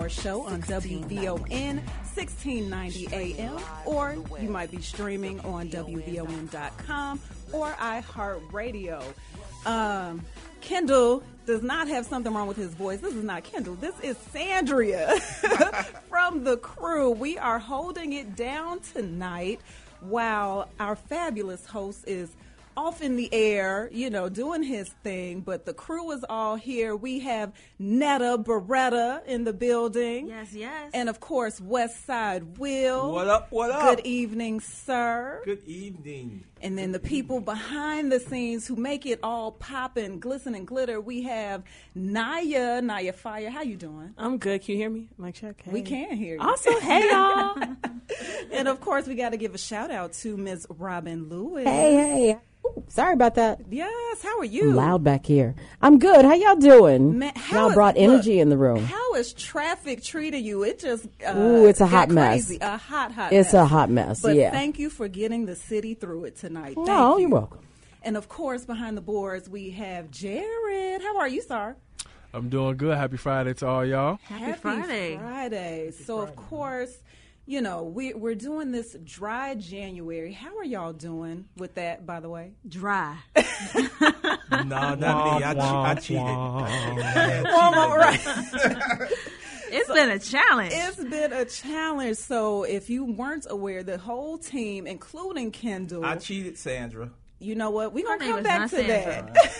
Moore Show on 1690. WVON 1690 AM, or you might be streaming on WVON.com or iHeartRadio. Um, Kendall does not have something wrong with his voice. This is not Kendall. This is Sandria from the crew. We are holding it down tonight while our fabulous host is off in the air, you know, doing his thing, but the crew is all here. We have Netta Beretta in the building. Yes, yes. And of course, West Side Will. What up, what up? Good evening, sir. Good evening. And then the people behind the scenes who make it all pop and glisten and glitter, we have Naya, Naya Fire. How you doing? I'm good. Can you hear me? Mic check. Hey. We can hear you. Awesome. Hey, y'all. and of course, we got to give a shout out to Ms. Robin Lewis. Hey, hey. Ooh, sorry about that. Yes, how are you? Loud back here. I'm good. How y'all doing? Man, how y'all is- brought look, energy in the room. How is traffic treating you? It just uh, Ooh, it's a got hot mess. crazy. A hot, hot. It's mess. a hot mess, But yeah. thank you for getting the city through it tonight. Thank Oh, you. you're welcome. And of course, behind the boards, we have Jared. How are you, sir? I'm doing good. Happy Friday to all y'all. Happy Friday. Friday. so of course. You know, we, we're doing this dry January. How are y'all doing with that, by the way? Dry. No, not me. I, che- I cheated. All right. It's been a challenge. It's been a challenge. So if you weren't aware, the whole team, including Kendall, I cheated, Sandra. you know what? We're gonna come back to Sandra. that.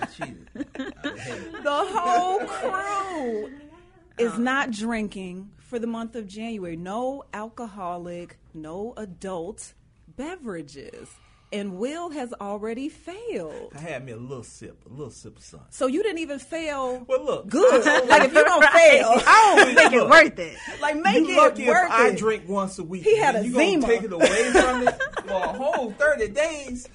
I cheated. I the whole crew is uh-huh. not drinking for the month of January. No alcoholic, no adult beverages. And Will has already failed. I had me a little sip, a little sip of sun. So you didn't even fail Well, look. good. like if you're gonna fail, I always Make it look, worth it. like make you it lucky worth if I drink once a week. He had and a you gonna Zima. take it away from it for a whole thirty days,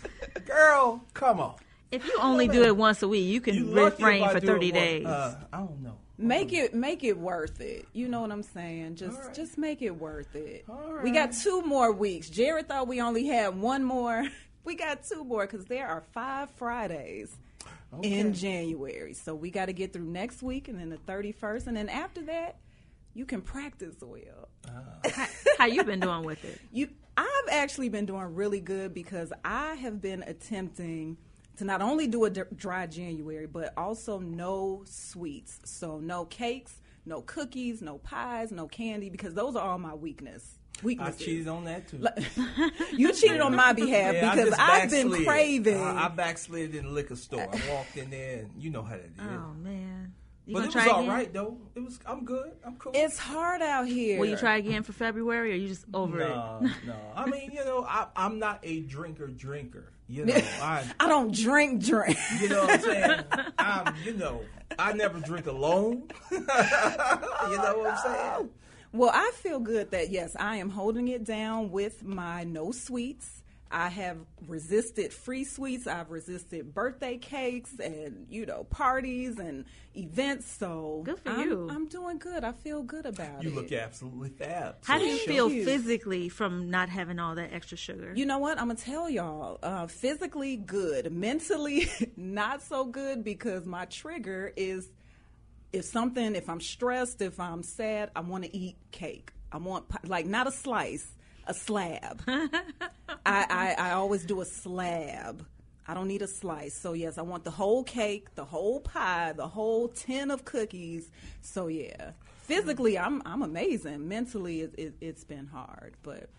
girl. Come on. If you only do it once a week, you can You refrain for do 30 it once- days. Uh, I don't know. Make it make it worth it. You know what I'm saying? Just All right. just make it worth it. All We got two more weeks. Jared thought we only had one more. We got two more because there are five Fridays in January. So we got to get through next week and then the 31st, and then after that, you can practice well. Ah. How you been doing with it? You, I've actually been doing really good because I have been attempting to not only do a d- dry January, but also no sweets. So no cakes, no cookies, no pies, no candy, because those are all my weakness. I cheated on that too. you cheated on my behalf Yeah, because I've been craving. I, I backslid in the liquor store. I walked in there, and you know how that is. Oh, man. You but it try was all again? right though. It was. I'm good. I'm cool. it's hard out here. Will you try again for February or you just over it? no, no. I mean, you know, I, I'm not a drinker. Drinker. You know, I. I don't drink, drink. You know what I'm saying? I'm. You know, I never drink alone. you know what I'm saying? Well, I feel good that yes, I am holding it down with my no sweets. I have resisted free sweets. I've resisted birthday cakes and you know parties and events. So Good for I'm, you. I'm doing good. I feel good about You it. You look absolutely fab. How do you feel you. physically from not having all that extra sugar? You know what? I'm gonna tell y'all. Uh, physically good, mentally not so good because my trigger is if something. If I'm stressed, if I'm sad, I want to eat cake. I want like not a slice, a slab. I, I I always do a slab. I don't need a slice. So yes, I want the whole cake, the whole pie, the whole tin of cookies. So yeah, physically I'm I'm amazing. Mentally it, it, it's been hard, but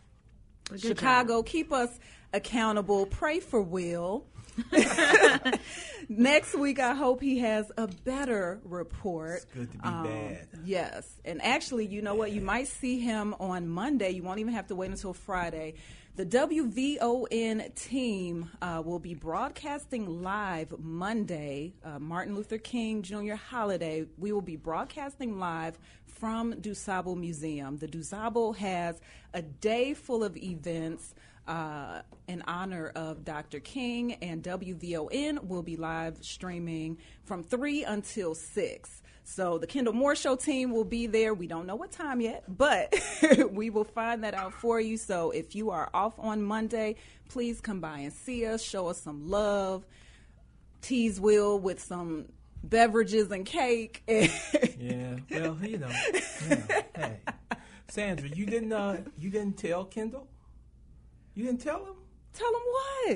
Good Chicago, keep us accountable. Pray for Will. Next week, I hope he has a better report. It's good to be bad. Yes. And actually, you know what? You might see him on Monday. You won't even have to wait until Friday. The WVON team uh, will be broadcasting live Monday, uh, Martin Luther King Jr. holiday. We will be broadcasting live from DuSable Museum. The DuSable has a day full of events uh, in honor of Dr. King, and WVON will be live streaming from 3 until 6. So the Kendall Moore Show team will be there. We don't know what time yet, but we will find that out for you. So if you are off on Monday, please come by and see us, show us some love, tease Will with some beverages and cake. Yeah. Well, you know. hey, Sandra, you didn't uh, you didn't tell Kendall. You didn't tell him Tell them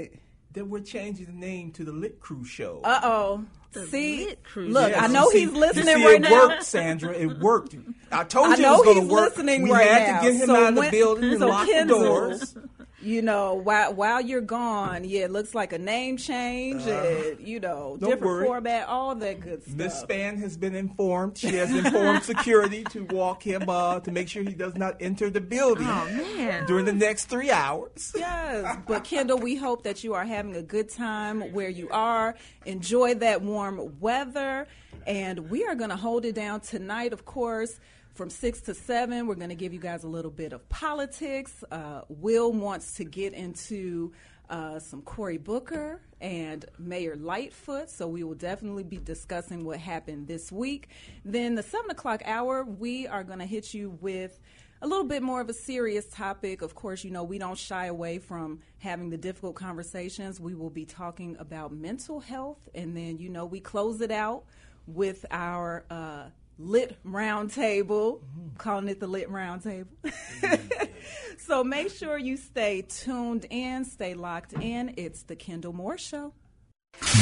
what? that we're changing the name to the Lit Crew Show. Uh oh. See, Lit Crew look, Yes, I know see- he's listening see, right it now. It worked, Sandra. It worked. I told I you know it was going he's to work. listening we right had now. to get him So out of when- the building and so lock Kendall, the doors. You know, while while you're gone, yeah, it looks like a name change and you know, Uh, different worry. format, all that good stuff. Miss Span has been informed. She has informed security to walk him uh, to make sure he does not enter the building Oh man. during the next three hours. Yes, but Kendall, we hope that you are having a good time where you are. Enjoy that warm weather, and we are going to hold it down tonight, of course. From six to seven, we're going to give you guys a little bit of politics. Uh, Will wants to get into uh, some Cory Booker and Mayor Lightfoot, so we will definitely be discussing what happened this week. Then the seven o'clock hour, we are going to hit you with a little bit more of a serious topic. Of course, you know, we don't shy away from having the difficult conversations. We will be talking about mental health, and then, you know, we close it out with our uh, lit round table, mm-hmm. calling it the lit round table. Mm-hmm. so make sure you stay tuned in, stay locked in. It's the Kendall Moore Show.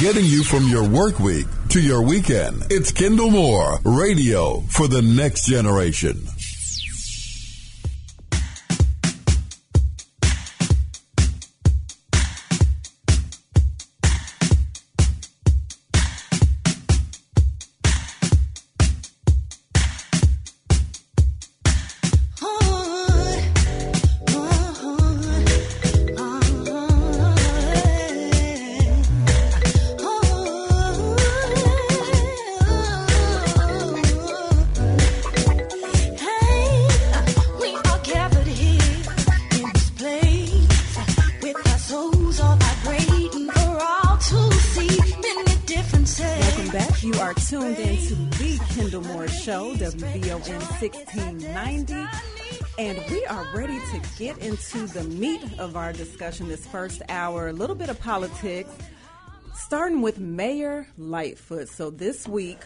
Getting you from your work week to your weekend. It's Kendall Moore, radio for the next generation. 1690. And we are ready to get into the meat of our discussion this first hour. A little bit of politics, starting with Mayor Lightfoot. So this week,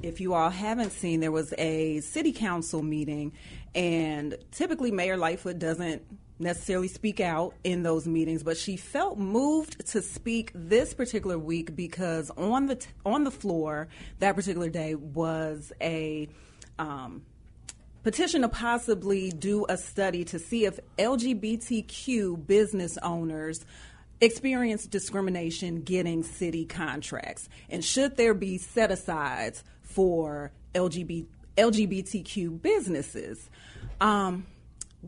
if you all haven't seen, there was a city council meeting, and typically Mayor Lightfoot doesn't necessarily speak out in those meetings, but she felt moved to speak this particular week because on the t- on the floor that particular day was a um, petition to possibly do a study to see if LGBTQ business owners experience discrimination getting city contracts and should there be set asides for LGBT, LGBTQ businesses. Um,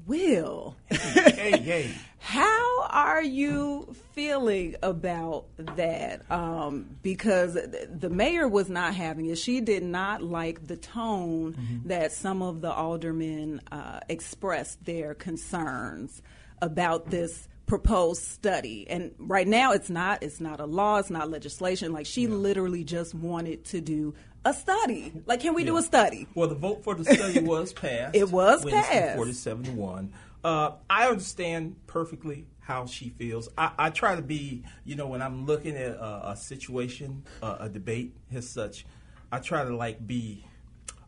Will, hey, hey. How are you feeling about that? Um, because the mayor was not having it. She did not like the tone that some of the aldermen uh, expressed their concerns about this proposed study. And right now, it's not. It's not a law. It's not legislation. Like she literally just wanted to do a study. Like, can we do a study? Well, the vote for the study was passed. It was Wednesday, passed. 47 to 1. Uh, I understand perfectly how she feels. I, I try to be, you know, when I'm looking at a, a situation, uh, a debate as such, I try to like be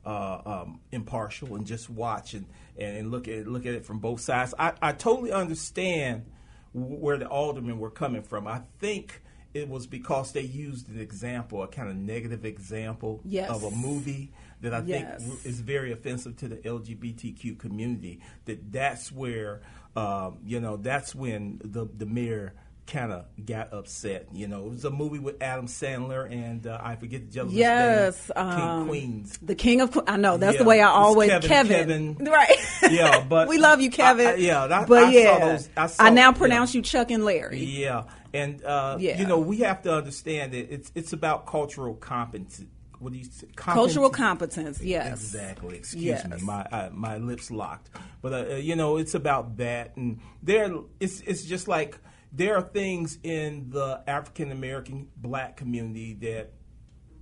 uh, um, impartial and just watch and, and look at look at it from both sides. I, I totally understand where the aldermen were coming from. I think it was because they used an example, a kind of negative example Yes. of a movie that I think Yes. w- is very offensive to the LGBTQ community. That that's where um, you know that's when the the mayor kind of got upset. You know, it was a movie with Adam Sandler and uh, I forget the gentleman's Yes, name, King um, Queens. The king of I know that's the way I always Kevin- Kevin, Kevin. right? Yeah, but we love you, Kevin. I- I- yeah, I- but I saw yeah, those- I now yeah. pronounce you Chuck and Larry. Yeah, and uh, Yeah. you know we have to understand that it's it's about cultural competence. What do you say? Cultural Competence- competence, yes. Exactly. Excuse Yes. me, my uh, my lips locked. But uh, uh, you know, it's about that, and there, it's it's just like there are things in the African American Black community that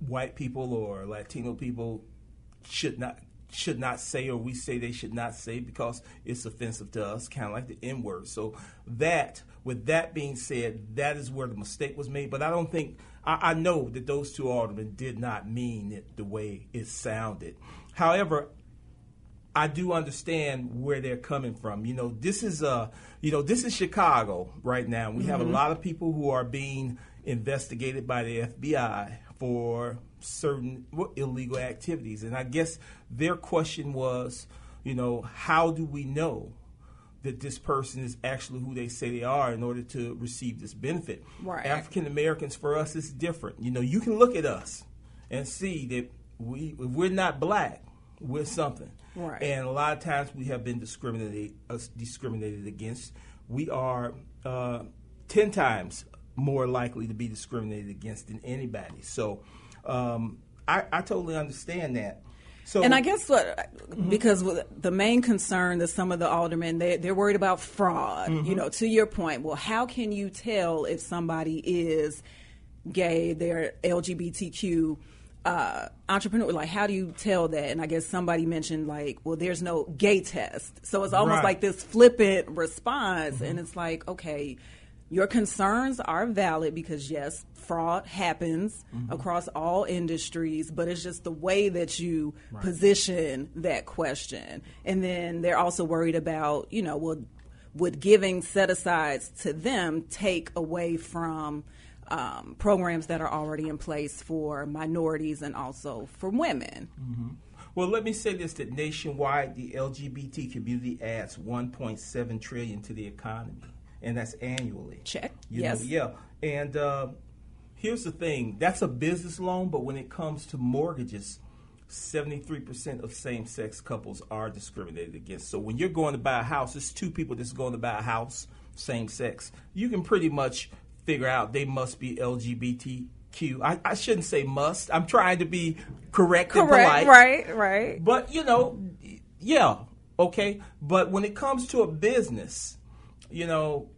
white people or Latino people should not should not say or we say they should not say because it's offensive to us, kind of like the N word. So that, with that being said, that is where the mistake was made. But I don't think I, I know that those two aldermen did not mean it the way it sounded. However, I do understand where they're coming from. You know, this is uh, you know, this is Chicago right now. We have a lot of people who are being investigated by the FBI for certain illegal activities, and I guess their question was, you know, how do we know that this person is actually who they say they are in order to receive this benefit? Right. African Americans for us is different. You know, you can look at us and see that we if we're not black, we're something. Right. And a lot of times we have been discriminated uh, discriminated against. We are uh, ten times more likely to be discriminated against than anybody. So um, I, I totally understand that. So And I guess what, Mm-hmm. because the main concern that some of the aldermen they they're worried about fraud. Mm-hmm. You know, to your point, well, how can you tell if somebody is gay, they're LGBTQ uh, entrepreneur? Like, how do you tell that? And I guess somebody mentioned like, well, there's no gay test, so it's almost Right. like this flippant response, and it's like, okay. Your concerns are valid because yes, fraud happens across all industries, but it's just the way that you position that question. And then they're also worried about, you know, would would giving set asides to them take away from um, programs that are already in place for minorities and also for women? Well, let me say this: that nationwide, the LGBT community adds 1.7 trillion to the economy, and that's annually. Check. You yes. Know, yeah. And uh, here's the thing: that's a business loan, but when it comes to mortgages, 73% of same-sex couples are discriminated against. So when you're going to buy a house, it's two people that's going to buy a house, same sex. You can pretty much figure out they must be LGBTQ. I, I shouldn't say must. I'm trying to be correct, and Correct. polite. Right. Right. But you know, yeah, okay. But when it comes to a business, you know,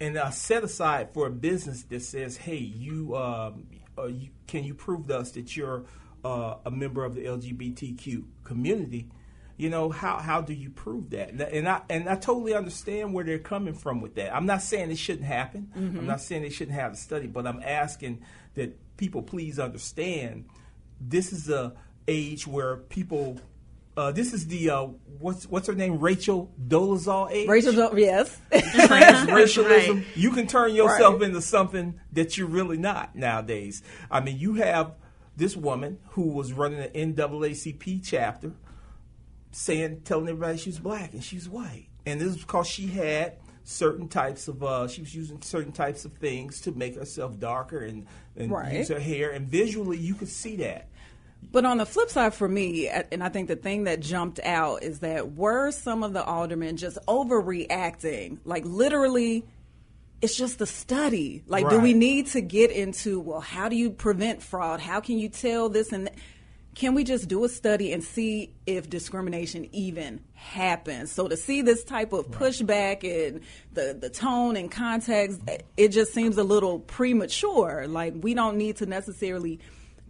and I set aside for a business that says, "Hey, you, um, uh, you can you prove to us that you're uh, a member of the LGBTQ community?" You know how how do you prove that? And- And I and I totally understand where they're coming from with that. I'm not saying it shouldn't happen. I'm not saying they shouldn't have the study, but I'm asking that people please understand this is a age where people. Uh, this is the uh, what's what's her name Rachel Dolezal age. Rachel, Jo- yes. Transracialism. Right. You can turn yourself Right. into something that you're really not nowadays. I mean, you have this woman who was running an NAACP chapter, saying, telling everybody she was black and she was white, and this is because she had certain types of uh, she was using certain types of things to make herself darker and, and Right. use her hair, and visually you could see that. But on the flip side, for me, and I think the thing that jumped out is that were some of the aldermen just overreacting? Like literally, it's just a study. Like, do we need to get into well, how do you prevent fraud? How can you tell this and that? Can we just do a study and see if discrimination even happens? So to see this type of pushback and the, the tone and context, it just seems a little premature. Like we don't need to necessarily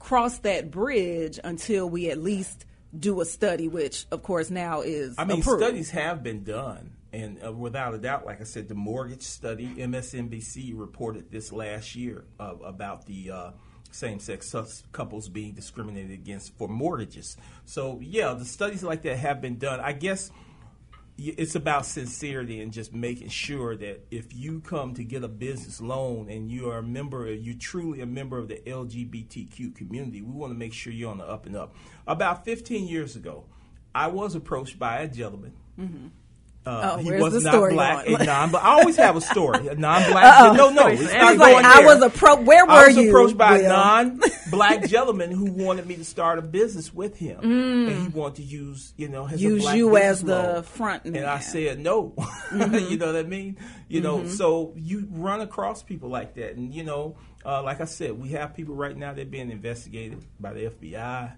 cross that bridge until we at least do a study, which of course now is I mean, approved. studies have been done, and uh, without a doubt, like I said, the mortgage study, MSNBC reported this last year uh, about the uh, same-sex couples being discriminated against for mortgages. So, yeah, the studies like that have been done. I guess it's about sincerity and just making sure that if you come to get a business loan and you are a member, you're truly a member of the LGBTQ community, we want to make sure you're on the up and up. About 15 years ago, I was approached by a gentleman. Mm-hmm. Uh, Oh, he was not black, going? a non, but I always have a story. A non-black. No, no, it's not like I there. was appro- Where were you? I was you? approached by Will? a non-black gentleman who wanted me to start a business with him, and he wanted to use, you know, his Mm. Use you as the front And I said no. Mm-hmm. you know what I mean? You know, so you run across people like that, and you know, uh, like I said, we have people right now that are being investigated by the FBI.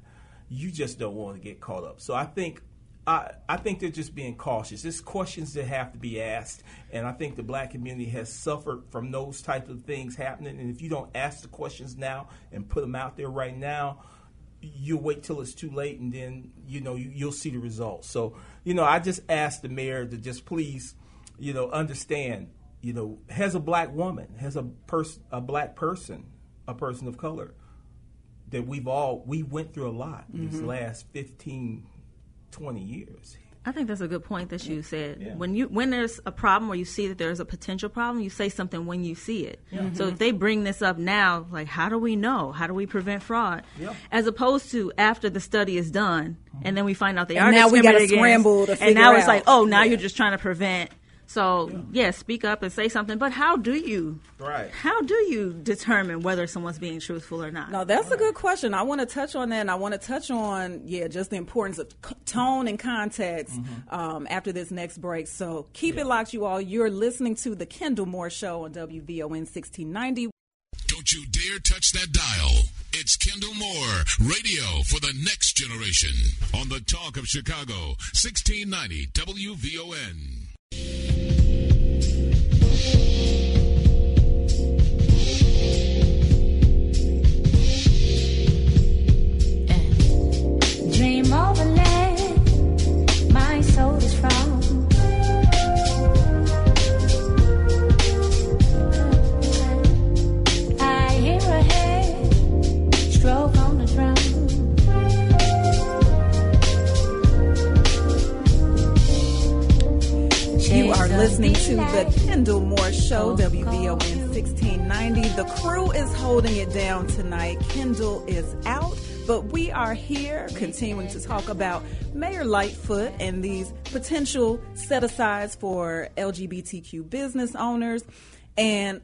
You just don't want to get caught up. So I think. I, I think they're just being cautious. There's questions that have to be asked, and I think the black community has suffered from those types of things happening. And if you don't ask the questions now and put them out there right now, you'll wait till it's too late, and then you know you, you'll see the results. So you know, I just asked the mayor to just please, you know, understand. You know, has a black woman, has a person, a black person, a person of color, that we've all we went through a lot these mm-hmm. last 15, 20 years. I think that's a good point that you said. Yeah. When you when there's a problem or you see that there's a potential problem, you say something when you see it. So if they bring this up now, like how do we know? How do we prevent fraud? Yeah. As opposed to after the study is done and then we find out they And are now we gotta discriminated against, scramble to and figure now it's like, oh, now Yeah. you're just trying to prevent. So yeah, speak up and say something. But how do you? Right. How do you determine whether someone's being truthful or not? No, that's a good question. I want to touch on that, and I want to touch on yeah, just the importance of c- tone and context um, after this next break. So keep it locked, you all. You're listening to the Kendall Moore Show on WVON 1690. Don't you dare touch that dial. It's Kendall Moore, radio for the next generation on the Talk of Chicago, 1690 WVON. Thank you. Listening to the Kendall Moore Show, WVON 1690. The crew is holding it down tonight. Kendall is out, but we are here continuing to talk about Mayor Lightfoot and these potential set asides for LGBTQ business owners. And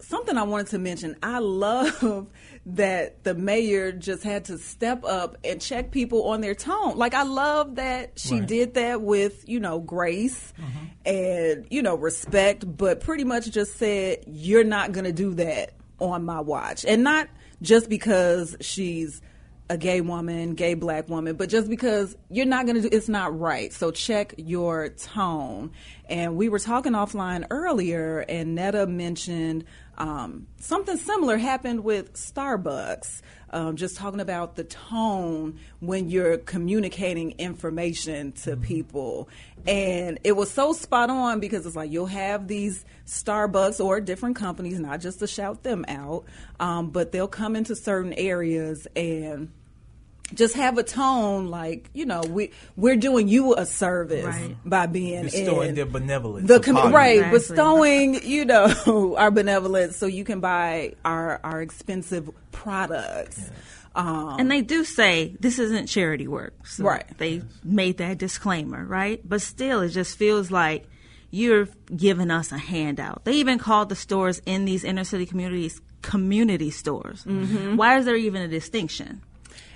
something I wanted to mention. I love that the mayor just had to step up and check people on their tone. Like I love that she Right. did that with, you know, grace mm-hmm. and, you know, respect, but pretty much just said, You're not gonna do that on my watch. And not just because she's a gay woman, gay black woman, but just because you're not going to do it's not right. So check your tone. And we were talking offline earlier, and Netta mentioned um, something similar happened with Starbucks. Um, just talking about the tone when you're communicating information to people. And it was so spot on because it's like you'll have these Starbucks or different companies, not just to shout them out, um, but they'll come into certain areas and just have a tone like you know we we're doing you a service Right. by being Bestowing in their benevolence. the com- right Exactly. bestowing you know our benevolence so you can buy our our expensive products um, And they do say this isn't charity work. So Right. They made that disclaimer, right? But still, it just feels like you're giving us a handout. They even called the stores in these inner city communities community stores. Mm-hmm. Why is there even a distinction?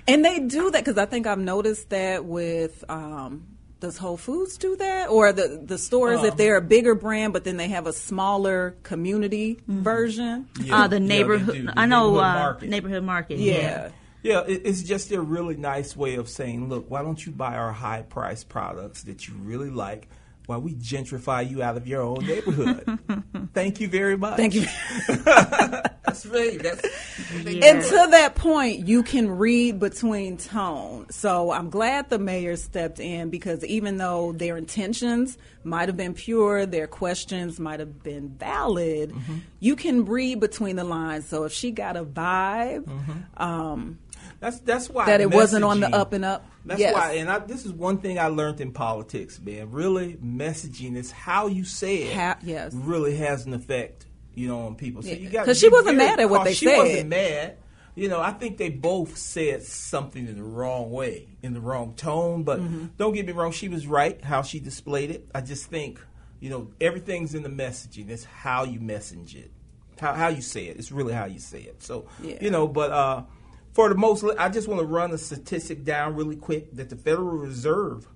And they do that because I think I've noticed that with um, does Whole Foods do that or the the stores Uh-huh. if they're a bigger brand but then they have a smaller community version. Yeah. uh, the Yeah, neighborhood, do. The I know, neighborhood uh, market. neighborhood market. Yeah. Yeah, it, it's just a really nice way of saying, look, why don't you buy our high priced products that you really like while we gentrify you out of your own neighborhood? Thank you very much. Thank you. That's right. That's, Yeah. And to that point, you can read between tone. So I'm glad the mayor stepped in because even though their intentions might have been pure, their questions might have been valid, you can read between the lines. So if she got a vibe, um, That's that's why That it wasn't on the up and up? That's Yes. why, and I, this is one thing I learned in politics, man. Really, messaging is how you say it. Ha- yes. really has an effect, you know, on people. So Yeah. you got 'Cause she wasn't mad at what they she said. wasn't mad. You know, I think they both said something in the wrong way, in the wrong tone. But Mm-hmm. don't get me wrong, she was right how she displayed it. I just think, you know, everything's in the messaging. It's how you message it, how how you say it. It's really how you say it. So Yeah. you know, but uh, for the most, I just want to run a statistic down really quick that the Federal Reserve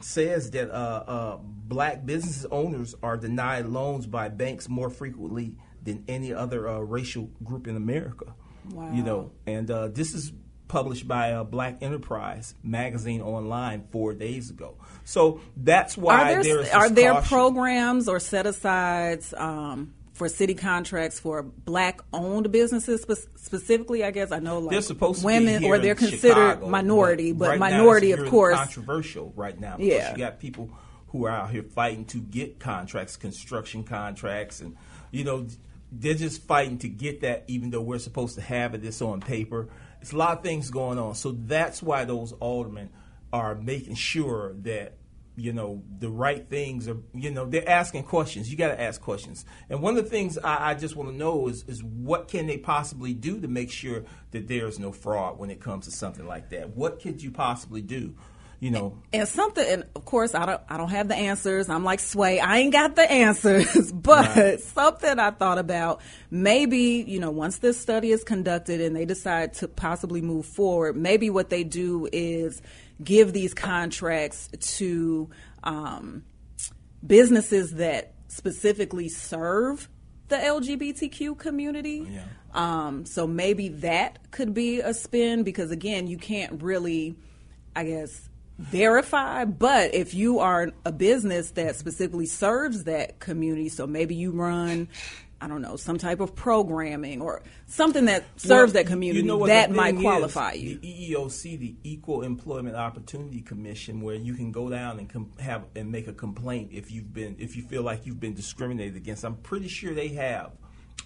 says that uh, uh, black business owners are denied loans by banks more frequently than any other uh, racial group in America. Wow. You know, and uh, this is published by uh, Black Enterprise magazine online four days ago. So that's why are there, there is this are there caution. programs or set asides um, for city contracts for black owned businesses spe- specifically? I guess I know like They're supposed to women or they're considered Chicago, minority, but, right minority of course. controversial right now. Because Yeah. you got people who are out here fighting to get contracts, construction contracts, and you know they're just fighting to get that, even though we're supposed to have it. It's on paper. It's a lot of things going on. So that's why those aldermen are making sure that you know the right things are you know they're asking questions you got to ask questions and one of the things i, I just want to know is is what can they possibly do to make sure that there's no fraud when it comes to something like that what could you possibly do you know and something and of course I don't I don't have the answers. I'm like Sway, I ain't got the answers. but Right. something I thought about maybe, you know, once this study is conducted and they decide to possibly move forward, maybe what they do is give these contracts to um, businesses that specifically serve the LGBTQ community. Yeah. Um, so maybe that could be a spin because again, you can't really, I guess, verify. But if you are a business that specifically serves that community, so maybe you run. I don't know, some type of programming or something that serves Well, that community you know that might qualify is, you. The EEOC, the Equal Employment Opportunity Commission, where you can go down and com- have and make a complaint if you've been if you feel like you've been discriminated against. I'm pretty sure they have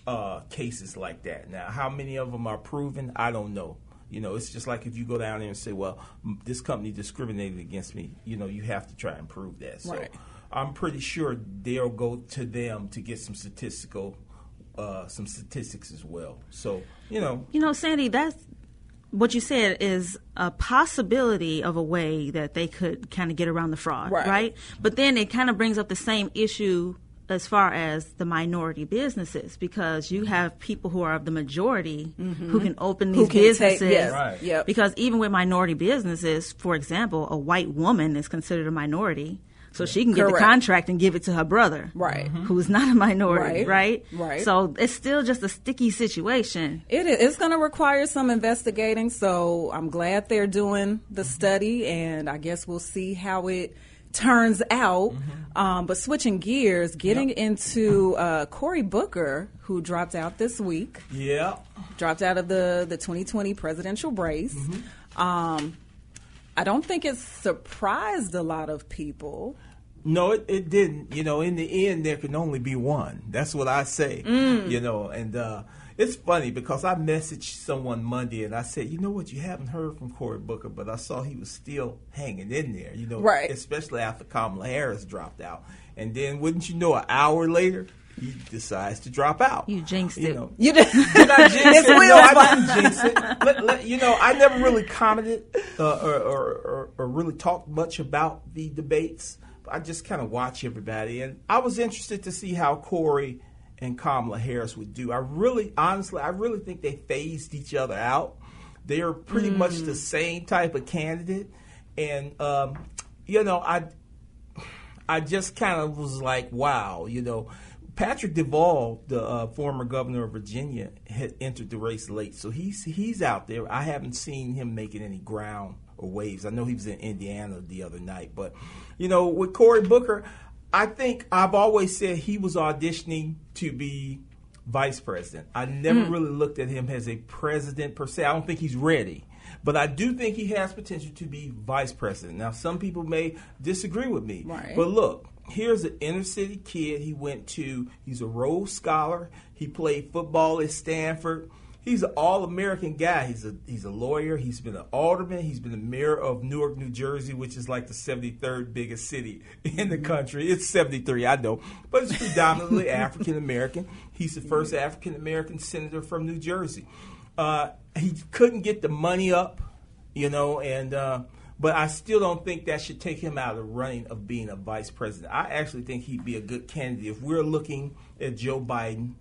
uh, cases like that. Now, how many of them are proven? I don't know. You know, it's just like if you go down there and say, "Well, m- this company discriminated against me," you know, you have to try and prove that. So, Right. I'm pretty sure they'll go to them to get some statistical, uh, some statistics as well. So, you know, You know, Sandy, that's what you said is a possibility of a way that they could kind of get around the fraud, Right. right? But then it kind of brings up the same issue as far as the minority businesses because you have people who are of the majority who can open Mm-hmm. These can take- businesses. yes, Right. yep. Because even with minority businesses, for example, a white woman is considered a minority. So she can get the contract and give it to her brother, Right. Mhm. Who's not a minority, Right. right? Right. So it's still just a sticky situation. It is. It's going to require some investigating. So I'm glad they're doing the study, and I guess we'll see how it turns out. Um, but switching gears, getting into uh, Cory Booker, who dropped out this week, yeah. dropped out of the the 2020 presidential race. Um, I don't think it surprised a lot of people. No, it, it didn't. You know, in the end, there can only be one. That's what I say. Mm. You know, and uh, it's funny because I messaged someone Monday and I said, you know what, you haven't heard from Cory Booker, but I saw he was still hanging in there. You know, Right. Especially after Kamala Harris dropped out, and then wouldn't you know, an hour later. He decides to drop out. You jinxed you it. Know. You did. Did I jinx It's it? No, Will's I didn't jinx it. Let- let- you know, I never really commented uh, or, or, or, or really talked much about the debates. I just kind of watch everybody, and I was interested to see how Cory and Kamala Harris would do. I really, honestly, I really think they phased each other out. They are pretty much the same type of candidate, and um, you know, I I just kind of was like, wow, you know. Patrick Deval, the uh, former governor of Virginia, had entered the race late, so he's he's out there. I haven't seen him making any ground or waves. I know he was in Indiana the other night, but you know, with Cory Booker, I think I've always said he was auditioning to be vice president. I never really looked at him as a president per se. I don't think he's ready. But I do think he has potential to be vice president. Now, some people may disagree with me. Right. But look, here's an inner city kid. He went to, he's a Rhodes Scholar. He played football at Stanford. he's an all American guy. He's a he's a lawyer. He's been an alderman. He's been the mayor of Newark, New Jersey, which is like the 73rd biggest city in the country. It's 73, I know, but it's predominantly African American. He's the first African American senator from New Jersey. Uh, he couldn't get the money up, you know, and uh, but I still don't think that should take him out of the running of being a vice president. I actually think he'd be a good candidate if we're looking at Joe Biden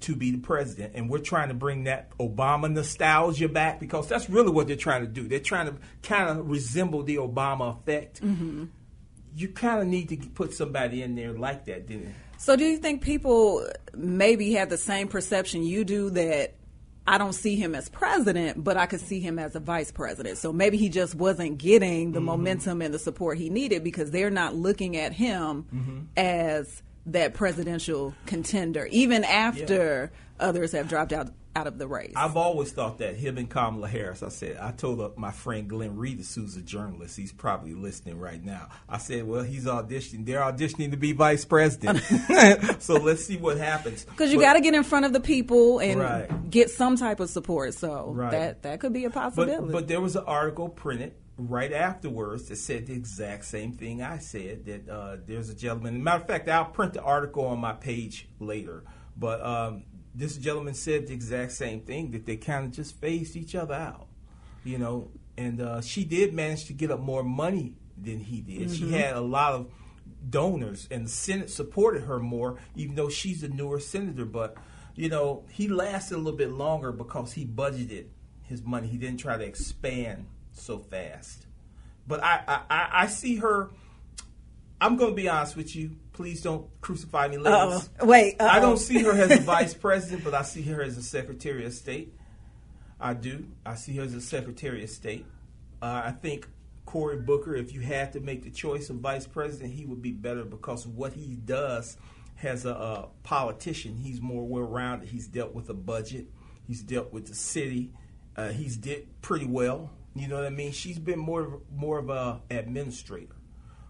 to be the president, and we're trying to bring that Obama nostalgia back because that's really what they're trying to do. They're trying to kind of resemble the Obama effect. Mm-hmm. You kind of need to put somebody in there like that, didn't you? So, do you think people maybe have the same perception you do that I don't see him as president, but I could see him as a vice president? So maybe he just wasn't getting the mm-hmm. momentum and the support he needed because they're not looking at him mm-hmm. as that presidential contender, even after others have dropped out out of the race. I've always thought that him and Kamala Harris. I said I told my friend Glenn Reedus, who's a journalist, he's probably listening right now. I said, well, he's auditioning. They're auditioning to be vice president. so let's see what happens. Because you got to get in front of the people and Right. get some type of support. So Right. that that could be a possibility. But, but there was an article printed right afterwards that said the exact same thing I said. That uh, there's a gentleman. Matter of fact, I'll print the article on my page later. But um, this gentleman said the exact same thing that they kind of just phased each other out, you know. And uh, she did manage to get up more money than he did. She had a lot of donors, and the Senate supported her more, even though she's a newer senator. But you know, he lasted a little bit longer because he budgeted his money. He didn't try to expand so fast. But I, I, I, I see her. I'm going to be honest with you. Please don't crucify me, ladies. Uh-oh. Wait, I uh-oh. don't see her as a vice president, but I see her as a secretary of state. I do. I see her as a secretary of state. Uh, I think Cory Booker, if you had to make the choice of vice president, he would be better because what he does as a, a politician. He's more well rounded. He's dealt with a budget. He's dealt with the city. Uh, he's did pretty well. You know what I mean? She's been more more of a administrator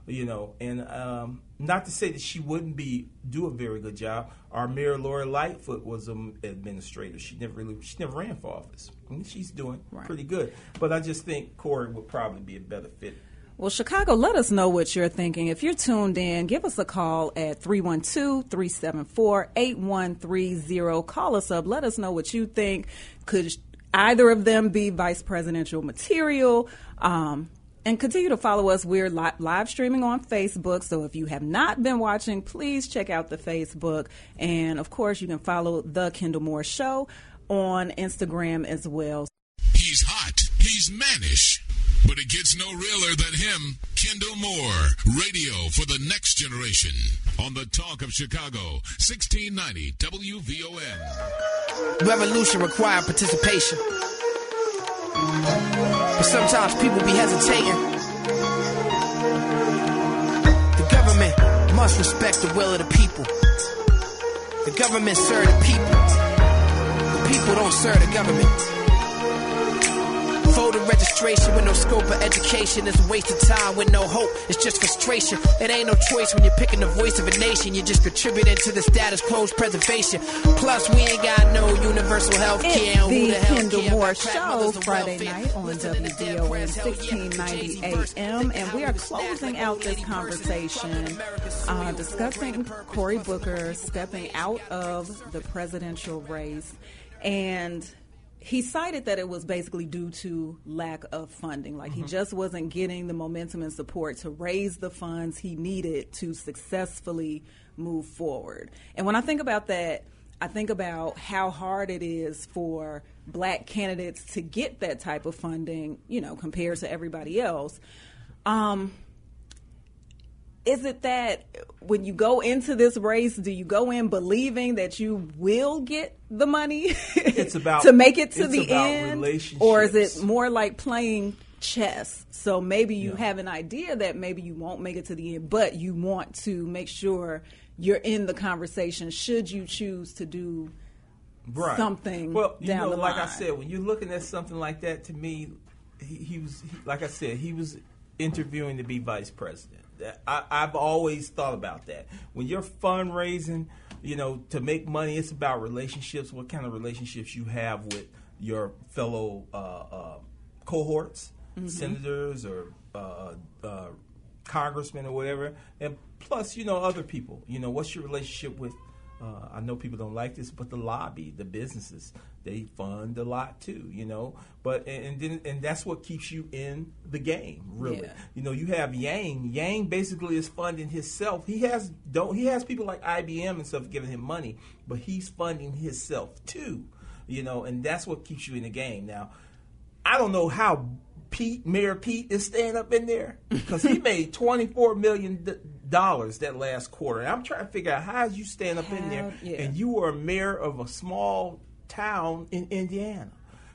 you know, and um, not to say that she wouldn't be do a very good job. Our mayor Lori Lightfoot was an administrator. She never really she never ran for office. I mean, she's doing pretty good, but I just think Cory would probably be a better fit. Well, Chicago, let us know what you're thinking. If you're tuned in, give us a call at 312 374 8130. Call us up. Let us know what you think. Could either of them be vice presidential material? Um, and continue to follow us. We're li- live streaming on Facebook. So if you have not been watching, please check out the Facebook. And of course, you can follow The Kendall Moore Show on Instagram as well. He's hot. He's mannish. But it gets no realer than him. Kendall Moore, radio for the next generation. On the Talk of Chicago, 1690 WVON. Revolution require participation. But sometimes people be hesitating. The government must respect the will of the people. The government serve the people. The people don't serve the government. Voter registration with no scope of education is a waste of time with no hope. It's just frustration. It ain't no choice when you're picking the voice of a nation. You're just contributing to the status quo's preservation. Plus, we ain't got no universal health care. It's the Kendall Moore Show, Friday night on WVON 1690 AM, and we are closing out this conversation uh, discussing Cory Booker stepping out of the presidential race, and he cited that it was basically due to lack of funding. Like he just wasn't getting the momentum and support to raise the funds he needed to successfully move forward. And when I think about that, I think about how hard it is for black candidates to get that type of funding, you know, compared to everybody else. Um, is it that when you go into this race, do you go in believing that you will get the money? It's about- to make it to the end, or is it more like playing chess? So maybe you Yeah. have an idea that maybe you won't make it to the end, but you want to make sure you're in the conversation. Should you choose to do right. something Well, you down know, like I said, when you're looking at something like that, to me, he, he was he, like I said, he was interviewing to be vice president. I, I've always thought about that. When you're fundraising, you know, to make money, it's about relationships. What kind of relationships you have with your fellow uh, uh, cohorts, Mhm. senators or uh, uh, congressmen or whatever, and plus, you know, other people. You know, what's your relationship with? Uh, I know people don't like this, but the lobby, the businesses, they fund a lot too. You know, but and, and then and that's what keeps you in the game, really. Yeah. You know, you have Yang. Yang basically is funding himself. He has don't he has people like IBM and stuff giving him money, but he's funding himself too. You know, and that's what keeps you in the game. Now, I don't know how Pete, Mayor Pete, is staying up in there because he made twenty four million d- dollars that last quarter. And I'm trying to figure out how you stand up in there yeah. and you are a mayor of a small town in Indiana.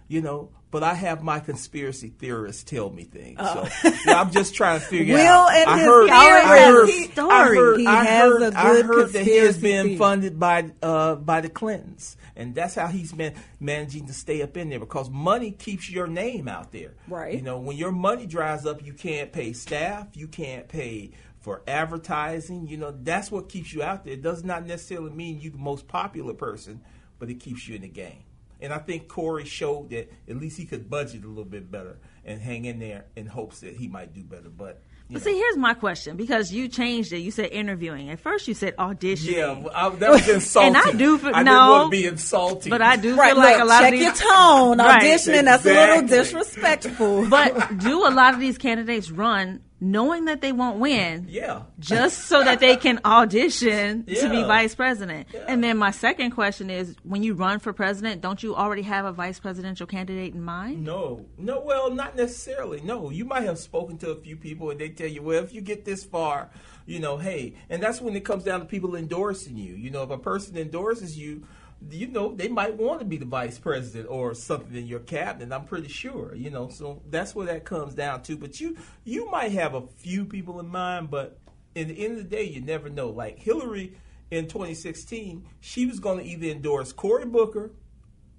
You know, but I have my conspiracy theorists tell me things. Oh. So yeah, I'm just trying to figure Will out. and I his heard. I heard, He- I story. heard, He I has heard, a I good heard that he has been theory. funded by uh, by the Clintons, and that's how he's been managing to stay up in there because money keeps your name out there. Right. You know, when your money dries up, you can't pay staff, you can't pay for advertising. You know, that's what keeps you out there. It does not necessarily mean you're the most popular person, but it keeps you in the game. And I think Cory showed that at least he could budget a little bit better and hang in there in hopes that he might do better. But But know. see, here's my question because you changed it. You said interviewing. At first, you said auditioning. Yeah, well, I, that was insulting. and I do feel, I no, didn't want to be insulting. but I do Right, feel like a lot check of these your tone. Right. Auditioning, that's a little disrespectful. But do a lot of these candidates run knowing that they won't win? Yeah. Just so that they can audition to be vice president. And then my second question is when you run for president, don't you already have a vice presidential candidate in mind? No, no. Well, not necessarily. No, you might have spoken to a few people, and they tell you, well, if you get this far, you know, hey, and that's when it comes down to people endorsing you. You know, if a person endorses you, you know, they might want to be the vice president or something in your cabinet. I'm pretty sure. You know, so that's where that comes down to. But you, you might have a few people in mind, but in the end of the day, you never know. Like Hillary in 2016, she was going to either endorse Cory Booker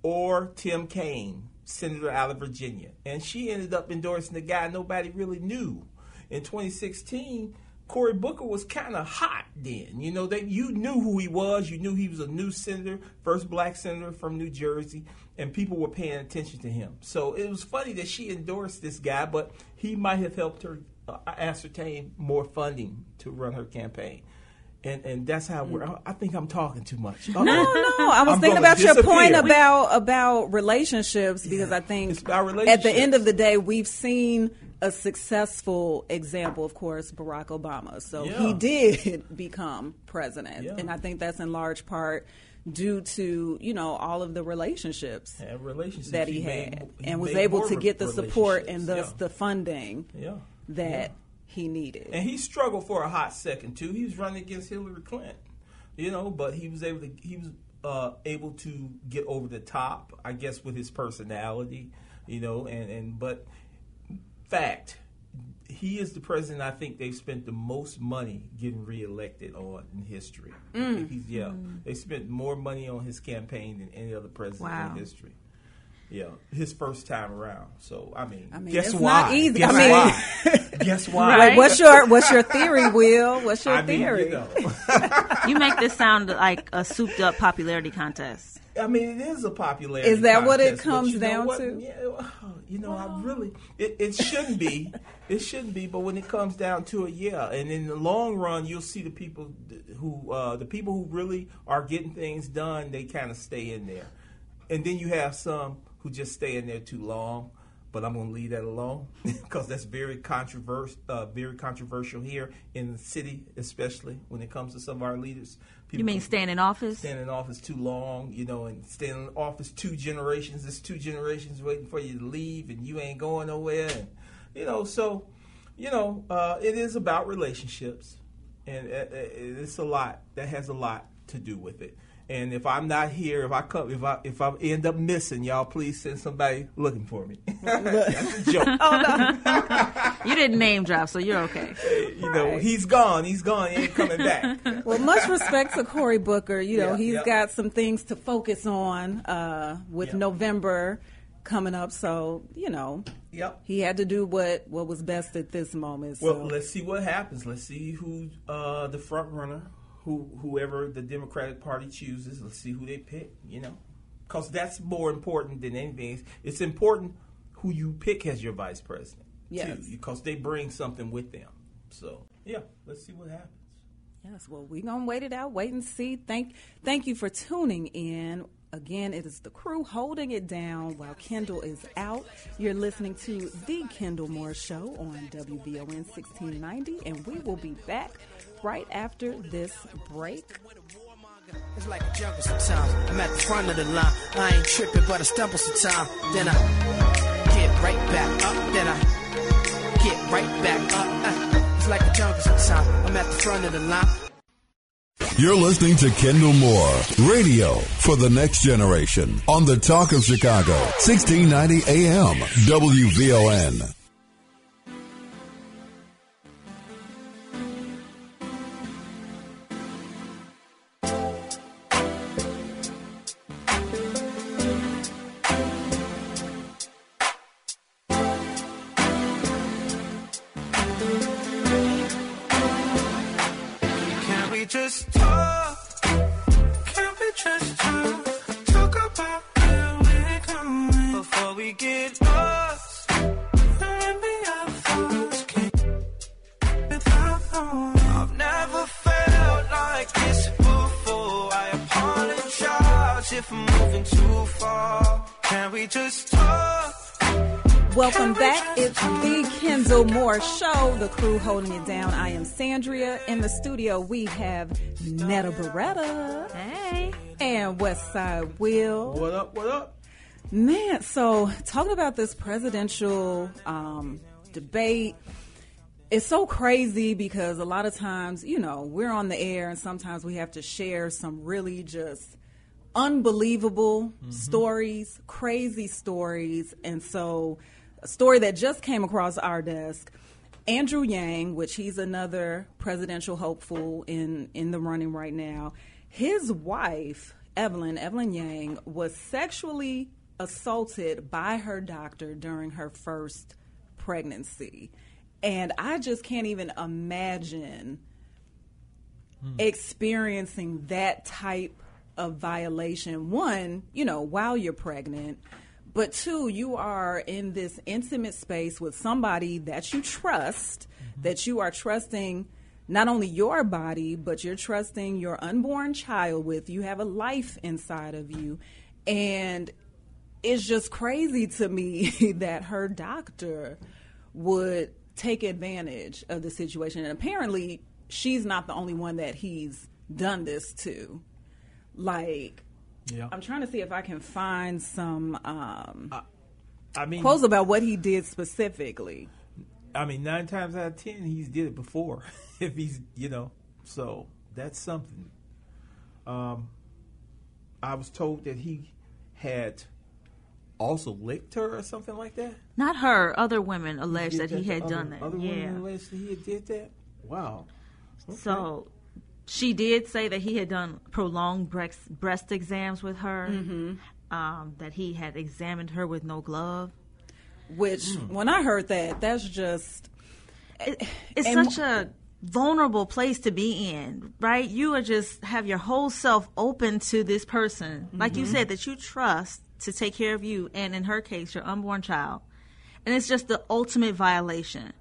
or Tim Kaine, senator out of Virginia. And she ended up endorsing the guy nobody really knew. In 2016, Cory Booker was kind of hot then. You know, that you knew who he was. You knew he was a new senator, first black senator from New Jersey, and people were paying attention to him. So it was funny that she endorsed this guy, but he might have helped her uh, ascertain more funding to run her campaign. And, and that's how we're. I think I'm talking too much. No, no. I was I'm thinking about your point about about relationships because I think at the end of the day, we've seen a successful example, of course, Barack Obama. So he did become president, Yeah. and I think that's in large part due to you know all of the relationships And relationships that he, made- had, he and was able to get the support and thus relationships, the funding yeah. that Yeah. he needed. And he struggled for a hot second too. He was running against Hillary Clinton, you know, but he was able to he was uh, able to get over the top, I guess, with his personality, you know, and and but fact. He is the president I think they've spent the most money getting reelected on in history. Mm. Yeah, they spent more money on his campaign than any other president Wow. in history. Yeah, his first time around. So I mean, I mean, guess it's why? not easy. Guess I mean- why? guess why? Like, what's your what's your theory, Will? What's your I mean, theory? you know. You make this sound like a souped up popularity contest. I mean, it is a popularity. Is that what it comes down to? Yeah, you know, I really, it, it shouldn't be. It shouldn't be, but when it comes down to it, yeah. And in the long run, you'll see the people who, uh, the people who really are getting things done, they kind of stay in there. And then you have some who just stay in there too long. But I'm going to leave that alone because that's very controversial. Uh, very controversial here in the city, especially when it comes to some of our leaders. You mean staying in office? Staying in office too long, you know, and staying in office two generations. There's two generations waiting for you to leave, and you ain't going nowhere. And you know, so you know, uh, it is about relationships, and uh, uh, it's a lot that has a lot to do with it. And if I'm not here, if I come, if I if I end up missing, y'all please send somebody looking for me. That's a joke. oh no, You didn't name drop, so you're okay. you know, he's gone. He's gone. He ain't coming back. Well, much respect to Cory Booker. You know, Yeah, he's yeah. got some things to focus on uh, with Yeah. November coming up. So, you know, Yep. he had to do what, what was best at this moment. So. Well, let's see what happens. Let's see who uh, the front runner, who whoever the Democratic Party chooses. Let's see who they pick. You know, because that's more important than anything. It's important who you pick as your vice president. Yes. too, because they bring something with them. So yeah, let's see what happens. Yes, well, we're going to wait it out, wait and see. Thank, thank you for tuning in. Again, it is the crew holding it down while Kendall is out. You're listening to The Kendall Moore Show on WVON 1690, and we will be back right after this break. It's like a jungle sometimes. I'm at the front of the line. I ain't tripping, but I stumble sometimes. Then I get right back up. Then I get right back up. Uh, it's like a jungle sometimes. I'm at the front of the line. You're listening to Kendall Moore, radio for the next generation on the Talk of Chicago, 1690 AM, WVON. Crew holding it down. I am Sandria. In the studio, we have Netta Beretta. Hey. And Westside Will. What up? What up? Man, so talking about this presidential um, debate, it's so crazy because a lot of times, you know, we're on the air and sometimes we have to share some really just unbelievable stories, crazy stories. And so, a story that just came across our desk. Andrew Yang, which he's another presidential hopeful in in the running right now, his wife Evelyn Evelyn Yang was sexually assaulted by her doctor during her first pregnancy, and I just can't even imagine hmm. experiencing that type of violation. One, you know, while you're pregnant, but two, you are in this intimate space with somebody that you trust, mm-hmm. that you are trusting not only your body, but you're trusting your unborn child with. You have a life inside of you. And it's just crazy to me that her doctor would take advantage of the situation. And apparently, she's not the only one that he's done this to. Like, Yeah. I'm trying to see if I can find some um, I mean, quotes about what he did specifically. I mean, nine times out of ten, he's did it before. if he's, you know, so that's something. Um, I was told that he had also licked her or something like that. Not her. Other women alleged Did that he had other- done that. Other yeah. women alleged that he had did that. Wow. So she did say that he had done prolonged breast, breast exams with her. Mm-hmm. Um, that he had examined her with no glove. Which, when I heard that, that's just. It, it's And such a vulnerable place to be in, right? You are just have your whole self open to this person, like you Mhm. said, that you trust to take care of you, and in her case, your unborn child. And it's just the ultimate violation.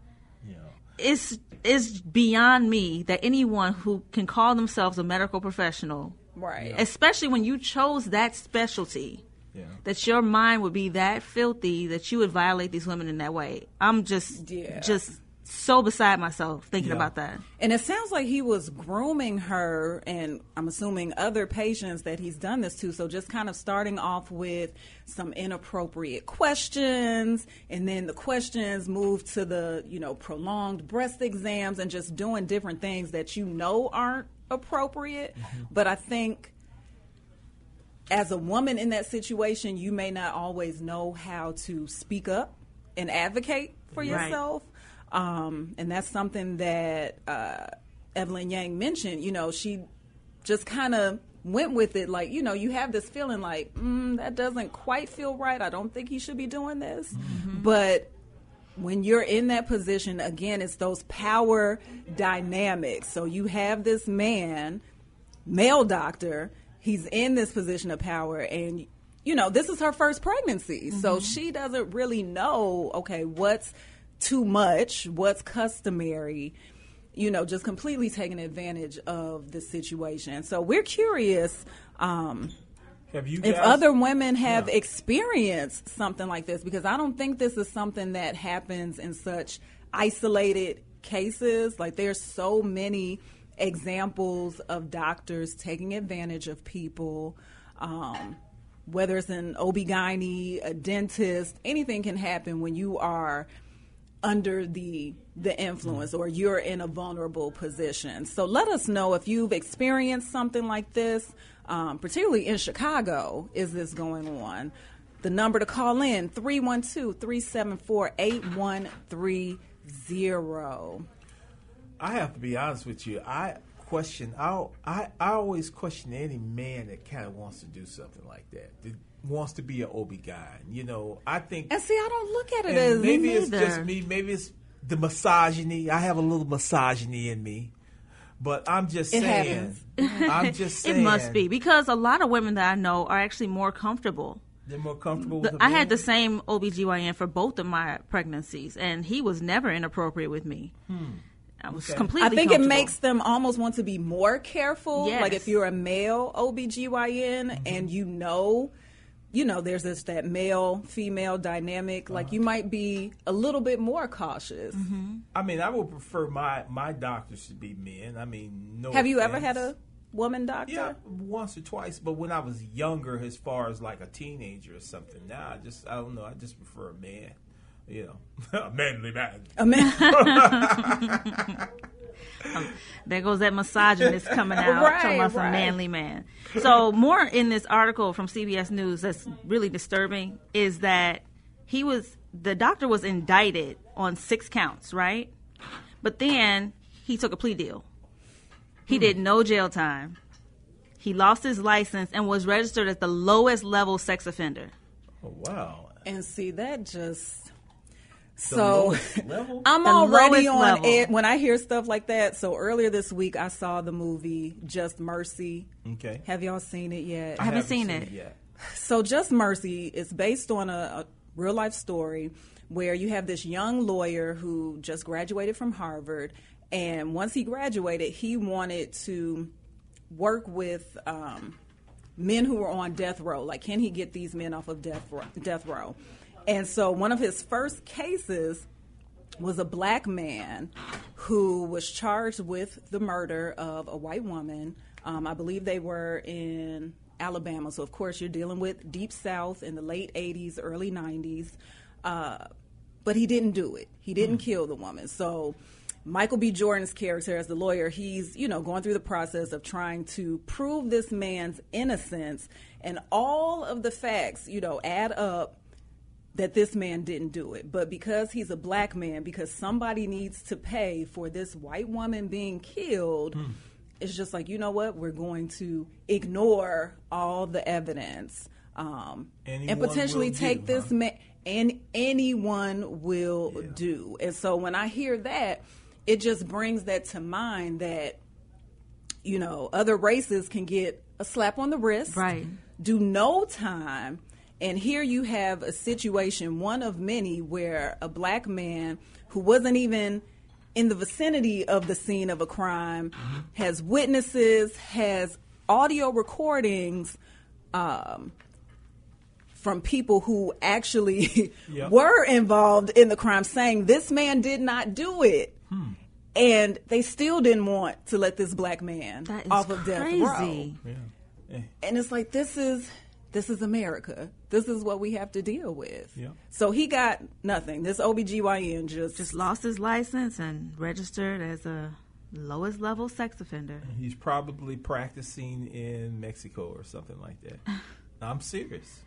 It's it's beyond me that anyone who can call themselves a medical professional, Right. especially when you chose that specialty, yeah. that your mind would be that filthy that you would violate these women in that way. I'm just Yeah. just so beside myself thinking Yeah. about that. And it sounds like he was grooming her, and I'm assuming other patients that he's done this to. So just kind of starting off with some inappropriate questions, and then the questions move to the, you know, prolonged breast exams and just doing different things that you know aren't appropriate. Mm-hmm. But I think as a woman in that situation, you may not always know how to speak up and advocate for Right. Um, and that's something that uh, Evelyn Yang mentioned. You know, she just kind of went with it. Like, you know, you have this feeling like, mm, that doesn't quite feel right. I don't think he should be doing this. But when you're in that position, again, it's those power dynamics. So you have this man, male doctor, he's in this position of power, and you know, this is her first pregnancy. So she doesn't really know, okay, what's too much, what's customary, you know, just completely taking advantage of the situation. So we're curious. Um, Have you if other women have Yeah. experienced something like this because i don't think this is something that happens in such isolated cases like there's so many examples of doctors taking advantage of people um, whether it's an OB-GYN, a dentist anything can happen when you are under the the influence or you're in a vulnerable position. So let us know if you've experienced something like this, um, particularly in Chicago. Is this going on? The number to call in 312-374-8130. I have to be honest with you. I question. I I, I always question any man that kind of wants to do something like that. That wants to be an OB-GYN. You know, I think. And see, I don't look at it as maybe it's neither. just me. Maybe it's the misogyny. I have a little misogyny in me. But I'm just It saying. happens. I'm just saying. it must be because a lot of women that I know are actually more comfortable. They're more comfortable The- with. a I had the same OBGYN for both of my pregnancies, and he was never inappropriate with me. Hmm. I was completely I think it makes them almost want to be more careful. Yes. Like if you're a male OBGYN and mm-hmm. you know, you know, there's this that male female dynamic, like uh-huh. you might be a little bit more cautious. Mm-hmm. I mean, I would prefer my my doctors to be men. I mean, no. Have you ever had a woman doctor? Yeah, once or twice. But when I was younger, as far as like a teenager or something, now I just I don't know. I just prefer a man. You know, a manly man. A man. There goes that misogynist coming out, Right, talking about some manly man. So more in this article from CBS News that's really disturbing is that he was the doctor was indicted on six counts, right? But then he took a plea deal. He Hmm. did no jail time. He lost his license and was registered as the lowest level sex offender. Oh, wow. And see that just The so level? I'm The already on level. it when I hear stuff like that. So earlier this week I saw the movie Just Mercy. Okay. Have y'all seen it yet? I haven't seen it. yet. So, Just Mercy is based on a, a real life story where you have this young lawyer who just graduated from Harvard. And once he graduated, he wanted to work with um, men who were on death row. Like, can he get these men off of death row? Death row? And so, one of his first cases was a black man who was charged with the murder of a white woman. Um, I believe they were in Alabama. So, of course, you're dealing with Deep South in the late 80s, early 90s. Uh, but he didn't do it. He didn't kill the woman. So, Michael B. Jordan's character as the lawyer, he's, you know, going through the process of trying to prove this man's innocence. And all of the facts, you know, add up that this man didn't do it. But because he's a black man, because somebody needs to pay for this white woman being killed, it's just like, you know what? We're going to ignore all the evidence um, and potentially take do, this huh? man. And anyone will do. And so when I hear that, it just brings that to mind that you know, other races can get a slap on the wrist, Right. Do no time, and here you have a situation, one of many, where a black man who wasn't even in the vicinity of the scene of a crime has witnesses, has audio recordings. Um, from people who actually Yep. were involved in the crime saying this man did not do it. And they still didn't want to let this black man off of death row. crazy. And it's like this is this is America. This is what we have to deal with. Yeah. So he got nothing. This OBGYN just Just lost his license and registered as a lowest level sex offender. He's probably practicing in Mexico or something like that. I'm serious.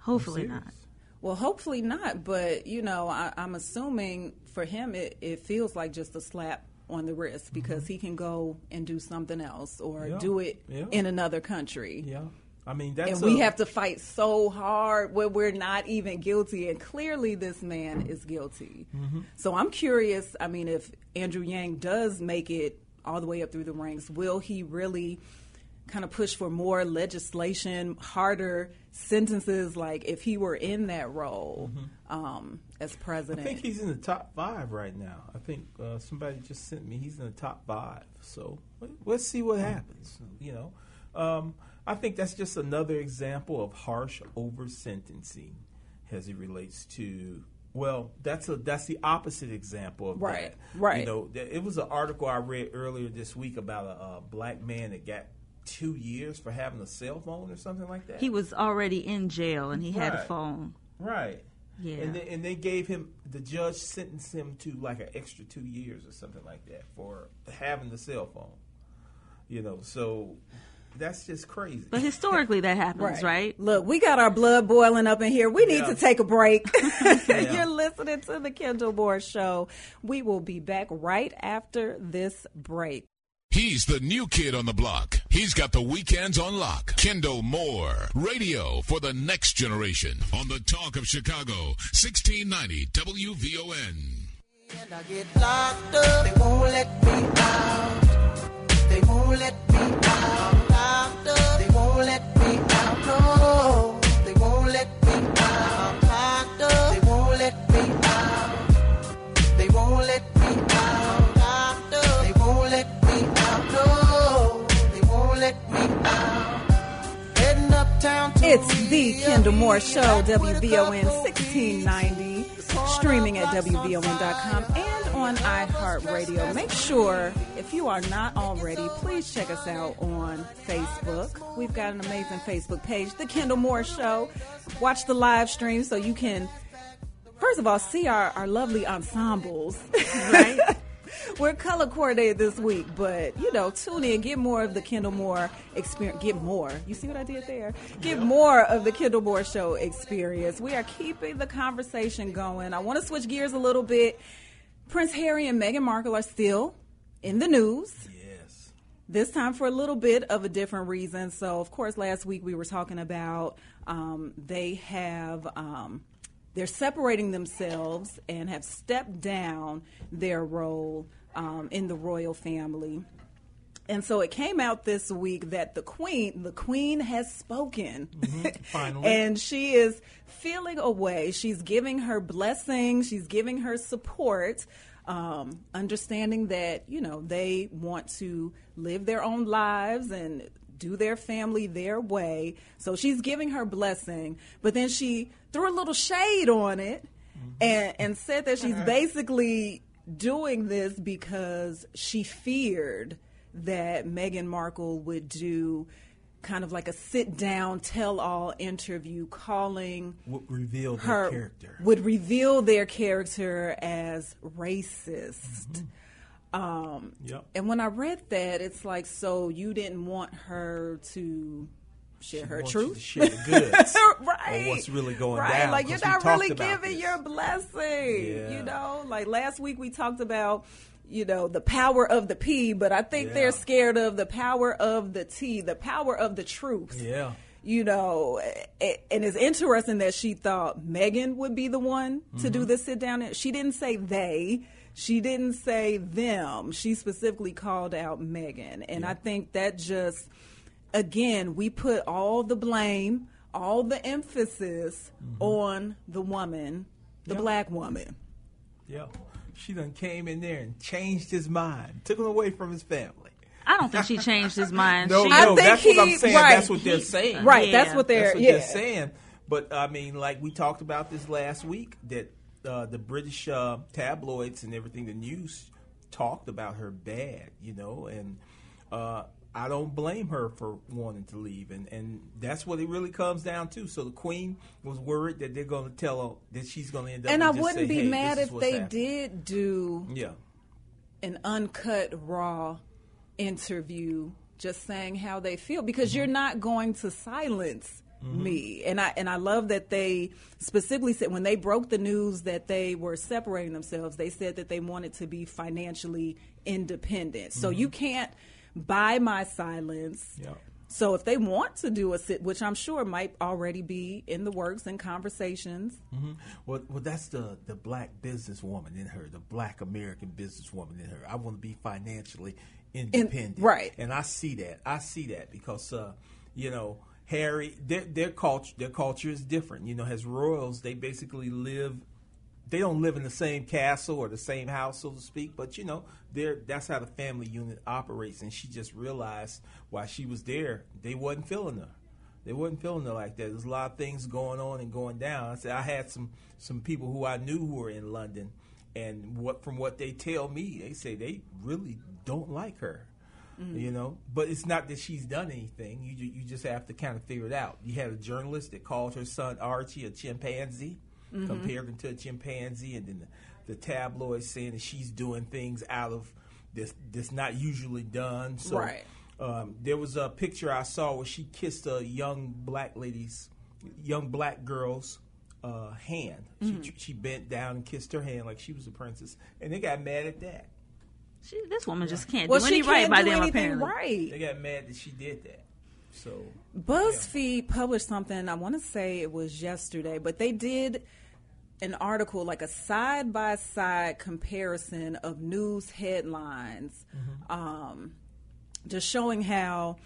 Hopefully I'm not. Well, hopefully not, but you know, I, I'm assuming for him it, it feels like just a slap on the wrist because mm-hmm. he can go and do something else or Yeah. do it Yeah. in another country. Yeah. I mean, that's and we a- have to fight so hard when we're not even guilty, and clearly this man is guilty. Mhm. So I'm curious. I mean, if Andrew Yang does make it all the way up through the ranks, will he really kind of push for more legislation, harder sentences? Like if he were in that role um, as president, I think he's in the top five right now. I think uh, somebody just sent me. He's in the top five. So let- let's see what happens. You know, um, I think that's just another example of harsh over sentencing as it relates to. Well, that's a that's the opposite example of Right, that. right. You know, th- it was an article I read earlier this week about a, a black man that got two years for having a cell phone or something like that. He was already in jail and he had a phone. Right. Yeah. And they, and they gave him the judge sentenced him to like an extra two years or something like that for having the cell phone. You know, so that's just crazy. But historically, that happens, right? Look, we got our blood boiling up in here. We need Yeah. to take a break. Yeah. You're listening to the Kendall Moore Show. We will be back right after this break. He's the new kid on the block. He's got the weekends on lock. Kendall Moore, radio for the next generation on the Talk of Chicago, 1690 WVON. And I get locked up, they won't let me out. They won't let me out. Locked up, they won't let me out. No, they won't let me out. Locked up, they won't let me out. They won't let me out. Locked up, they won't let me out. No, they won't let me out. Heading uptown to It's the Kendall Moore Show, WVON 1690, streaming at WVON.com and on iHeartRadio. Make sure, if you are not already, please check us out on Facebook. We've got an amazing Facebook page, The Kendall Moore Show. Watch the live stream so you can, first of all, see our, our lovely ensembles. Right? We're color coordinated this week, but you know, tune in, get more of the Kendall Moore experience. Get more. You see what I did there? Get more of the Kendall Moore Show experience. We are keeping the conversation going. I want to switch gears a little bit. Prince Harry and Meghan Markle are still in the news. Yes. This time for a little bit of a different reason. So, of course, last week we were talking about um, they have um, they're separating themselves and have stepped down their role um, in the royal family. And so it came out this week that the queen, the queen has spoken. finally. and she is feeling away. She's giving her blessing, she's giving her support, um, understanding that, you know, they want to live their own lives and do their family their way. So she's giving her blessing, but then she threw a little shade on it mm-hmm. and, and said that she's uh-huh. basically doing this because she feared that Meghan Markle would do kind of like a sit down, tell all interview calling Would reveal their her character. would reveal their character as racist. Mm-hmm. Um, Yep. And when I read that, it's like, so you didn't want her to share her wants you truth, share the goods right? what's really going right? down, Like you're not really giving this. your blessing. Yeah. You know, like last week we talked about. You know the power of the P, but I think Yeah. they're scared of the power of the T, the power of the truth Yeah. you know, and it's interesting that she thought Meghan would be the one to do Mhm. the sit down. She didn't say they. She didn't say them. She specifically called out Meghan. And I think that just, again, we put all the blame, all the emphasis mm-hmm. on the woman, the Yeah. black woman. Yeah. She done came in there and changed his mind, took him away from his family. I don't think she changed his mind. No, she, no, that's what I'm he- saying. right, that's what they're he- saying. right, that's what they're- That's what yeah. they're saying. But I mean, like we talked about this last week, that uh, the British uh, tabloids and everything, the news talked about her bad, you know, and uh, I don't blame her for wanting to leave, and and that's what it really comes down to. So the Queen was worried that they're going to tell her that she's going to end up. And I wouldn't say, be "Hey, mad if they happening." did do Yeah. an uncut raw interview just saying how they feel because you're not going to silence me and i and i love that they specifically said when they broke the news that they were separating themselves they said that they wanted to be financially independent so Mhm. you can't buy my silence Yeah. So if they want to do a sit, which I'm sure might already be in the works and conversations, hmm Well, well, that's the the black businesswoman in her, the black American businesswoman in her. I want to be financially independent, right. And I see that. I see that because, uh, you know, Harry, their their culture, their culture is different. You know, as royals, they basically live. They don't live in the same castle or the same house, so to speak. But you know, they're, that's how the family unit operates. And she just realized while she was there, they wasn't feeling her they wasn't feeling her like that. There's a lot of things going on and going down. I said I had some some people who I knew who were in London, and what from what they tell me, they say they really don't like her. Mm-hmm. You know, but it's not that she's done anything. You you just have to kind of figure it out. You had a journalist that called her son Archie a chimpanzee, Mhm. compared him to a chimpanzee, and then the, the tabloids saying that she's doing things out of this this not usually done. So Right. um, there was a picture I saw where she kissed a young black lady's, young black girl's uh, hand. Mhm. She, she bent down and kissed her hand like she was a princess, and they got mad at that. She, this woman just can't Well, do she any right can't by do them. anything apparently, right. They got mad that she did that. So BuzzFeed published something. I want to say it was yesterday, but they did an article like a side by side comparison of news headlines, um, just showing how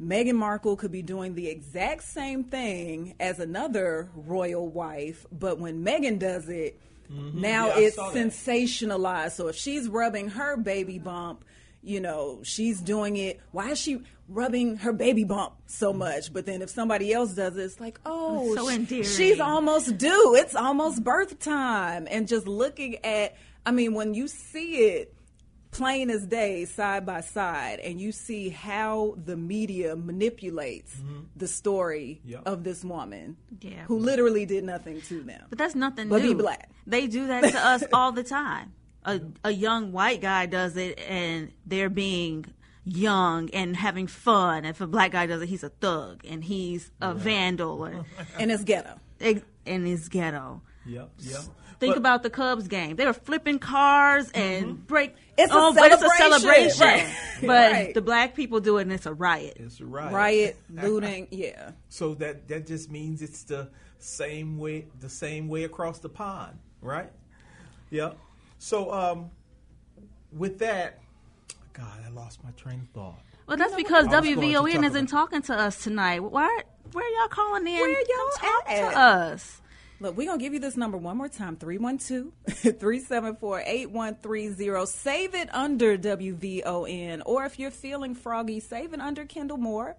Meghan Markle could be doing the exact same thing as another royal wife, but when Meghan does it, Mhm. now Yeah, it's sensationalized. So if she's rubbing her baby bump, you know, she's doing it. Why is she rubbing her baby bump so much? But then if somebody else does it, it's like, oh, So sh- endearing. she's almost due. It's almost birth time. And just looking at, I mean, when you see it plain as day, side by side, and you see how the media manipulates mm-hmm. the story Yep. of this woman Yeah. who literally did nothing to them. But that's nothing But new. be black. They do that to us all the time. A, a young white guy does it, and they're being young and having fun. If a black guy does it, he's a thug and he's a vandal, and, and it's ghetto. And it's ghetto. Yep, yep. Think But- about the Cubs game. They were flipping cars and break. It's a oh, but it's a celebration. celebration. Right. But Right. the black people do it, and it's a riot. It's a riot. Riot, looting, yeah. So that that just means it's the same way the same way across the pond, right? Yeah. So um, with that, God, I lost my train of thought. Well, that's because I WVON isn't about- talking to us tonight. Why? Where y'all calling in? Where y'all Come talk at? to us. Look, we're going to give you this number one more time 312 374 8130. Save it under WVON. Or if you're feeling froggy, save it under Kendall Moore.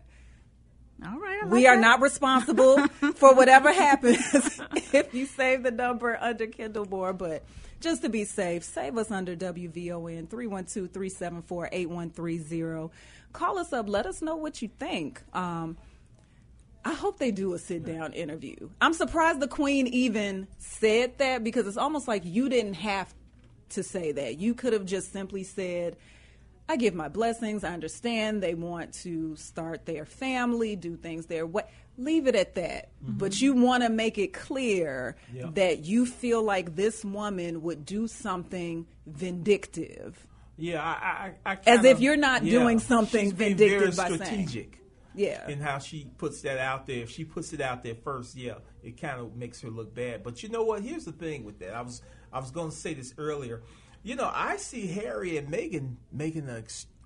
All right. I we are that. not responsible for whatever happens if you save the number under Kendall Moore, but just to be safe, save us under WVON 312 374 8130. Call us up. Let us know what you think. Um, I hope they do a sit down interview. I'm surprised the Queen even said that because it's almost like you didn't have to say that. You could have just simply said, I give my blessings. I understand they want to start their family, do things their way. Leave it at that. Mm-hmm. But you want to make it clear Yeah. that you feel like this woman would do something vindictive. Yeah, I, I, I As kinda- if you're not doing something vindictive very by saying. Strategic. Yeah. in how she puts that out there. If she puts it out there first, yeah, it kind of makes her look bad. But you know what? Here's the thing with that. I was I was going to say this earlier. You know, I see Harry and Meghan making a,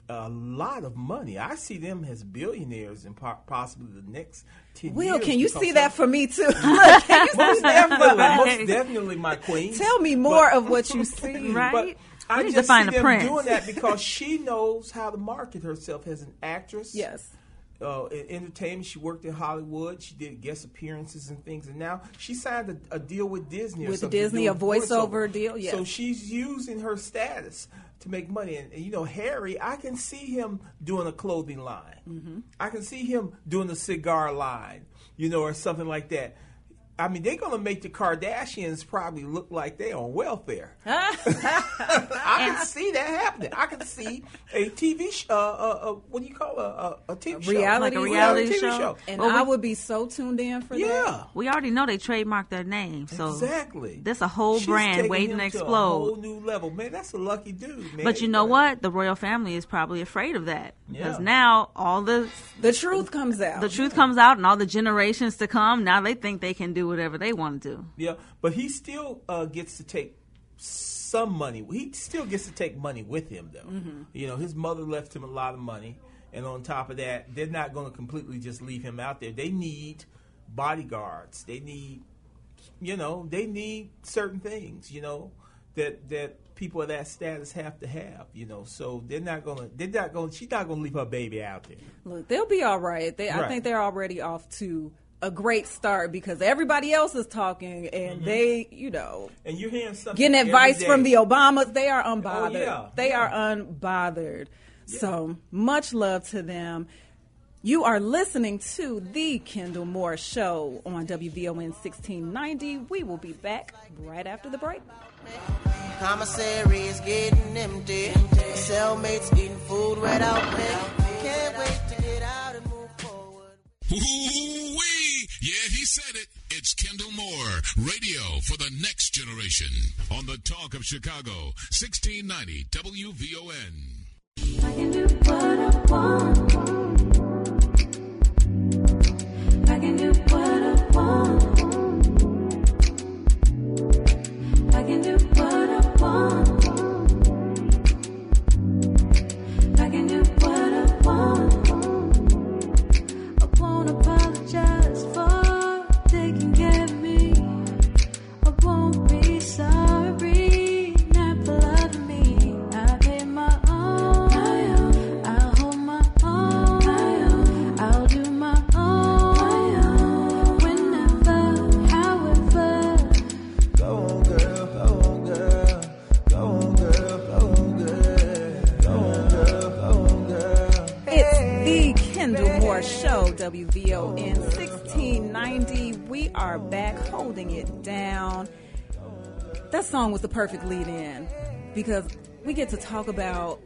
a lot of money. I see them as billionaires and po- possibly the next ten Will, years. can you see that for me too? Look, most see that for definitely, most definitely, my queen. Tell me more of what you see. Right? But I need just to find see a them prince. doing that because she knows how to market herself as an actress. Yes. Uh, in entertainment, she worked in Hollywood. She did guest appearances and things, and now she signed a, a deal with Disney. With Disney, a voiceover deal, yes. So she's using her status to make money. And, and, you know, Harry, I can see him doing a clothing line. Mm-hmm. I can see him doing a cigar line, you know, or something like that. I mean, they're gonna make the Kardashians probably look like they're on welfare. I can see that happening. I can see a TV show. Uh, uh, uh, what do you call a, a, a TV show? reality, Like a reality TV show? And Well, I we- would be so tuned in for that. Yeah, We already know they trademarked their name, so exactly. There's a whole She's brand taking waiting him to a explode. whole new level, man. That's a lucky dude, man. But you know what? The royal family is probably afraid of that because Yeah. now all the The truth comes out. the truth comes out, and all the generations to come. Now they think they can do whatever they want to do. Yeah, but he still uh, gets to take some money. He still gets to take money with him, though. Mm-hmm. You know, his mother left him a lot of money, and on top of that, they're not going to completely just leave him out there. They need bodyguards. They need, you know, they need certain things. You know, that that people of that status have to have. You know, so they're not gonna. They're not going. to She's not going to leave her baby out there. Look, they'll be all right. They, I think they're already off to a great start because everybody else is talking and mm-hmm. they, you know, And you're hearing something. getting advice from the Obamas. They are unbothered. Oh, yeah. They Yeah. are unbothered. So much love to them. You are listening to the Kendall Moore Show on WVON 1690. We will be back right after the break. Commissary is getting empty. Cellmates eating food without pay. Can't wait to get out and move forward. Ooh-wee! Yeah, he said it. It's Kendall Moore, radio for the next generation on the Talk of Chicago, 1690 WVON. Song was the perfect lead in because we get to talk about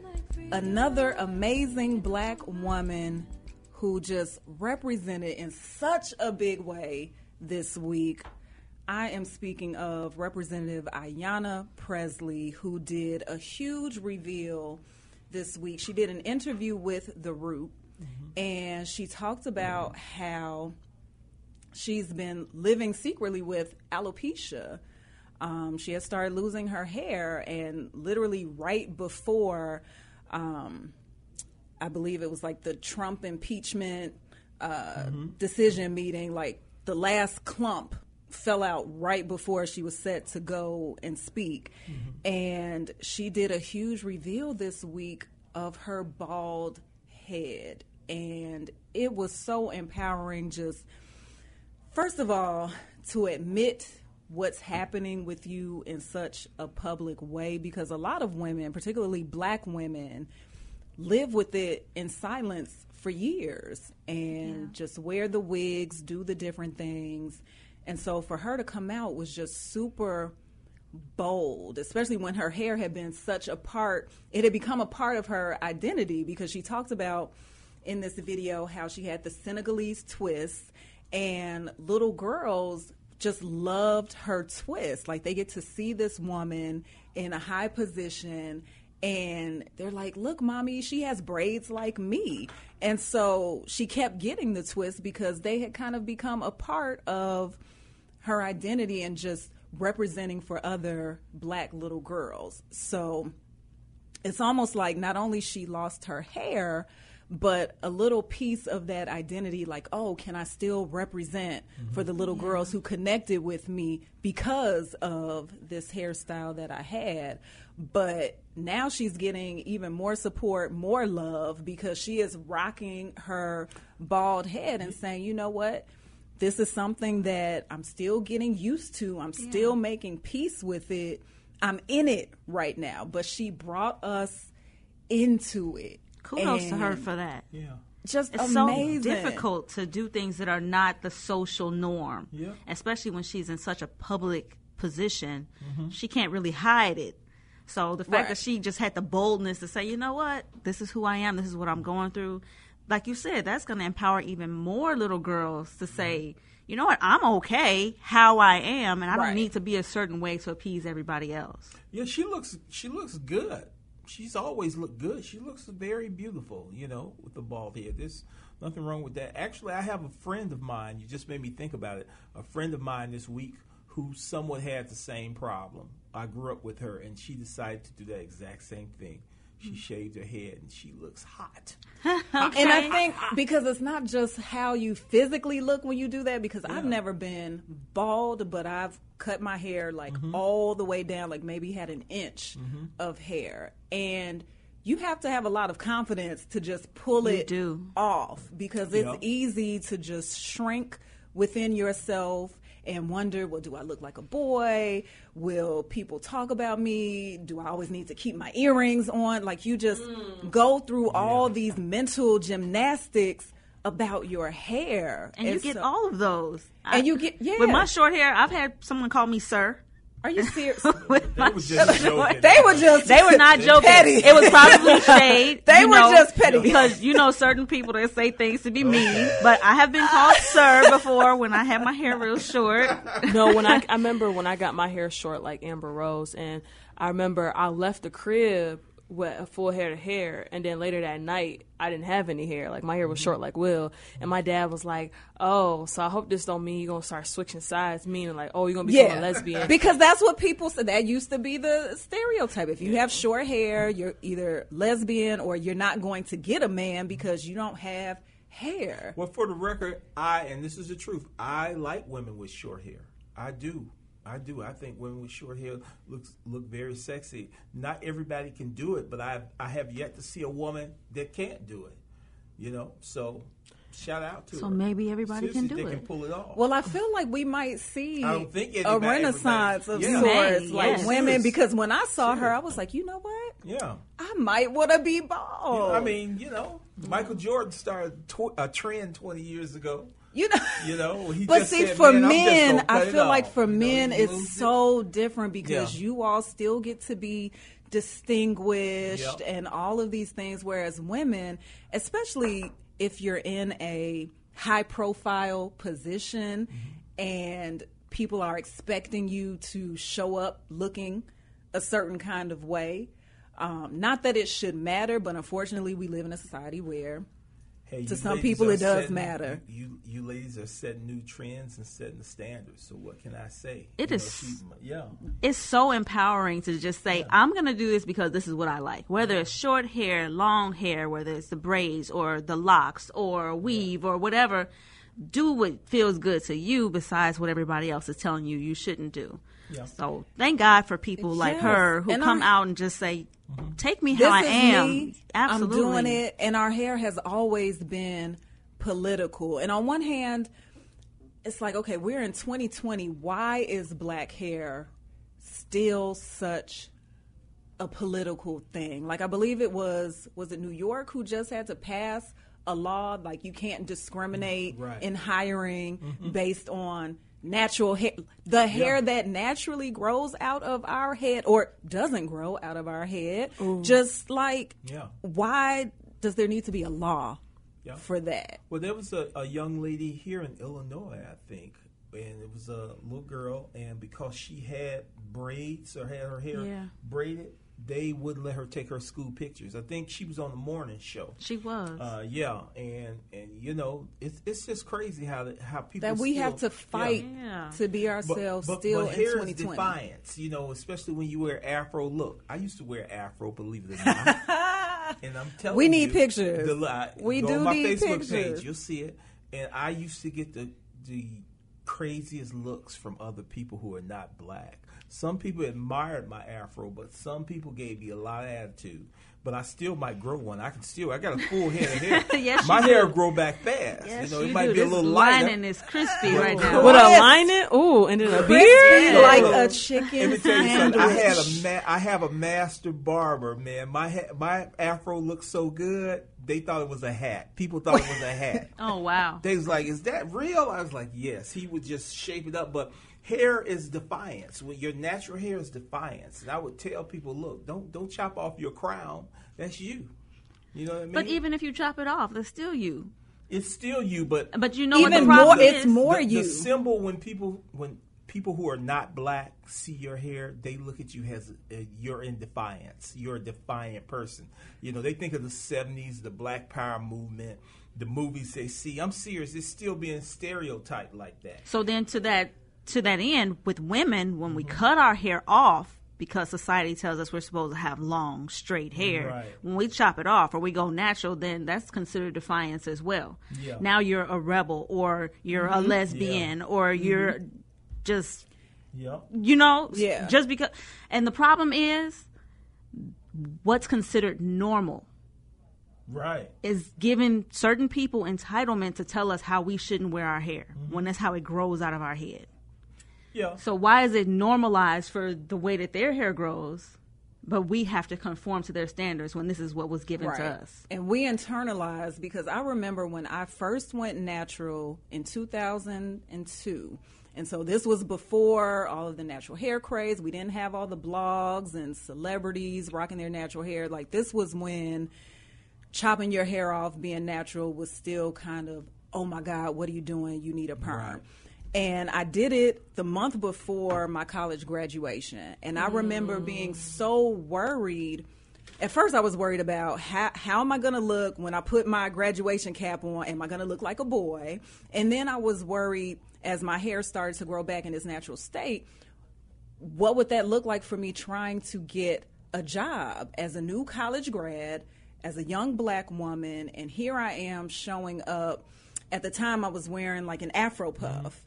another amazing black woman who just represented in such a big way this week. I am speaking of Representative Ayanna Pressley, who did a huge reveal this week. She did an interview with The Root, and she talked about how she's been living secretly with alopecia. Um, she had started losing her hair, and literally right before, um, I believe it was like the Trump impeachment uh, decision meeting, like the last clump fell out right before she was set to go and speak. And she did a huge reveal this week of her bald head. And it was so empowering just First of all, to admit what's happening with you in such a public way, because a lot of women, particularly black women, live with it in silence for years and just wear the wigs, do the different things. And so for her to come out was just super bold, especially when her hair had been such a part, it had become a part of her identity because she talked about in this video how she had the Senegalese twist and little girls just loved her twist. Like they get to see this woman in a high position and they're like, "Look, mommy, she has braids like me." And so she kept getting the twist because they had kind of become a part of her identity and just representing for other black little girls. So it's almost like not only she lost her hair, but a little piece of that identity like, oh, can I still represent for the little mm-hmm. girls who connected with me because of this hairstyle that I had? But now she's getting even more support, more love because she is rocking her bald head and saying, you know what? This is something that I'm still getting used to. I'm still making peace with it. I'm in it right now. But she brought us into it. Kudos to her for that. Yeah. just it's amazing. so difficult to do things that are not the social norm. Yeah. Especially when she's in such a public position, Mhm. she can't really hide it. So the fact Right. that she just had the boldness to say, you know what, this is who I am, this is what I'm going through. Like you said, that's going to empower even more little girls to say, you know what, I'm okay how I am, and I don't need to be a certain way to appease everybody else. Yeah, she looks she looks good. She's always looked good. She looks very beautiful, you know, with the bald head. There's nothing wrong with that. Actually, I have a friend of mine. You just made me think about it. A friend of mine this week who somewhat had the same problem. I grew up with her, and she decided to do that exact same thing. She hmm. shaved her head, and she looks hot. okay. And I think because it's not just how you physically look when you do that, because I've never been bald, but I've cut my hair like Mm-hmm. all the way down, like maybe had an inch of hair. And you have to have a lot of confidence to just pull You it do. off because it's Yep. easy to just shrink within yourself and wonder, well, do I look like a boy? Will people talk about me? Do I always need to keep my earrings on? Like you just go through all these mental gymnastics about your hair. And you get all of those. And you get- yeah. With my short hair, I've had someone call me sir. Are you serious? They were just joking. They were just They were not joking. petty. It was probably shade. They were know, just petty. because you know certain people that say things to be mean. But I have been called sir before when I had my hair real short. no, when I I remember when I got my hair short like Amber Rose, and I remember I left the crib with a full head of hair, and then later that night I didn't have any hair. Like my hair was mm-hmm. short like Will, and my dad was like, "Oh, so I hope this don't mean you're gonna start switching sides, meaning like, oh, you're gonna become a lesbian." because that's what people said. That used to be the stereotype. If you have short hair, you're either lesbian or you're not going to get a man because you don't have hair. Well, for the record, I and this is the truth. I like women with short hair. I do. I do. I think women with short hair looks look very sexy. Not everybody can do it, but I I have yet to see a woman that can't do it. You know, so shout out to So her. maybe everybody can do they it. can pull it off. Well, I feel like we might see I don't think a renaissance of everybody- Yeah. sorts, May, like yes. women. Because when I saw her, I was like, you know what? yeah. I might want to be bald. I mean, you know, Michael Jordan started tw- a trend 20 years ago. You know, You know, he but see, said, for "Man, men, I feel like for You men, he it's moved it. so different because Yeah. you all still get to be distinguished Yep. and all of these things. Whereas women, especially if you're in a high profile position Mm-hmm. and people are expecting you to show up looking a certain kind of way. Um, not that it should matter, but unfortunately, we live in a society where Hey, to some people it does setting- matter. You, you you ladies are setting new trends and setting the standards. So what can I say? It You is- know, she's yeah. It's so empowering to just say, I'm going to do this because this is what I like. Whether it's short hair, long hair, whether it's the braids or the locks or weave or whatever, do what feels good to you besides what everybody else is telling you you shouldn't do. Yeah. So thank God for people like her who And come I'm- out and just say, mm-hmm. take me this how I am." me. Absolutely. I'm doing it, and our hair has always been political. And on one hand, it's like, okay, we're in 2020. Why is black hair still such a political thing? Like, I believe it was was it New York who just had to pass a law like you can't discriminate Right. in hiring mm-hmm. based on natural hair the hair that naturally grows out of our head or doesn't grow out of our head just like Yeah. why does there need to be a law Yeah. for that Well, there was a, a young lady here in Illinois, I think, and it was a little girl, and because she had braids or had her hair Yeah. braided, they wouldn't let her take her school pictures. I think she was on the morning show. She was. Uh, yeah, and and you know, it's it's just crazy how the, how people that we still- have to fight Yeah. to be ourselves but, still but in hair is 2020 defiance, you know, especially when you wear afro look. I used to wear afro, believe it or not. and I'm telling you, We you, need pictures. The, li- We go do on my need Facebook pictures. page, you'll see it. And I used to get the the craziest looks from other people who are not black. Some people admired my afro, but some people gave me a lot of attitude. But I still might grow one. I can still. I got a full head of hair. Yes, my hair do. grow back fast. Yes, you know, it you might do. be a This little lighter. lining is crispy right now. With a Yes. lining, ooh, and then a Crispy beard. like a chicken Let me tell you something. I had sandwich. a ma- I have a master barber, man. My ha- my afro looks so good, they thought it was a hat. People thought it was a hat. Oh wow. They was like, "Is that real?" I was like, "Yes." He would just shape it up, but hair is defiance. When your natural hair is defiance, and I would tell people, "Look, don't don't chop off your crown. That's you." You know what I mean? But even if you chop it off, that's still you. it's still you, but But you know what Even the problem more- is? it's more the, you. The symbol when people when people who are not black see your hair, they look at you as uh, you're in defiance. You're a defiant person. You know, they think of the '70s, the Black Power movement, the movies they see. I'm serious. It's still being stereotyped like that. So then to that to that end, with women, when Mm-hmm. we cut our hair off because society tells us we're supposed to have long, straight hair, Right. when we chop it off or we go natural, then that's considered defiance as well. Yeah. Now you're a rebel or you're a Mhm. lesbian or you're just Yep. you know Yeah. just because and the problem is what's considered normal Right. is giving certain people entitlement to tell us how we shouldn't wear our hair when that's how it grows out of our head. Yeah. So why is it normalized for the way that their hair grows, but we have to conform to their standards when this is what was given to us? And we internalize because I remember when I first went natural in 2002. And so this was before all of the natural hair craze. We didn't have all the blogs and celebrities rocking their natural hair. Like this was when chopping your hair off, being natural was still kind of, oh my God, what are you doing? You need a perm. And I did it the month before my college graduation. And I remember being mm. so worried. At first, I was worried about how, how am I going to look when I put my graduation cap on? Am I going to look like a boy? And then I was worried as my hair started to grow back in its natural state what would that look like for me trying to get a job as a new college grad, as a young black woman, and here I am showing up. At the time, I was wearing like an Afro puff.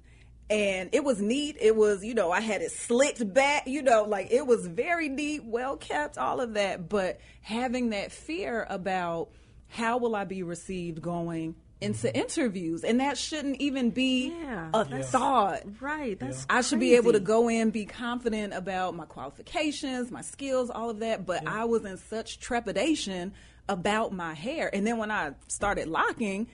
And it was neat. It was, you know, I had it slicked back, you know, like it was very neat, well kept, all of that. But having that fear about how will I be received going into mm-hmm. interviews, and that shouldn't even be Yeah, a thought. Right. That's I should be able to go in, be confident about my qualifications, my skills, all of that. But I was in such trepidation about my hair. And then when I started locking,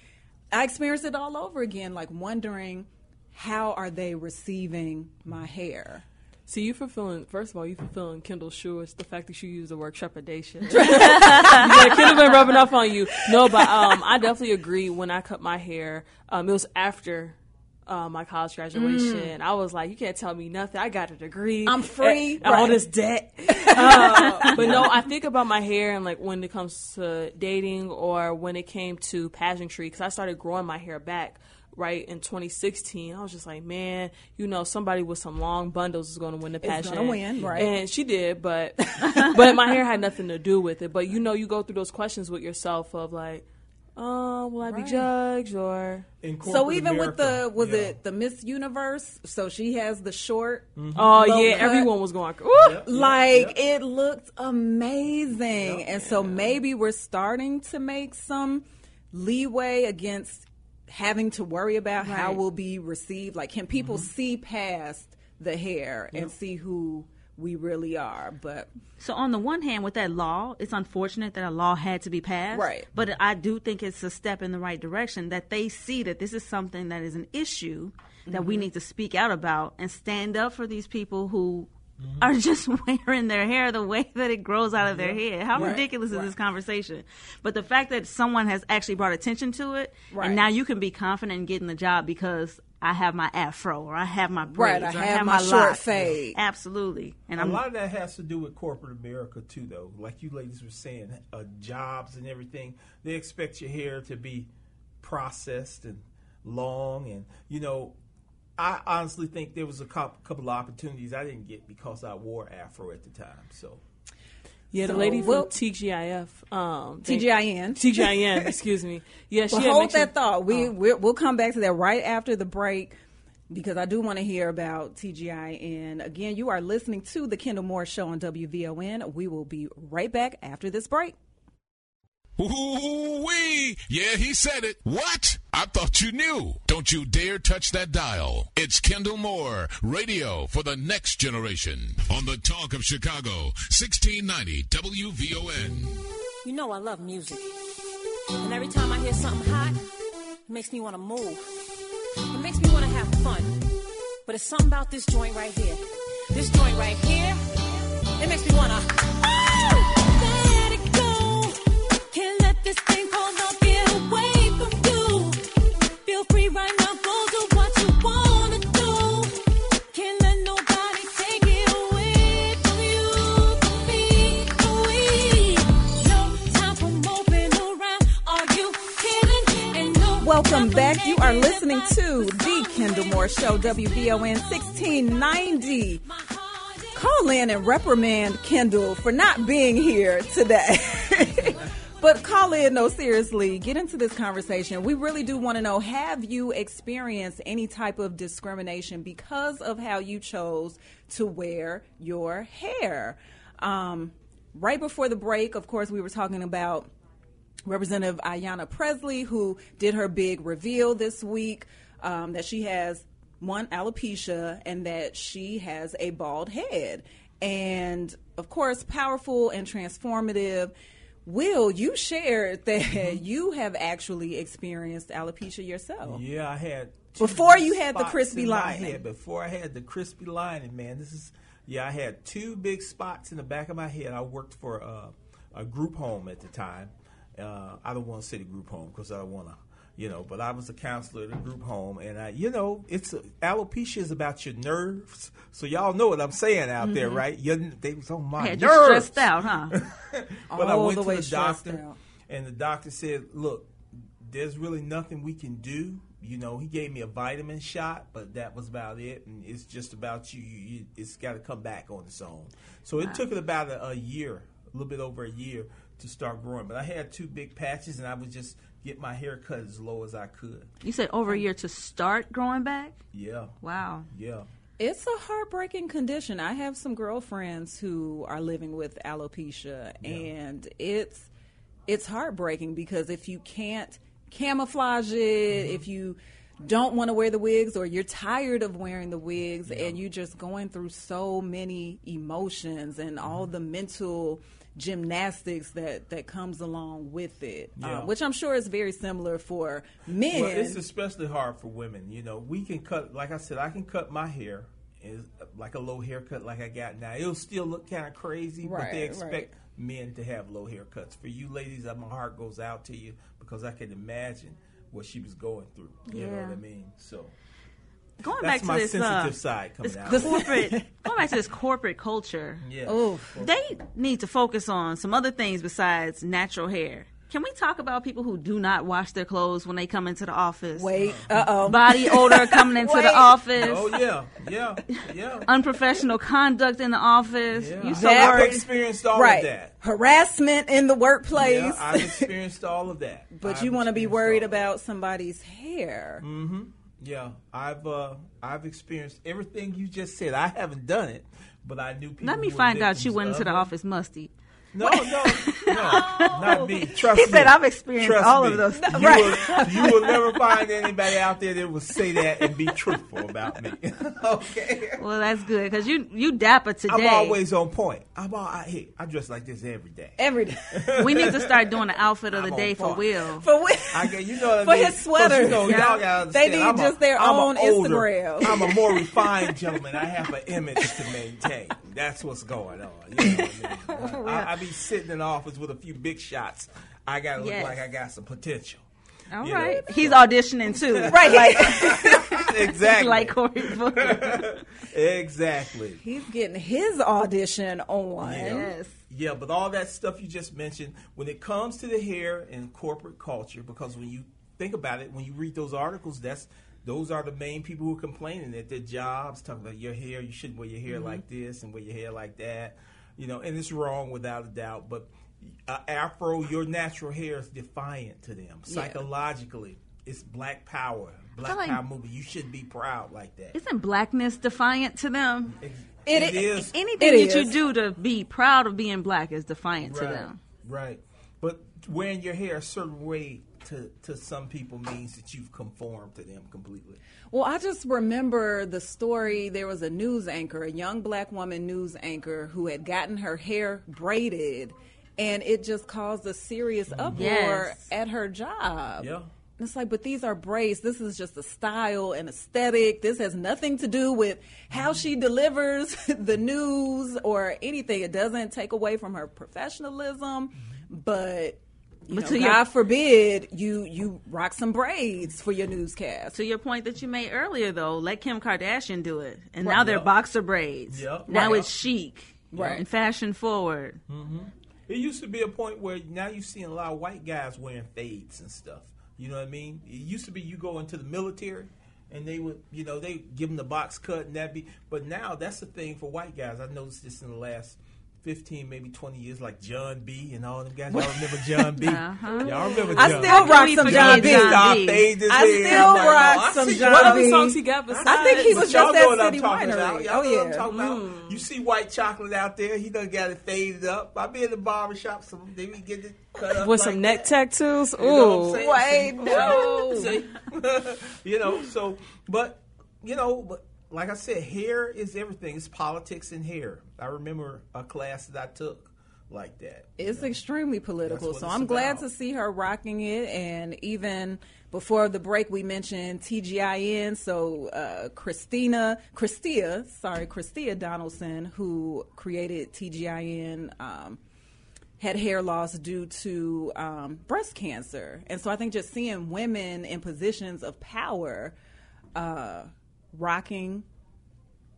I experienced it all over again, like wondering how are they receiving my hair? So you fulfilling. First of all, you fulfilling Kendall Schwartz. The fact that you use the word trepidation. yeah, Kendall been rubbing off on you. No, but um, I definitely agree. When I cut my hair, um, it was after. Uh, my college graduation, I was like, "You can't tell me nothing. I got a degree. I'm free. And, and all Right. this debt." Uh, but no, I think about my hair and like when it comes to dating or when it came to pageantry, because I started growing my hair back right in 2016. I was just like, man, you know, somebody with some long bundles is going to win the It's pageant. gonna win, right. And she did, but but my hair had nothing to do with it. But you know, you go through those questions with yourself of like, oh, will I be judged or? So corporate even with the was yeah. it the Miss Universe? So she has the short. Mm-hmm. Oh yeah, cut. everyone was going. Ooh. like it looked amazing and so maybe we're starting to make some leeway against having to worry about how we'll be received like can people see past the hair and see who we really are but So on the one hand, with that law, it's unfortunate that a law had to be passed. Right. But I do think it's a step in the right direction that they see that this is something that is an issue that we Mhm. need to speak out about and stand up for these people who are just wearing their hair the way that it grows out of their head. How Right. ridiculous is this conversation? But the fact that someone has actually brought attention to it, Right. and now you can be confident in getting the job because I have my afro or I have my Right, braids I have my, my short locks. fade. Absolutely. And a I'm lot of that has to do with corporate America too, though. Like you ladies were saying, uh, jobs and everything. They expect your hair to be processed and long, and you know, I honestly think there was a couple, couple of opportunities I didn't get because I wore afro at the time. So Yeah, the So, lady from well- TGIF, um, they- TGIN. TGIN, excuse me. Yeah, she Well, hold mentioned- that thought. We Oh. we're, we'll come back to that right after the break because I do want to hear about TGIN. Again, you are listening to the Kendall Moore Show on WVON. We will be right back after this break. Ooh-wee! Yeah, he said it. What? I thought you knew. Don't you dare touch that dial. It's Kendall Moore, radio for the next generation. On the Talk of Chicago, 1690 WVON. You know I love music. And every time I hear something hot, it makes me want to move. It makes me want to have fun. But it's something about this joint right here. This joint right here, it makes me want to. Welcome back. You are listening to The Kendall Moore Show, WVON 1690. Call in and reprimand Kendall for not being here today. but call in, no, seriously, get into this conversation. We really do want to know have you experienced any type of discrimination because of how you chose to wear your hair? Um, right before the break, of course, we were talking about Representative Ayanna Pressley, who did her big reveal this week um, that she has one alopecia and that she has a bald head. And of course, powerful and transformative. Will, you shared that you have actually experienced alopecia yourself. Yeah, I had two Before you had the crispy in lining. head. Before I had the crispy lining, man, this is yeah. I had two big spots in the back of my head. I worked for uh, a group home at the time. Uh, I don't want to say the group home because I don't want to, you know. But I was a counselor at a group home, and I, you know, it's alopecia is about your nerves. So y'all know what I'm saying out there, Mhm. right? Your, they was on my Had you nerves. stressed out, huh? but I went the to the doctor, out. and the doctor said, "Look, there's really nothing we can do. You know, he gave me a vitamin shot, but that was about it. And it's just about you. you, you it's got to come back on its own. So it Wow. took it about a, a year, a little bit over a year, to start growing. But I had two big patches, and I would just get my hair cut as low as I could. You said over a year to start growing back? Yeah. Wow. Yeah. It's a heartbreaking condition. I have some girlfriends who are living with alopecia, and it's it's heartbreaking because if you can't camouflage it, mm-hmm. if you don't want to wear the wigs or you're tired of wearing the wigs and you're just going through so many emotions and all mm-hmm. the mental gymnastics that that comes along with it Yeah. uh, which i'm sure is very similar for men Well, it's especially hard for women. You know, we can cut, like I said, I can cut my hair is like a low haircut like I got now. It'll still look kind of crazy, right, but they expect right. men to have low haircuts. For you ladies, uh, my heart goes out to you because I can imagine what she was going through. You know what I mean? So Going That's back to my this sensitive uh, side coming this out. corporate, going back to this corporate culture. Yes. Oh, they need to focus on some other things besides natural hair. Can we talk about people who do not wash their clothes when they come into the office? Wait, uh-oh. Body odor coming into the office. Oh yeah, yeah, yeah. Unprofessional conduct in the office. You so That- worried. experienced all right of that. harassment in the workplace Yeah, I've experienced all of that. But I've you want to be worried about somebody's hair. Mm-hmm. Yeah, I've uh, I've experienced everything you just said. I haven't done it, but I knew people. Let me find out you went into the office musty. No, no, no, not me. Trust me. He me. said, "I've experienced Trust all me. of those." You, will, you will never find anybody out there that will say that and be truthful about me. okay. Well, that's good because you you dapper today. I'm always on point. I'm all. I, hey, I dress like this every day. Every day. we need to start doing the outfit of the I'm day for point. Will. For Will. I get you know what I For mean? his sweater. 'Cause You know, Yeah. y'all gotta They need I'm a- just their I'm own older- Instagram. I'm a more refined gentleman. I have an image to maintain. That's what's going on. You know what I mean? I, I be sitting in the office with a few big shots. I gotta look like I got some potential. All You know, he's auditioning too. Right, like exactly. like Cory Booker. exactly. He's getting his audition on. Yeah. Yeah, but all that stuff you just mentioned, when it comes to the hair and corporate culture, because when you think about it, when you read those articles, that's those are the main people who are complaining at their jobs, talking about your hair, you shouldn't wear your hair Mhm. like this and wear your hair like that. You know, and it's wrong without a doubt. But uh, afro, your natural hair is defiant to them Yeah. psychologically. It's black power, black like- power movement. You should be proud like that. Isn't blackness defiant to them? It It is. Anything It that you do to be proud of being black is defiant to them. Right. But wearing your hair a certain way to, to some people means that you've conformed to them completely. Well, I just remember the story. There was a news anchor, a young black woman news anchor, who had gotten her hair braided, and it just caused a serious mm-hmm. uproar Yes. at her job. Yeah. It's like, but these are braids. This is just a style and aesthetic. This has nothing to do with how mm-hmm. she delivers the news or anything. It doesn't take away from her professionalism, mm-hmm. but you But know, to your- God forbid you you rock some braids for your newscast. To your point that you made earlier, though, let Kim Kardashian do it, and Right. now they're Yep. boxer braids. Yep. Now Right. it's chic, Right. and fashion forward. Mm-hmm. It used to be a point where now you're seeing a lot of white guys wearing fades and stuff. You know what I mean? It used to be you go into the military and they would, you know, they give them the box cut and that be. But now that's the thing for white guys. I noticed this in the last. 15, maybe 20 years, like Jon B. and all them guys. Y'all remember Jon B? Uh-huh. Y'all remember I Jon B? I still B? rock some Jon B. John Stop B. fades his I still I'm like, rock oh, some see- John What B. other songs he got besides? I think he was y'all just know at what I'm City talking Winery. about. Y'all Oh know what I'm yeah. talking about. You see white chocolate out there. He done got it faded up. I be in the barber shop. Some they be getting it cut up With like some neck that. tattoos. You know Ooh. Wait, no. You know, so but you know, but like I said, hair is everything. It's politics and hair. I remember a class that I took like that. It's extremely political. So I'm it's glad to see her rocking it. And even before the break, we mentioned TGIN. So uh, Christina, Christia, sorry, Chris-Tia Donaldson, who created TGIN. Um, had hair loss due to um, breast cancer. And so I think just seeing women in positions of power uh, rocking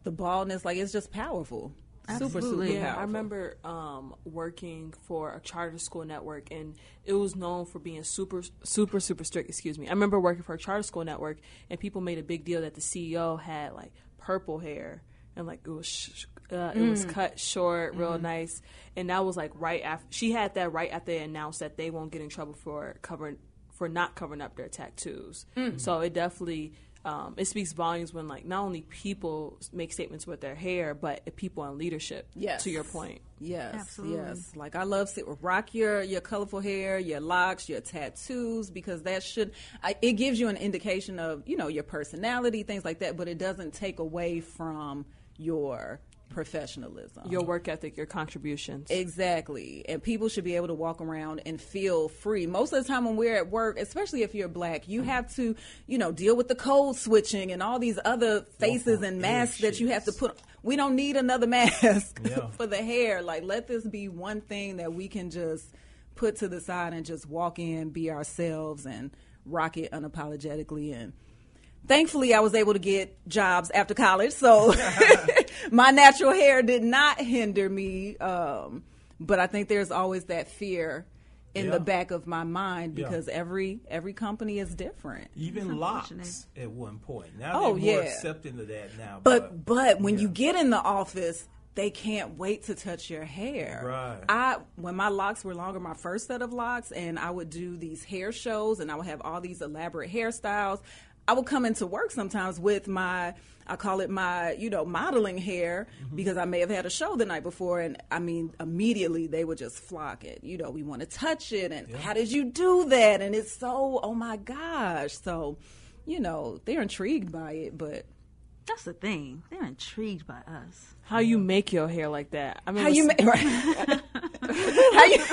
the baldness, like it's just powerful. Super, super Absolutely. Yeah, powerful. I remember um, working for a charter school network, and it was known for being super, super, super strict. Excuse me. I remember working for a charter school network, and people made a big deal that the CEO had like purple hair, and like it was sh- uh, it was cut short, real nice, and that was like right after she had that right after they announced that they won't get in trouble for covering for not covering up their tattoos. So it definitely. Um, it speaks volumes when like not only people make statements with their hair, but people in leadership. Yes. To your point. Yes, Absolutely. yes. Like I love see, rock your your colorful hair, your locks, your tattoos because that should I, it gives you an indication of you know your personality, things like that. But it doesn't take away from your professionalism. Your work ethic, your contributions. Exactly. And people should be able to walk around and feel free. Most of the time when we're at work, especially if you're black, you mm-hmm. have to, you know, deal with the code switching and all these other faces and masks that you have to put. We don't need another mask Yeah. for the hair. Like, let this be one thing that we can just put to the side and just walk in, be ourselves, and rock it unapologetically. And thankfully, I was able to get jobs after college, so my natural hair did not hinder me. Um, but I think there's always that fear in Yeah. the back of my mind Yeah. because every every company is different. Even locks at one point. Now Oh, they're more yeah. accepting of that now. But but when you get in the office, they can't wait to touch your hair. Right. I when my locks were longer, my first set of locks, and I would do these hair shows, and I would have all these elaborate hairstyles. I would come into work sometimes with my I call it my you know modeling hair mm-hmm. because I may have had a show the night before, and I mean immediately they would just flock it. You know, we want to touch it, and how did you do that? And it's so oh my gosh, so you know they're intrigued by it, but That's the thing. They're intrigued by us. How you make your hair like that? I mean, How you ma- right. How you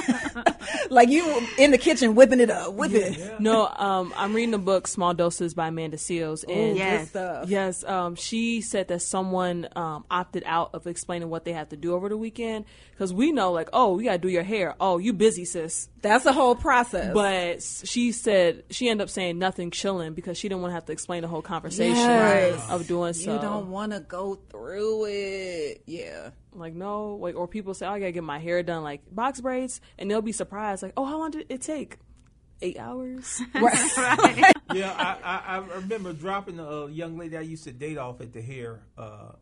like you in the kitchen whipping it up with it? No, um, I'm reading the book Small Doses by Amanda Seales, and Ooh, yes. stuff. yes, um, she said that someone um, opted out of explaining what they have to do over the weekend because we know, like, oh, you got to do your hair. Oh, you busy, sis. That's a whole process. But she said she ended up saying nothing chilling because she didn't want to have to explain the whole conversation Yes. of doing so. you don't want to go through it. Yeah. Like no, like or people say, oh, I gotta get my hair done like box braids, and they'll be surprised, like, oh, how long did it take? Eight hours. yeah, I, I, I remember dropping a young lady I used to date off at the hair, uh,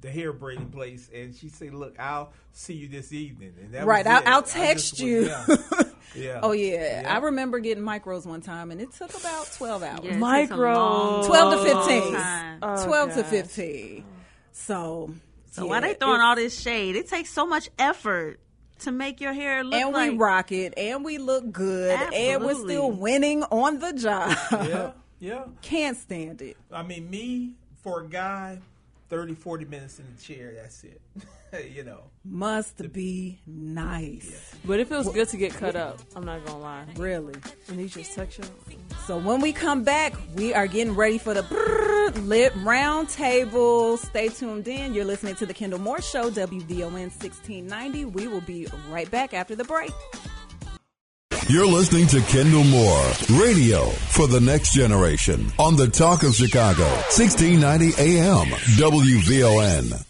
the hair braiding place, and she said, "Look, I'll see you this evening." And that Right, was I'll- I'll text was- you. Yeah. yeah. Oh yeah. I remember getting micros one time, and it took about twelve hours. Yeah, it takes a Micro. 12 to long 15. time. Oh, 12 to fifteen. 15. So, So why they throwing all this shade? It takes so much effort to make your hair look and like we rock it, and we look good, and we're still winning on the job. Yeah, yeah. Can't stand it. I mean, me for a guy, 30, 40 minutes in the chair. That's it. you know. Must be nice. But it feels good to get cut up. I'm not gonna lie. Really. And he just text you. So when we come back, we are getting ready for the brrr lit round table. Stay tuned in. You're listening to the Kendall Moore Show, WVON 1690. We will be right back after the break. You're listening to Kendall Moore, radio for the next generation on the Talk of Chicago, 1690 AM, WVON.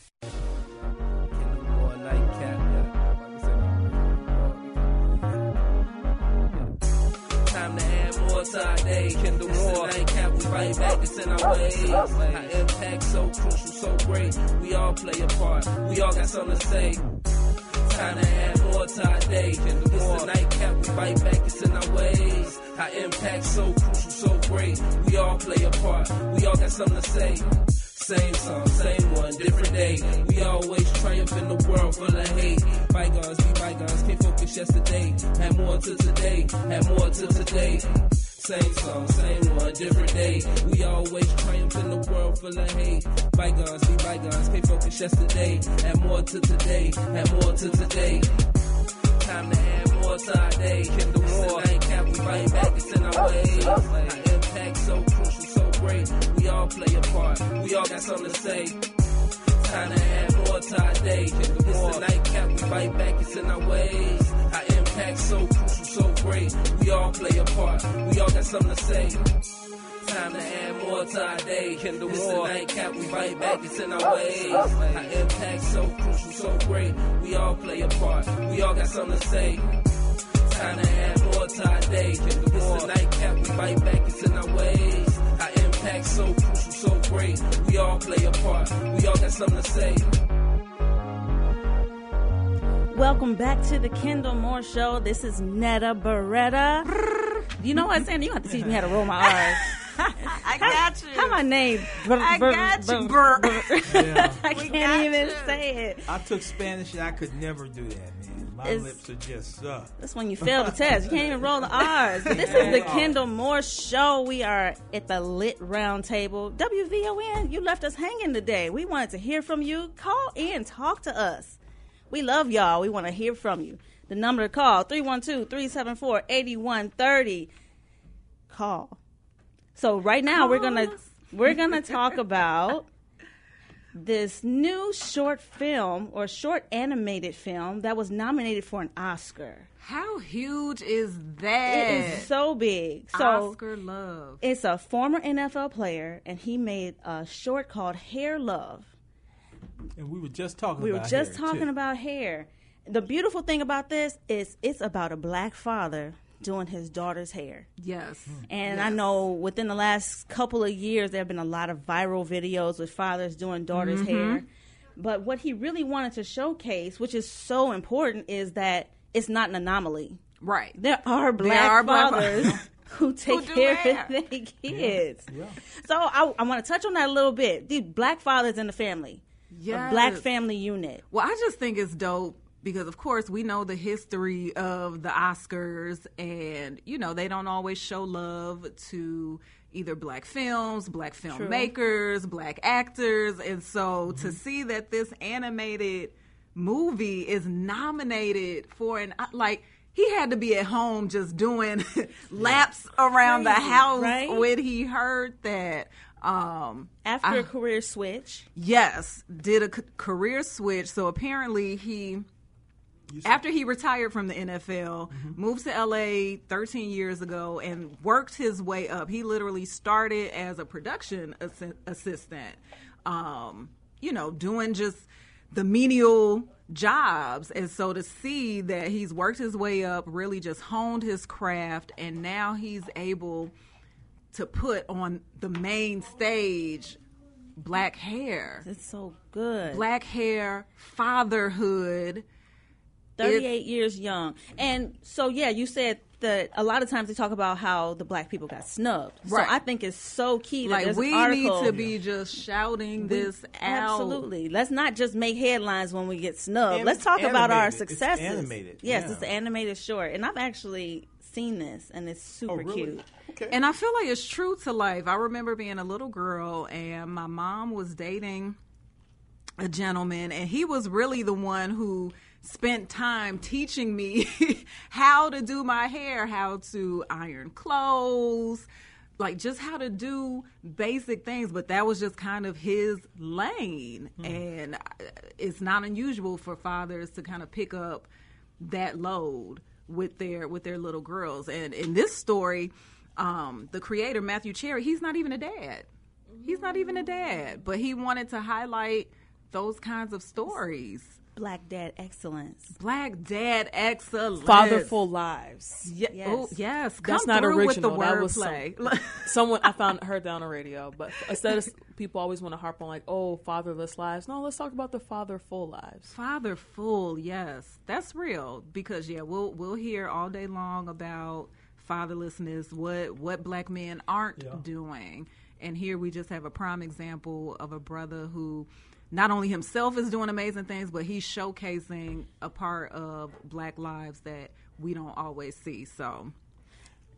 Play a part. We all got something to say. Time to add more to our day. Kendall Moore. the nightcap, fight back, it's in our ways. Our impact so crucial, so great. We all play a part. We all got something to say. Same song, same one, different day. We always triumph in the world full of hate. Bygones be bygones, can't focus yesterday. Had more to today, had more to today. Same song, same one, different day. We always triumph in the world full of hate. Bygones be bygones, can't focus yesterday. Had more to today, had more to today. Time to add more our day. Kendall Moore, nightcap, we fight back, it's in our. Our impact so crucial, so great. We all play a part, we all got something to say. Time to add more our day. Moore, the nightcap, we fight back, it's in our ways. Our impact so crucial, so great. We all play a part, we all got something to say. Time to add more to our day. Kendall Moore. the nightcap, we fight back, it's in our ways. Our impact so crucial, so great. We all play a part, we all got something to say. Time to add more to our day. Kendall Moore. the nightcap, we fight back, it's in our ways. Our impact so crucial, so great. We all play a part, we all got something to say. Welcome back to the Kendall Moore Show. This is Netta Beretta. You know what, Sandy? You have to teach me how to roll my R's. I got you. How my name? I got you, Bur- I We can't even you. say it. I took Spanish and I could never do that, man. My It's- lips are just uh. That's when you fail the test. You can't even roll the R's. But this is the Kendall Moore Show. We are at the Lit Round Table. WVON, you left us hanging today. We wanted to hear from you. Call in, talk to us. We love y'all. We want to hear from you. The number to call 312-374-8130. Call. So right now we're gonna we're gonna talk about this new short film or short animated film that was nominated for an Oscar. How huge is that? It is so big. So Oscar love. it's a former NFL player, and he made a short called Hair Love. And we were just talking We were just hair, talking too. about hair. The beautiful thing about this is it's about a black father doing his daughter's hair. Yes. And I know within the last couple of years, there have been a lot of viral videos with fathers doing daughters' Mhm. hair. But what he really wanted to showcase, which is so important, is that it's not an anomaly. Right. There are There black are black fathers who take do care hair. of their kids. So I, I want to touch on that a little bit. The black fathers in the family, a black family unit. Well, I just think it's dope because, of course, we know the history of the Oscars, and you know they don't always show love to either black films, black filmmakers, black actors, and so to see that this animated movie is nominated for an like. He had to be at home just doing laps around the house right? when he heard that. Um, After I- a career switch, Yes, did a c- career switch. So apparently he after he retired from the NFL, moved to LA 13 years ago and worked his way up. He literally started as a production assi- assistant. Um, you know, doing just the menial jobs. And so to see that he's worked his way up, really just honed his craft and now he's able to put on the main stage black hair. It's so good. Black hair, fatherhood. 38 years young. And so, yeah, you said that a lot of times they talk about how the black people got snubbed. Right. So I think it's so key that Like we an need to be just shouting We- this out. Absolutely. Let's not just make headlines when we get snubbed. And Let's talk about our animated. It's successes. animated, Yes, yeah. it's an animated short. And I've actually seen this, and it's oh, super cute. And I feel like it's true to life. I remember being a little girl and my mom was dating a gentleman, and he was really the one who spent time teaching me how to do my hair, how to iron clothes, like just how to do basic things. But that was just kind of his lane, and uh, it's not unusual for fathers to kind of pick up that load with their with their little girls. And in this story, um, the creator Matthew Cherry, he's not even a dad. He's not even a dad, but he wanted to highlight those kinds of stories. Black dad excellence. Black dad excellence. Fatherful lives. Yeah, oh, Yes. Oh, yes. That's Come not through original. with the that was some- wordplay. someone I found heard that on the radio. But instead of people always want to harp on like, oh, fatherless lives. No, let's talk about the fatherful lives. Fatherful, yes, that's real. Because yeah, we'll we'll hear all day long about fatherlessness, what what black men aren't doing, and here we just have a prime example of a brother who. Not only himself is doing amazing things, but he's showcasing a part of black lives that we don't always see. So,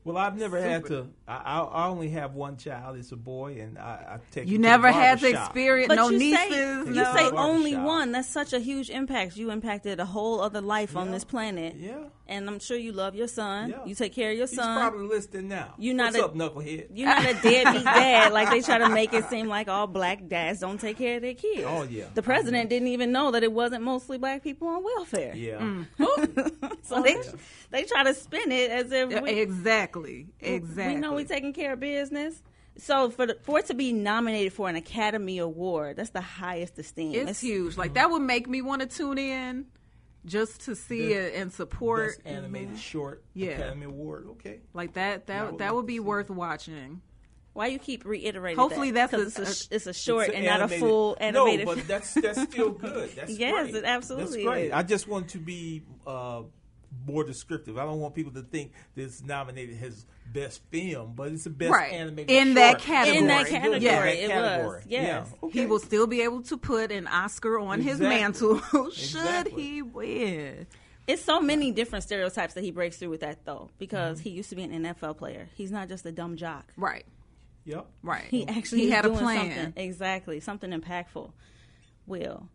Well, I've never had to. I, I I only have one child. It's a boy, and I, I take. You him to never had to experience But no you nieces. say no. you say only Barbershop. one. That's such a huge impact. You impacted a whole other life on this planet. Yeah. And I'm sure you love your son. Yeah. You take care of your son. He's son. probably listening now. You're not What's a- up, knucklehead? You're not a deadbeat dad. Like they try to make it seem like all black dads don't take care of their kids. Oh, yeah. The president mm-hmm. didn't even know that it wasn't mostly black people on welfare. Yeah. Mm. so they they try to spin it as if Yeah, we, exactly, exactly. we know we taking care of business. So for the, for it to be nominated for an Academy Award, that's the highest esteem. It's huge. Like that would make me want to tune in just to see The it and support. Best animated short Yeah. Academy Award. Okay. Like that. Yeah, That would that would be see worth watching. Why you keep reiterating? Hopefully that? that's 'Cause a- it's a, it's a short It's and an not a full animated. No, but that's that's still good. That's yes, great. it absolutely That's great. is. I just want to be uh, more descriptive. I don't want people to think this nominated his best film, but it's the best Right. animated In short. that category. In that Good. category, Yeah, that it category. was. Yes. Yeah. He will still be able to put an Oscar on his mantle should Exactly. he win. It's so many different stereotypes that he breaks through with that though, because Mm-hmm. he used to be an NFL player. He's not just a dumb jock. Right. Yep. Right. He actually He is had a plan. something. Exactly, something impactful. Will,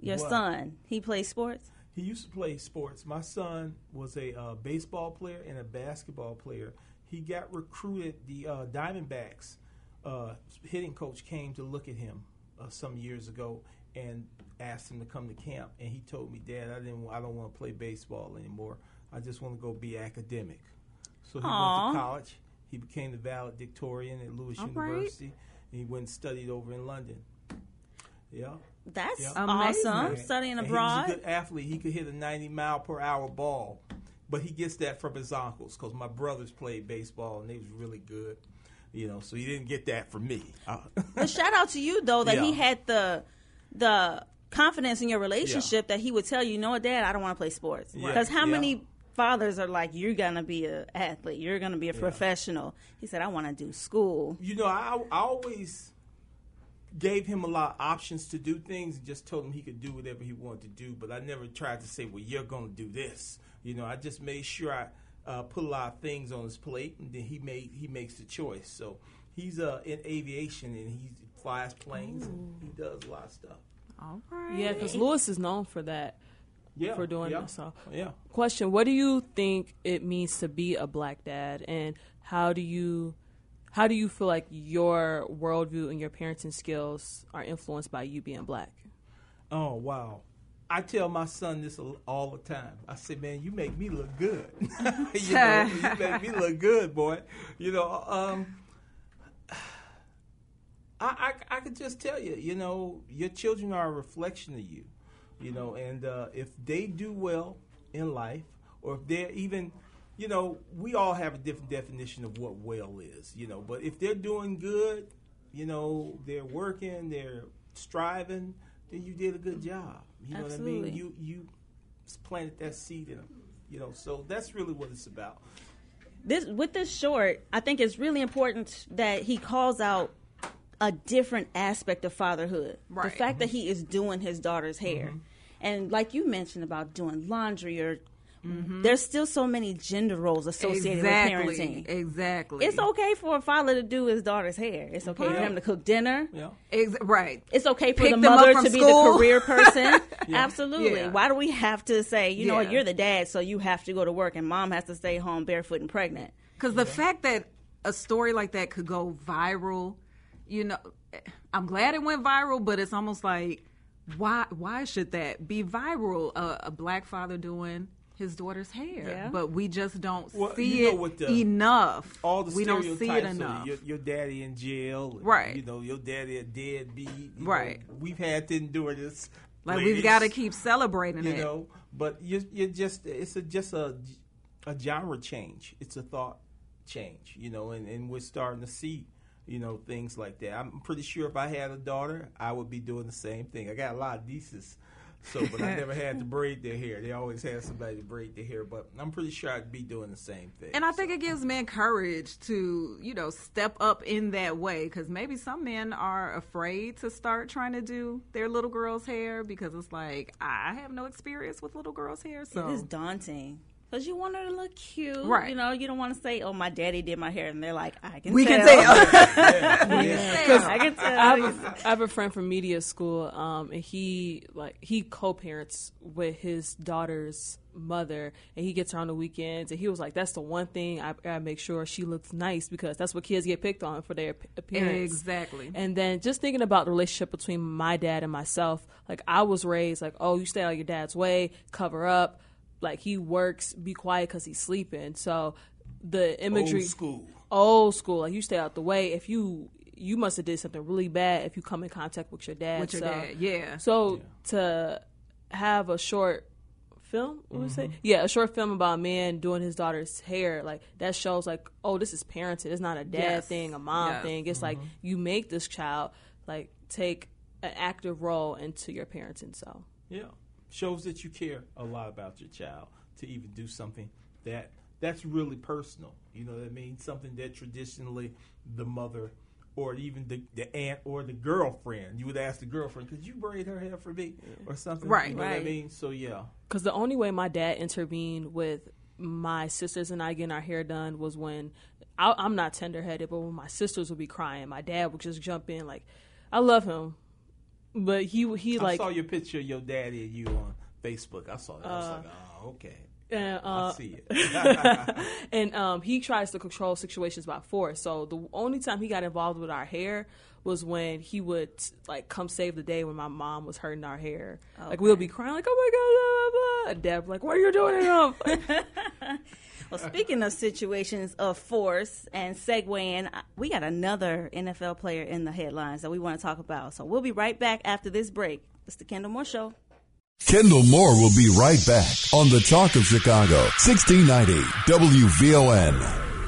your What? son, he plays sports. He used to play sports. My son was a uh, baseball player and a basketball player. He got recruited. The uh, Diamondbacks uh, hitting coach came to look at him uh, some years ago and asked him to come to camp. And he told me, "Dad, I didn't. I don't want to play baseball anymore. I just want to go be academic." So he Aw. went to college. He became the valedictorian at Lewis All right. University. And he went and studied over in London. Yeah. That's Yeah. awesome. And- Studying and abroad. He was a good athlete. He could hit a 90 mile per hour ball, but he gets that from his uncles because my brothers played baseball and they was really good. You know, so he didn't get that from me. Uh, But shout out to you though that he had the the confidence in your relationship that he would tell you, "No, Dad, I don't want to play sports." Yeah. Because how Yeah. many fathers are like, "You're gonna be an athlete. You're gonna be a professional." He said, "I want to do school." you know, I, I always gave him a lot of options to do things and just told him he could do whatever he wanted to do. But I never tried to say, well, you're going to do this. You know, I just made sure I uh, put a lot of things on his plate, and then he made he makes the choice. So he's uh, in aviation and he flies planes and he does a lot of stuff. All right. Yeah, because Lewis is known for that. Yeah, for doing yeah, this. So, yeah. Question: What do you think it means to be a black dad, and how do you, how do you feel like your worldview and your parenting skills are influenced by you being black? Oh wow. I tell my son this all the time. I say, "Man, you make me look good. you, know, you make me look good, boy. You know, um, I, I I could just tell you, you know, your children are a reflection of you. You know, and uh, if they do well in life, or if they're even, you know, we all have a different definition of what well is. You know, but if they're doing good, you know, they're working, they're striving, then you did a good job. You know what I mean? You you planted that seed in them. You know, so that's really what it's about. this with this short, I think it's really important that he calls out a different aspect of fatherhood. Right. The Right. fact that mm-hmm. he is doing his daughter's hair. Mm-hmm. And like you mentioned about doing laundry or Mm-hmm. there's still so many gender roles associated Exactly. with parenting. Exactly. It's okay for a father to do his daughter's hair. It's okay for him to cook dinner. Ex- right. It's okay for Pick the mother from to be school. the career person. Yeah. Absolutely. Yeah. Why do we have to say, you know what, Yeah. you're the dad, so you have to go to work and mom has to stay home barefoot and pregnant? Because the fact that a story like that could go viral, you know, I'm glad it went viral, but it's almost like, why? Why should that be viral? A, a black father doing his daughter's hair, Yeah. but we just don't Well, see you know it the- enough. All the we don't see it stereotypes enough. Your, your daddy in jail, and, Right. You know, your daddy a deadbeat. you Right. know, we've had to endure this. Like ladies, we've got to keep celebrating you it. You know. But you you just it's a, just a a genre change. It's a thought change, you know, and, and we're starting to see you know things like that. I'm pretty sure if I had a daughter, I would be doing the same thing. I got a lot of nieces. So, but I never had to braid their hair. They always had somebody to braid their hair. But I'm pretty sure I'd be doing the same thing. And I think it gives men courage to, you know, step up in that way because maybe some men are afraid to start trying to do their little girl's hair because it's like I have no experience with little girls' hair, so It is daunting. Because you want her to look cute. Right. You know, you don't want to say, oh, my daddy did my hair. And they're like, I can We tell. can tell. We can. I can tell. I have, a, I have a friend from media school, um, and he like he co-parents with his daughter's mother, and he gets her on the weekends, and he was like, "That's the one thing I, I make sure she looks nice because that's what kids get picked on for their appearance." Exactly. And then just thinking about the relationship between my dad and myself, like I was raised like, "Oh, you stay out of your dad's way, cover up." Like he works, be quiet because he's sleeping. So the imagery, Old school. old school. Like you stay out the way. If you you must have did something really bad if you come in contact with your dad. With your so, dad, yeah. So to have a short film, what would you say? Mm-hmm. Yeah, a short film about a man doing his daughter's hair, like that shows like, oh, this is parenting. It's not a dad Yes. thing, a mom Yes. thing. It's like Mhm. you make this child like take an active role into your parenting. So Yeah, shows that you care a lot about your child to even do something that that's really personal. You know what I mean? Something that traditionally the mother or even the, the aunt or the girlfriend, you would ask the girlfriend, "Could you braid her hair for me?" or something. Right. You know what I mean? So yeah. Because the only way my dad intervened with my sisters and I getting our hair done was when I, I'm not tender headed, but when my sisters would be crying, my dad would just jump in. Like, I love him, but he he like I like saw your picture of your daddy and you on Facebook. I saw that. I was Uh, like, "Oh, okay." And, uh, I see it. and um, he tries to control situations by force. So the only time he got involved with our hair was when he would like come save the day when my mom was hurting our hair. Like we'll be crying like, "Oh my god!" Blah, blah, blah. And Dad like, "What are you doing it up?" Well, speaking of situations of force and segueing, we got another NFL player in the headlines that we want to talk about. So we'll be right back after this break. It's the Kendall Moore Show. Kendall Moore will be right back on the Talk of Chicago, 1690 WVON.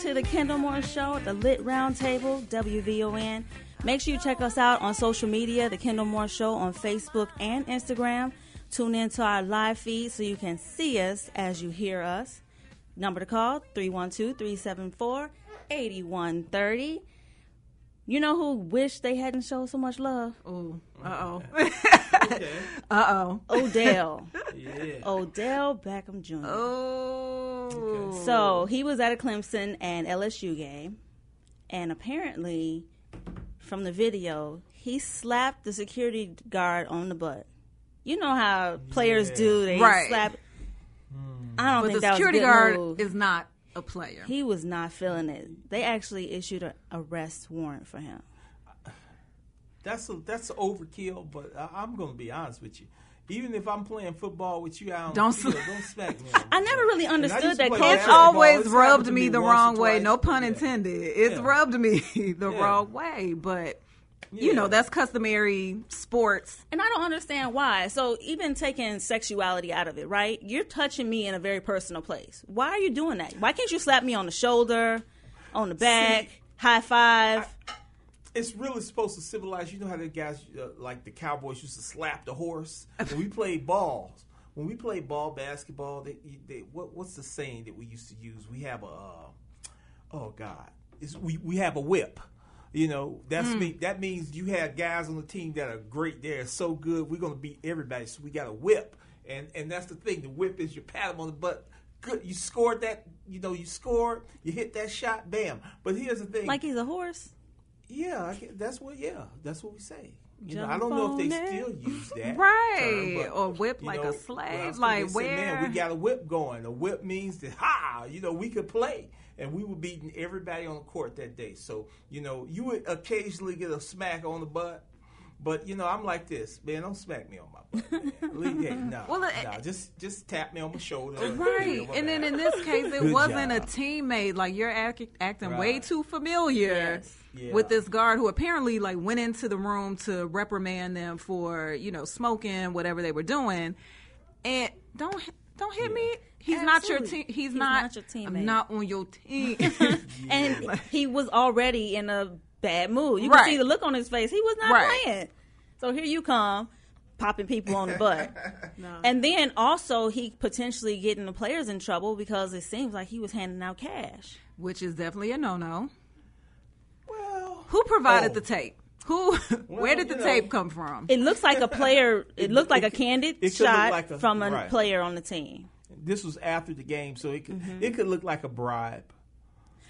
Into the Kendall Moore Show at the Lit Roundtable, WVON. Make sure you check us out on social media, The Kendall Moore Show on Facebook and Instagram. Tune in to our live feed so you can see us as you hear us. Number to call 312 374 8130. You know who wish they hadn't showed so much love? Oh, uh oh. Uh oh. Odell. Yeah. Odell Beckham Jr. Oh. So he was at a Clemson and LSU game, and apparently, from the video, he slapped the security guard on the butt. You know how players do; they Right. slap. I don't but think the that security was a good guard move. is not a player. He was not feeling it. They actually issued an arrest warrant for him. That's a, that's overkill, but I, I'm going to be honest with you. Even if I'm playing football with you out on Don't the field, smack- don't smack me. I never really understood that play. It's basketball. always It's rubbed me me the wrong way. No pun intended. It's Yeah. rubbed me the Yeah. wrong way, but you know that's customary sports. And I don't understand why. So even taking sexuality out of it, right? You're touching me in a very personal place. Why are you doing that? Why can't you slap me on the shoulder, on the back, high five? It's really supposed to civilize. You know how the guys, uh, like the Cowboys, used to slap the horse when we played balls. When we played ball basketball, they, they, what, what's the saying that we used to use? We have a, uh, oh God, it's, we we have a whip. You know, that's. Mm. me. That means you have guys on the team that are great. They're so good. We're gonna beat everybody. So we got a whip, and and that's the thing. The whip is you pat them on the butt. Good, you scored that. You know, you scored. You hit that shot. Bam. But here's the thing. Like he's a horse? Yeah, get, that's what. Yeah, that's what we say. You know, I don't know if they still use that Right. term, but, Or whip like a slave, like say, Man, where- we got a whip going. A whip means that ha, you know, we could play, and we were beating everybody on the court that day. So you know, you would occasionally get a smack on the butt. But you know, I'm like this, man. Don't smack me on my butt. Man. Hey, no, Well, it- no, just just tap me on my shoulder. You Right. know, And then in this case, it Good wasn't a teammate. Like you're act- acting way too familiar Yeah. with this guard who apparently like went into the room to reprimand them for you know smoking whatever they were doing. And don't don't hit me. He's not your team. He's, He's not, not your teammate. I'm not on your team. And he was already in a bad mood. You Right. can see the look on his face. He was not Right. playing. So here you come, popping people on the butt. And then also he potentially getting the players in trouble because it seems like he was handing out cash. Which is definitely a no no. Who provided Oh. the tape? Who? where did the know, tape come from? It looks like a player. It, looked like a candid it could look shot like a- from a right. player on the team. This was after the game, so it could Mm-hmm. it could look like a bribe.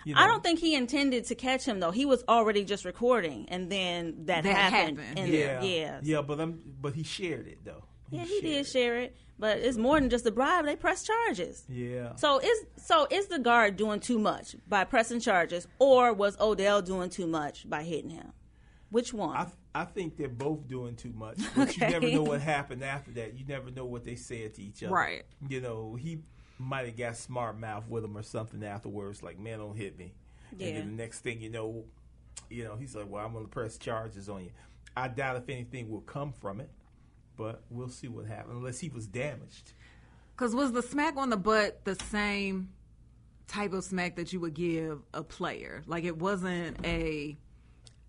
You I don't think he intended to catch him though. He was already just recording, and then that, That happened. happened. And yeah, yeah, yeah, but I'm, but he shared it though. Yeah, he did share it, but it's more than just a bribe. They press charges. Yeah. So is so is the guard doing too much by pressing charges, or was Odell doing too much by hitting him? Which one? I, I think they're both doing too much, but you never know what happened after that. You never know what they said to each other. Right. You know, he might have got smart mouth with him or something afterwards, like, man, don't hit me. Yeah. And then the next thing you know, you know, he's like, well, I'm going to press charges on you. I doubt if anything will come from it, but we'll see what happens, unless he was damaged. Because was the smack on the butt the same type of smack that you would give a player? Like it wasn't a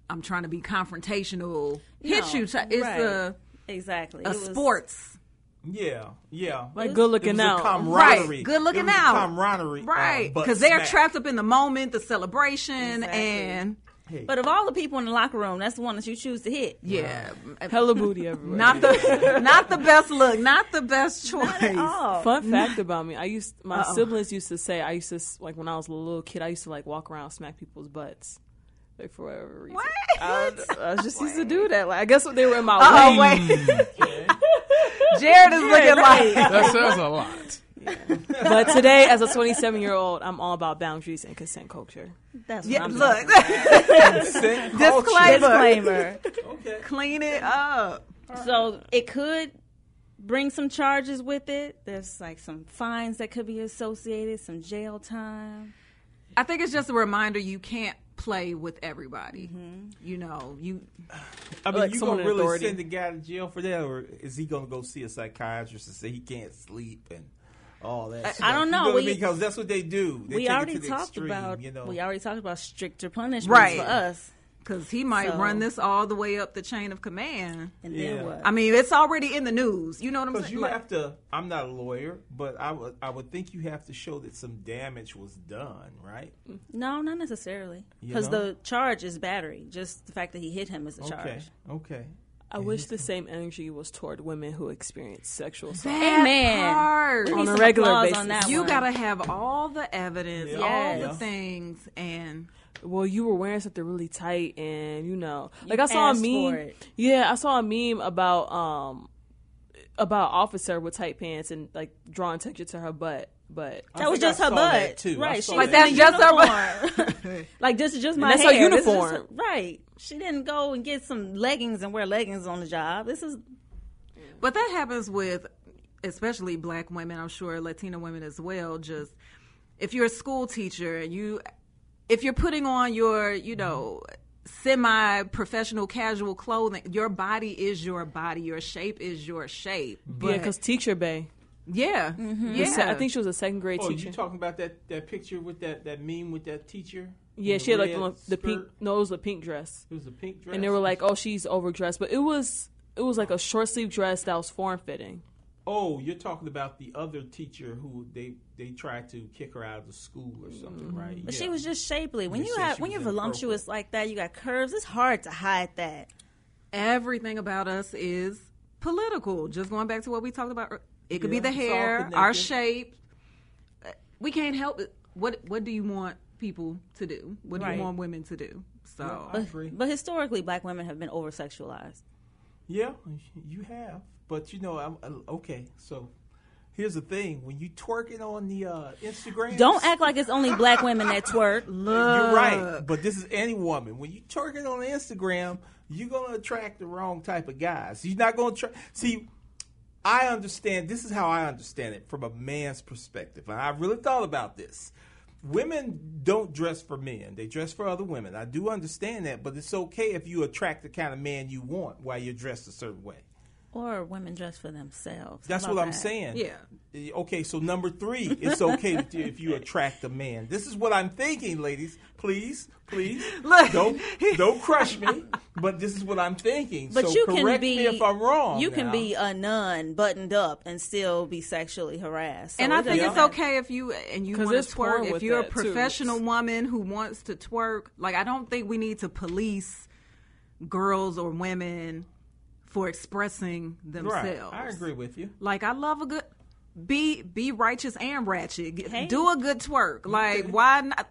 I'm trying to be confrontational hit No, you. Ty- it's right. a exactly a It was- sports. Yeah, yeah. Like good looking it was a out. camaraderie. Right, good looking It was a out. camaraderie. uh, Right, butt because they're smack. trapped up in the moment, the celebration, and But of all the people in the locker room, that's the one that you choose to hit. yeah, Hella booty everywhere. not the not the best look, not the best choice. Fun fact about me: I used my Uh-oh. siblings used to say I used to like when I was a little kid. I used to like walk around smack people's butts. Like for whatever reason, I, I just used to do that. Like I guess they were in my Uh-oh, way. wait. Jared is looking like That says a lot. But today, as a 27 year old, I'm all about boundaries and consent culture. That's Yeah, what I'm look. talking about. Disclaimer. Disclaimer. Clean it up. So it could bring some charges with it. There's like some fines that could be associated, some jail time. I think it's just a reminder you can't play with everybody. Mm-hmm. You know, you. I mean, Like you gonna really authority. send the guy to jail for that, or is he gonna go see a psychiatrist and say he can't sleep and all that? I- stuff? I don't You know. what I We- mean? because that's what they do. They we take it already to the talked extreme, about You know, we already talked about stricter punishments Right. for us. Because he might So- run this all the way up the chain of command. And then Yeah. what? I mean, it's already in the news. You know what I'm Because saying? you Like- have to. I'm not a lawyer, but I would. I would think you have to show that some damage was done, right? No, not necessarily. Because the charge is battery. Just the fact that he hit him is a Okay. charge. Okay. I wish the same energy was toward women who experience sexual assault. Amen. On a regular basis. you one. gotta have all the evidence, Yeah. all Yeah. the things, and well, you were wearing something really tight, and you know, You like I saw a meme. Yeah, I saw a meme about um about officer with tight pants and like drawing attention to her butt, but That was just her butt, too. right? She Like, that's in a just her uniform. like this is just my that's her hair. This is just uniform. her- right? She didn't go and get some leggings and wear leggings on the job. This is But that happens with especially black women, I'm sure Latina women as well. Just if you're a school teacher and you if you're putting on your, you know, semi professional casual clothing, your body is your body, your shape is your shape. yeah, But because teacher bay. Yeah. Mm-hmm. The se- Yeah. I think she was a second grade Oh, teacher. you talking about that that picture with that that meme with that teacher? Yeah, she had like the, the pink. skirt? No, it was a pink dress. It was a pink dress. and they were like, "Oh, she's overdressed," but it was it was like a short sleeve dress that was form fitting. Oh, you're talking about the other teacher who they they tried to kick her out of the school or something, right? But Yeah. she was just shapely. When They you have when you're voluptuous like that, you got curves. It's hard to hide that. Everything about us is political. Just going back to what we talked about, ear- it could Yeah, be the hair, our shape. We can't help it. What What do you want people to do? What do Right. you want women to do? So But, but historically, black women have been over sexualized. Yeah, you have. But you know, I'm uh, okay. So here's the thing: when you twerking on the uh, Instagram, Don't act like it's only black women that twerk. You're right, but this is any woman. When you twerking on Instagram, you're gonna attract the wrong type of guys. You're not gonna try. See, I understand. This is how I understand it from a man's perspective, and I really thought about this. Women don't dress for men; they dress for other women. I do understand that, but it's okay if you attract the kind of man you want while you're dressed a certain way. Or women dress for themselves. That's what about I'm saying. Yeah. Eh, Okay, so number three, it's okay to- if you attract a man. This is what I'm thinking, ladies. Please, please, don't don't crush me. But this is what I'm thinking. But so you correct can be me if I'm wrong. You can be a nun buttoned up and still be sexually harassed. So and I think doesn't it's matter. okay if you and you want to twerk. If you're a that, too. professional woman who wants to twerk, like I don't think we need to police girls or women for expressing themselves. Right. I agree with you. Like I love a good be be righteous and ratchet. Hey. Do a good twerk. Like why not?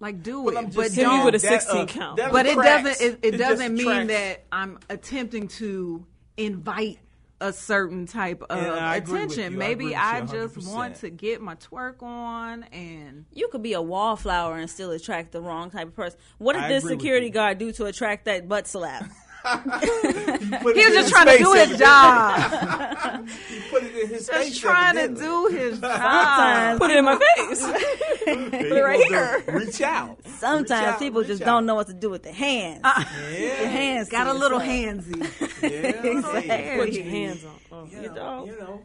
Like do Well, it, I'm just but don't. with a that, 16 uh, count. that but it attracts. doesn't. It, it, just doesn't mean attracts. that I'm attempting to invite a certain type of And I agree with attention. you. I Maybe with I, just 100%. want to get my twerk on and You could be a wallflower and still attract the wrong type of person. What did I this security guard do to attract that butt slap? Put he was just trying to do his job. He put it in his face. just trying to do his job. Put it in my face. There put it right here. Reach out. Reach Sometimes out, people reach just out. don't know what to do with their hands. Yeah. Your hands Got a little yourself. handsy. Yeah. Exactly. Put your hands on. Oh. you You know, know. you know.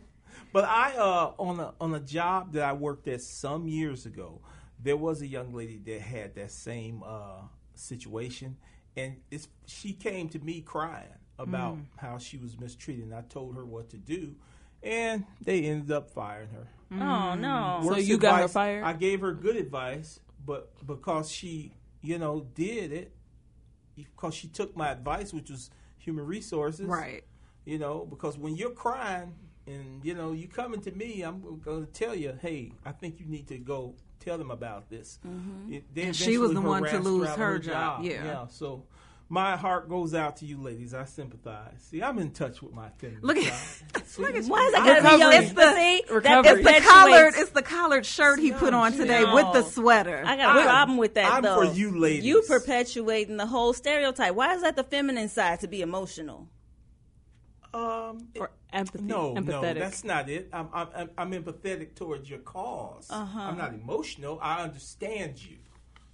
But I uh on a on a job that I worked at some years ago, there was a young lady that had that same uh situation and it's she came to me crying about Mm. how she was mistreated and I told her what to do and they ended up firing her. Oh no! So Worst you got her fired? I gave her good advice, but because she, you know, did it, because she took my advice, which was human resources, Right. You know, because when you're crying and you know you coming to me, I'm going to tell you, hey, I think you need to go tell them about this. It- they And she was the one to lose out of her job, yeah. yeah. So. My heart goes out to you, ladies. I sympathize. See, I'm in touch with my feminine Look at- side. See? look at Why is I that gotta be your It's the- see? That. It's the collared. It's the collared shirt he put on today No. with the sweater. I got a I'm- problem with that I'm though. for you ladies. You perpetuating the whole stereotype. Why is that the feminine side to be emotional? Um, Or empathy. No, no, empathetic. that's not it. I'm, I'm, I'm- I'm empathetic towards your because Uh-huh. I'm not emotional. I understand you.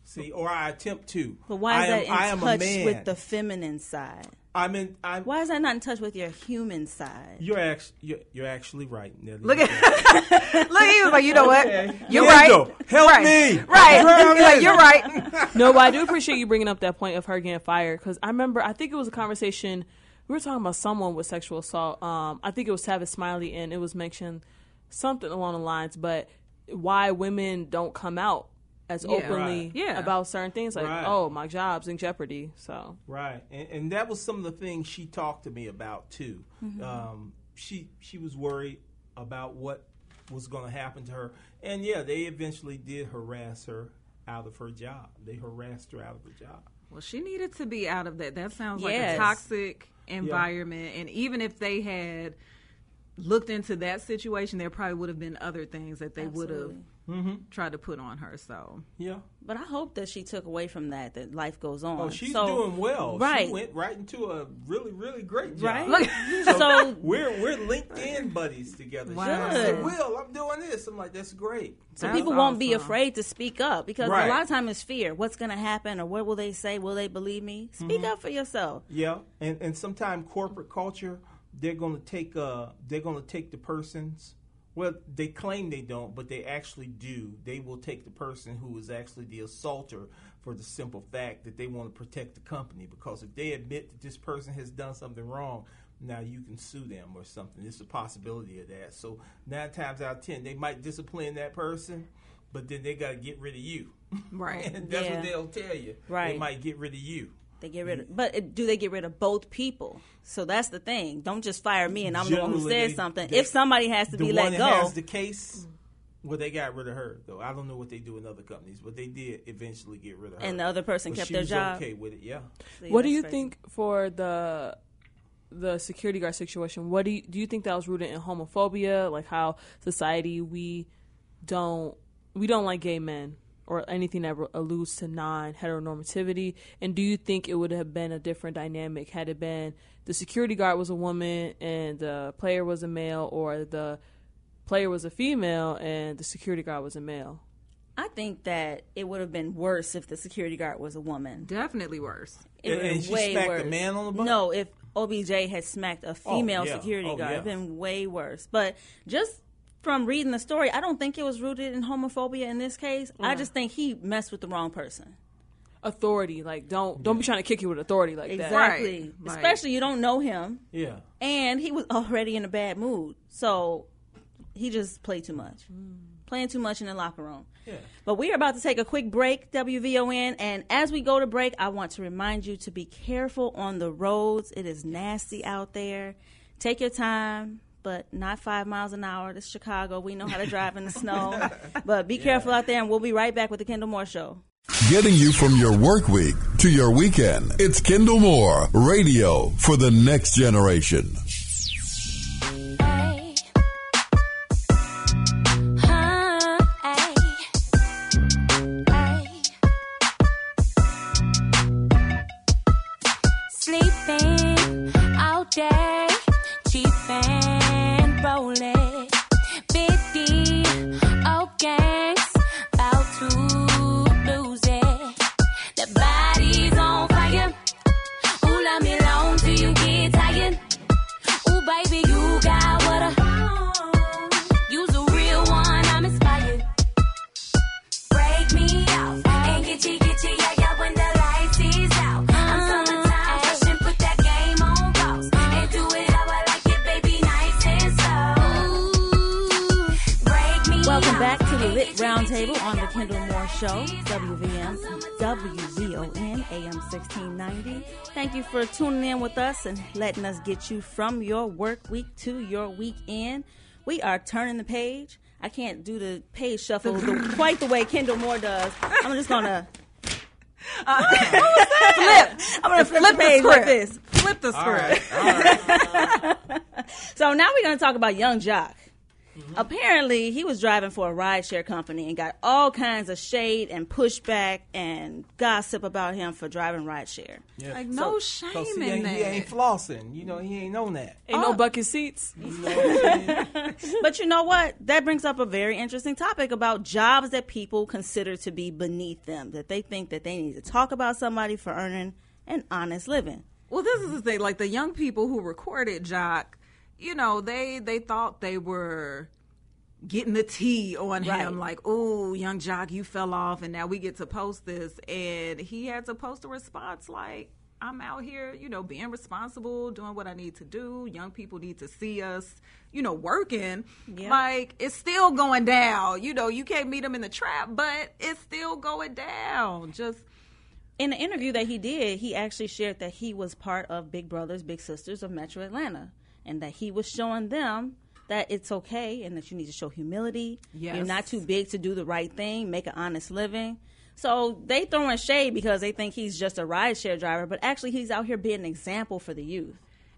See, or I attempt to. But why is I am, that in I am touch a man. with the feminine side? I'm in. I'm, Why is that not in touch with your human side? You're actually you're, you're actually right, Nelly. Look at look at you, but you know what? Okay. You're Kendall, right. help right. me. Right. Like, you're right. no, but I do appreciate you bringing up that point of her getting fired because I remember I think it was a conversation we were talking about someone with sexual assault. Um, I think it was Tavis Smiley, and it was mentioned something along the lines, but why women don't come out as Yeah. openly Right. Yeah. about certain things, like Right. oh, my job's in jeopardy. So Right, and, and that was some of the things she talked to me about too. Mhm. Um, she she was worried about what was going to happen to her, and yeah, they eventually did harass her out of her job. They harassed her out of her job. Well, she needed to be out of that. That sounds like a toxic environment. And even if they had looked into that situation, there probably would have been other things that they would have Absolutely. tried to put on her. So yeah. But I hope that she took away from that that life goes on. Oh, she's So- doing well. Right. She went right into a really, really great job. Right. Look- so, so- we're we're LinkedIn buddies together. She Wow. said, "Will, I'm doing this." I'm like, "That's great." So That's people won't be afraid to speak up because Right. a lot of time it's fear. What's going to happen or what will they say? Will they believe me? Speak Mhm. up for yourself. Yeah, and and sometimes corporate culture, they're going to take uh they're going to take the person's well they claim they don't, but they actually do. They will take the person who is actually the assaulter for the simple fact that they want to protect the company because if they admit that this person has done something wrong. Now you can sue them or something. There's a possibility of that. So nine times out of ten, they might discipline that person, but then they got to get rid of you. Right. and that's Yeah. what they'll tell you. Right. They might get rid of you. They get rid of, but do they get rid of both people? So that's the thing. Don't just fire me and I'm the one who Generally, said something. they- if somebody has to the be one let that go, has the case. Well, they got rid of her though. I don't know what they do in other companies, but they did eventually get rid of her. And the other person But kept she their was job? Okay with it, yeah. what do you think for the the security guard situation? What do you, do you think that was rooted in homophobia, like how society we don't we don't like gay men or anything that alludes to non heteronormativity? And do you think it would have been a different dynamic had it been the security guard was a woman and the player was a male, or the player was a female and the security guard was a male? I think that it would have been worse if the security guard was a woman. Definitely worse. It And- would have she way smacked worse. the man on the butt? No, if OBJ had smacked a oh, female yeah. security Oh, guard, yeah. it'd been way worse. But just from reading the story, I don't think it was rooted in homophobia in this case. I just think he messed with the wrong person. Authority, like don't don't be trying to kick you with authority like that. Exactly. Especially you don't know him. Yeah. And he was already in a bad mood. So he just played too much. Mm. Playing too much in the locker room. Yeah. But we are about to take a quick break, WVON. And as we go to break, I want to remind you to be careful on the roads. It is nasty out there. Take your time, but not five miles an hour. This is Chicago. We know how to drive in the snow. But be careful out there, and we'll be right back with the Kendall Moore Show. Getting you from your work week to your weekend. It's Kendall Moore, radio for the next generation. Lit Roundtable on the Kendall Moore Show, WVM, WVON, AM 1690. Thank you for tuning in with us and letting us get you from your work week to your weekend. We are turning the page. I can't do the page shuffle the, quite the way Kendall Moore does. I'm just gonna uh, flip. I'm gonna flip, Flip the the page like script. this. Flip the All right, script. so now we're gonna talk about Yung Joc. Mm-hmm. Apparently, he was driving for a rideshare company and got all kinds of shade and pushback and gossip about him for driving rideshare. Yeah. Like, no So- shame so see, in he, that. He ain't flossing. You know, he ain't on that. Ain't no oh. bucket seats. but you know what? That brings up a very interesting topic about jobs that people consider to be beneath them, that they think that they need to talk about somebody for earning an honest living. Well, this is the thing. Like the young people who recorded Joc, you know, they they thought they were getting the tea on Right. him. Like, oh, Yung Joc, you fell off, and now we get to post this. And he had to post a response like. I'm out here, you know, being responsible, doing what I need to do. Young people need to see us, you know, working. Yeah. Like it's still going down. You know, you can't meet them in the trap, but it's still going down. Just In the interview that he did, he actually shared that he was part of Big Brothers Big Sisters of Metro Atlanta and that he was showing them that it's okay and that you need to show humility. Yes. You're not too big to do the right thing, make an honest living. So they throwing shade because they think he's just a rideshare driver, but actually he's out here being an example for the youth.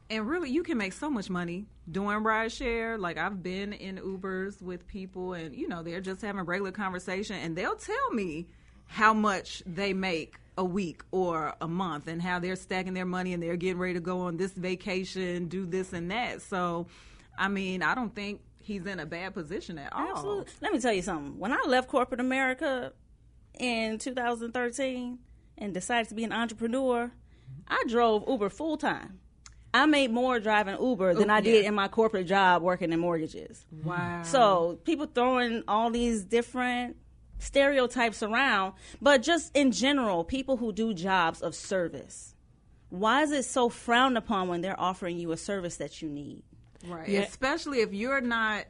And really, you can make so much money doing rideshare. Like I've been in Ubers with people, and you know they're just having regular conversation, and they'll tell me how much they make a week or a month, and how they're stacking their money, and they're getting ready to go on this vacation, do this and that. So, I mean, I don't think he's in a bad position at all. Absolutely. Let me tell you something. When I left corporate America in 2013 and decided to be an entrepreneur, I drove Uber full time. I made more driving Uber than Oh, I did yeah. in my corporate job working in mortgages. Wow. So people throwing all these different stereotypes around, but just in general, people who do jobs of service. Why is it so frowned upon when they're offering you a service that you need? Right. Yeah. Especially if you're not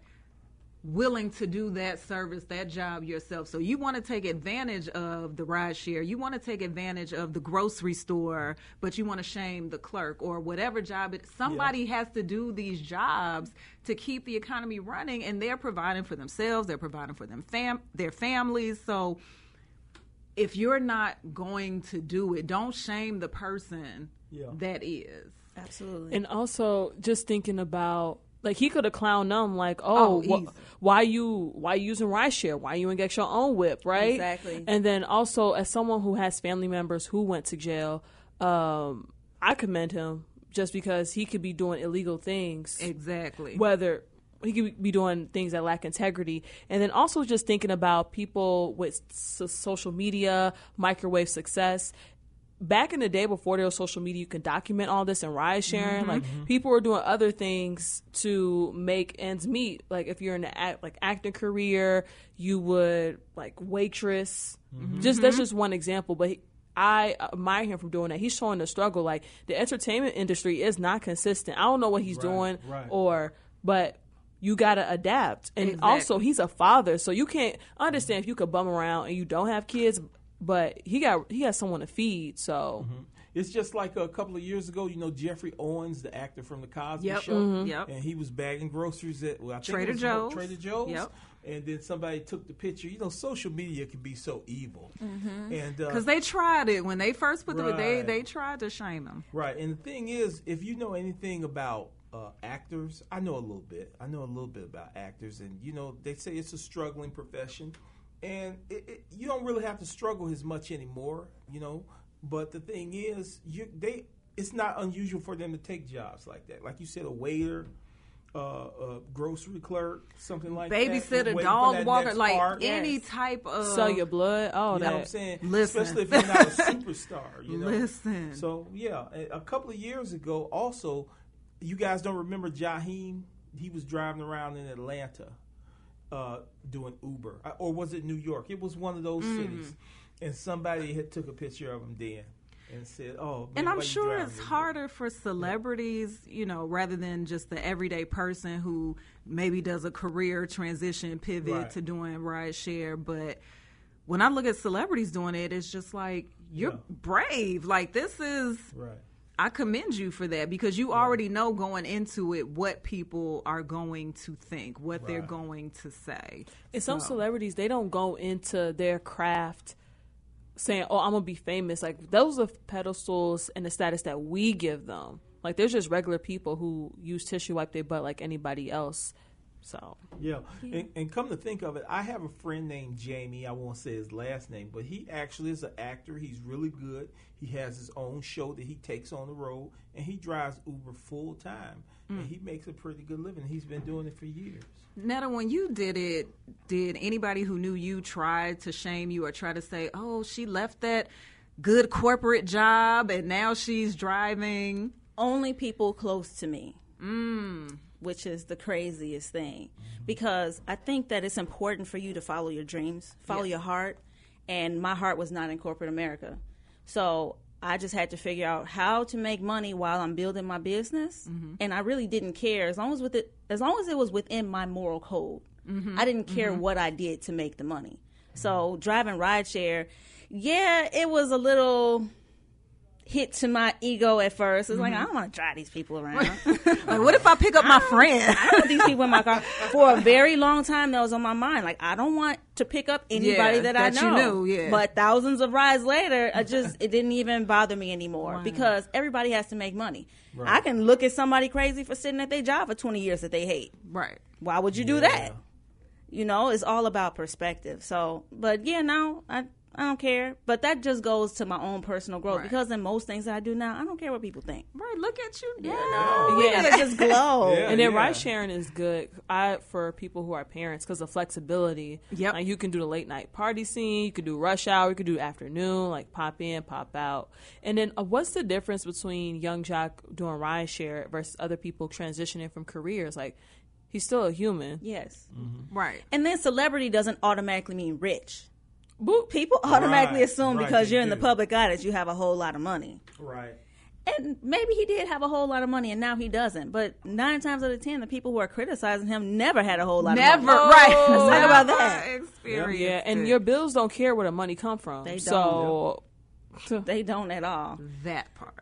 willing to do that service, that job yourself. So you want to take advantage of the ride share. You want to take advantage of the grocery store, but you want to shame the clerk or whatever job it somebody has to do these jobs to keep the economy running and they're providing for themselves, they're providing for them fam- their families. So if you're not going to do it, don't shame the person Yeah. that is. Absolutely. And also just thinking about like he could have clowned them like, oh, Oh, wh- why you why you using rideshare? Why you ain't get your own whip, right? Exactly. And then also as someone who has family members who went to jail, um, I commend him just because he could be doing illegal things. Exactly. Whether he could be doing things that lack integrity, and then also just thinking about people with s- social media, microwave success. Back in the day, before there was social media, you could document all this and ride sharing. Mhm. Like people were doing other things to make ends meet. Like if you're in the act, like acting career, you would like waitress. Just that's Mhm. just one example, but. He, I admire him for doing that. He's showing the struggle. Like the entertainment industry is not consistent. I don't know what he's Right, doing, right. or but you gotta adapt. And Exactly. also, he's a father, so you can't understand if you could bum around and you don't have kids, but he got he got someone to feed. So It's just like a couple of years ago, you know, Geoffrey Owens, the actor from the Cosby Yep. Show, Mhm. Yep. and he was bagging groceries at well, I think Trader Joe's. Trader Joe's. Yep. And then somebody took the picture. You know, social media can be so evil. And uh, Because they tried it when they first put the they they tried to shame him. Right, and the thing is, if you know anything about uh, actors, I know a little bit. I know a little bit about actors, and you know they say it's a struggling profession, and it, it, you don't really have to struggle as much anymore. You know, but the thing is, you they it's not unusual for them to take jobs like that. Like you said, a waiter. Uh, a grocery clerk, something like that. Babysitter, waiting dog walker, like part. any type of sell your blood, all you know that. what I'm saying? Listen. Especially if you're not a superstar, you know. Listen. So yeah, a, a couple of years ago, also, you guys don't remember Jaheim? He was driving around in Atlanta, uh, doing Uber, Uh, or was it New York? It was one of those Mm. cities, and somebody had took a picture of him then and said, "Oh." And I'm sure it's this?" harder for celebrities, you know, rather than just the everyday person who maybe does a career transition pivot Right. to doing ride share. But when I look at celebrities doing it, it's just like you're Yeah. brave. Like this is Right. I commend you for that because you already know going into it what people are going to think, what they're going to say. And some celebrities, they don't go into their craft saying, "Oh, I'm gonna be famous." Like those are pedestals and the status that we give them. Like there's just regular people who use tissue wipe their butt like anybody else. So Yeah, and, and come to think of it, I have a friend named Jamie. I won't say his last name, but he actually is an actor. He's really good. He has his own show that he takes on the road, and he drives Uber full time, and Mm. he makes a pretty good living. He's been doing it for years. Netta, when you did it, did anybody who knew you try to shame you or try to say, "Oh, she left that good corporate job and now she's driving"? Only people close to me. Mm. which is the craziest thing because I think that it's important for you to follow your dreams, follow Yes. your heart, and my heart was not in corporate America. So I just had to figure out how to make money while I'm building my business, and I really didn't care as long as with it as long as it was within my moral code. Mhm. I didn't care Mhm. what I did to make the money. So driving rideshare, yeah, it was a little hit to my ego at first. It's like Mhm. I don't want to drive these people around. like, what if I pick up my friend? I don't want these people in my car. For a very long time, that was on my mind. Like, I don't want to pick up anybody Yeah, that, I that you know. knew, yeah. But thousands of rides later, I just it didn't even bother me anymore because everybody has to make money. Right. I can look at somebody crazy for sitting at their job for twenty years that they hate. Right. Why would you do that? You know, it's all about perspective. So, but yeah, now I I don't care. But that just goes to my own personal growth Right. because in most things that I do now, I don't care what people think. Right, look at you. Yeah, no, we gotta just glow. and then ride sharing is good I, for people who are parents because of flexibility. Yep. Like you can do the late night party scene, you could do rush hour, you could do afternoon, like pop in, pop out. And then uh, what's the difference between Yung Joc doing ride share versus other people transitioning from careers? Like he's still a human. Yes. Right. And then celebrity doesn't automatically mean rich. People automatically Right, assume right, because you're in the public eye that you have a whole lot of money. Right. And maybe he did have a whole lot of money and now he doesn't. But nine times out of ten, the people who are criticizing him never had a whole lot Never, of money. right. Let's talk about that. experienced Yeah, and it. your bills don't care where the money come from. They don't. So They don't at all. That part.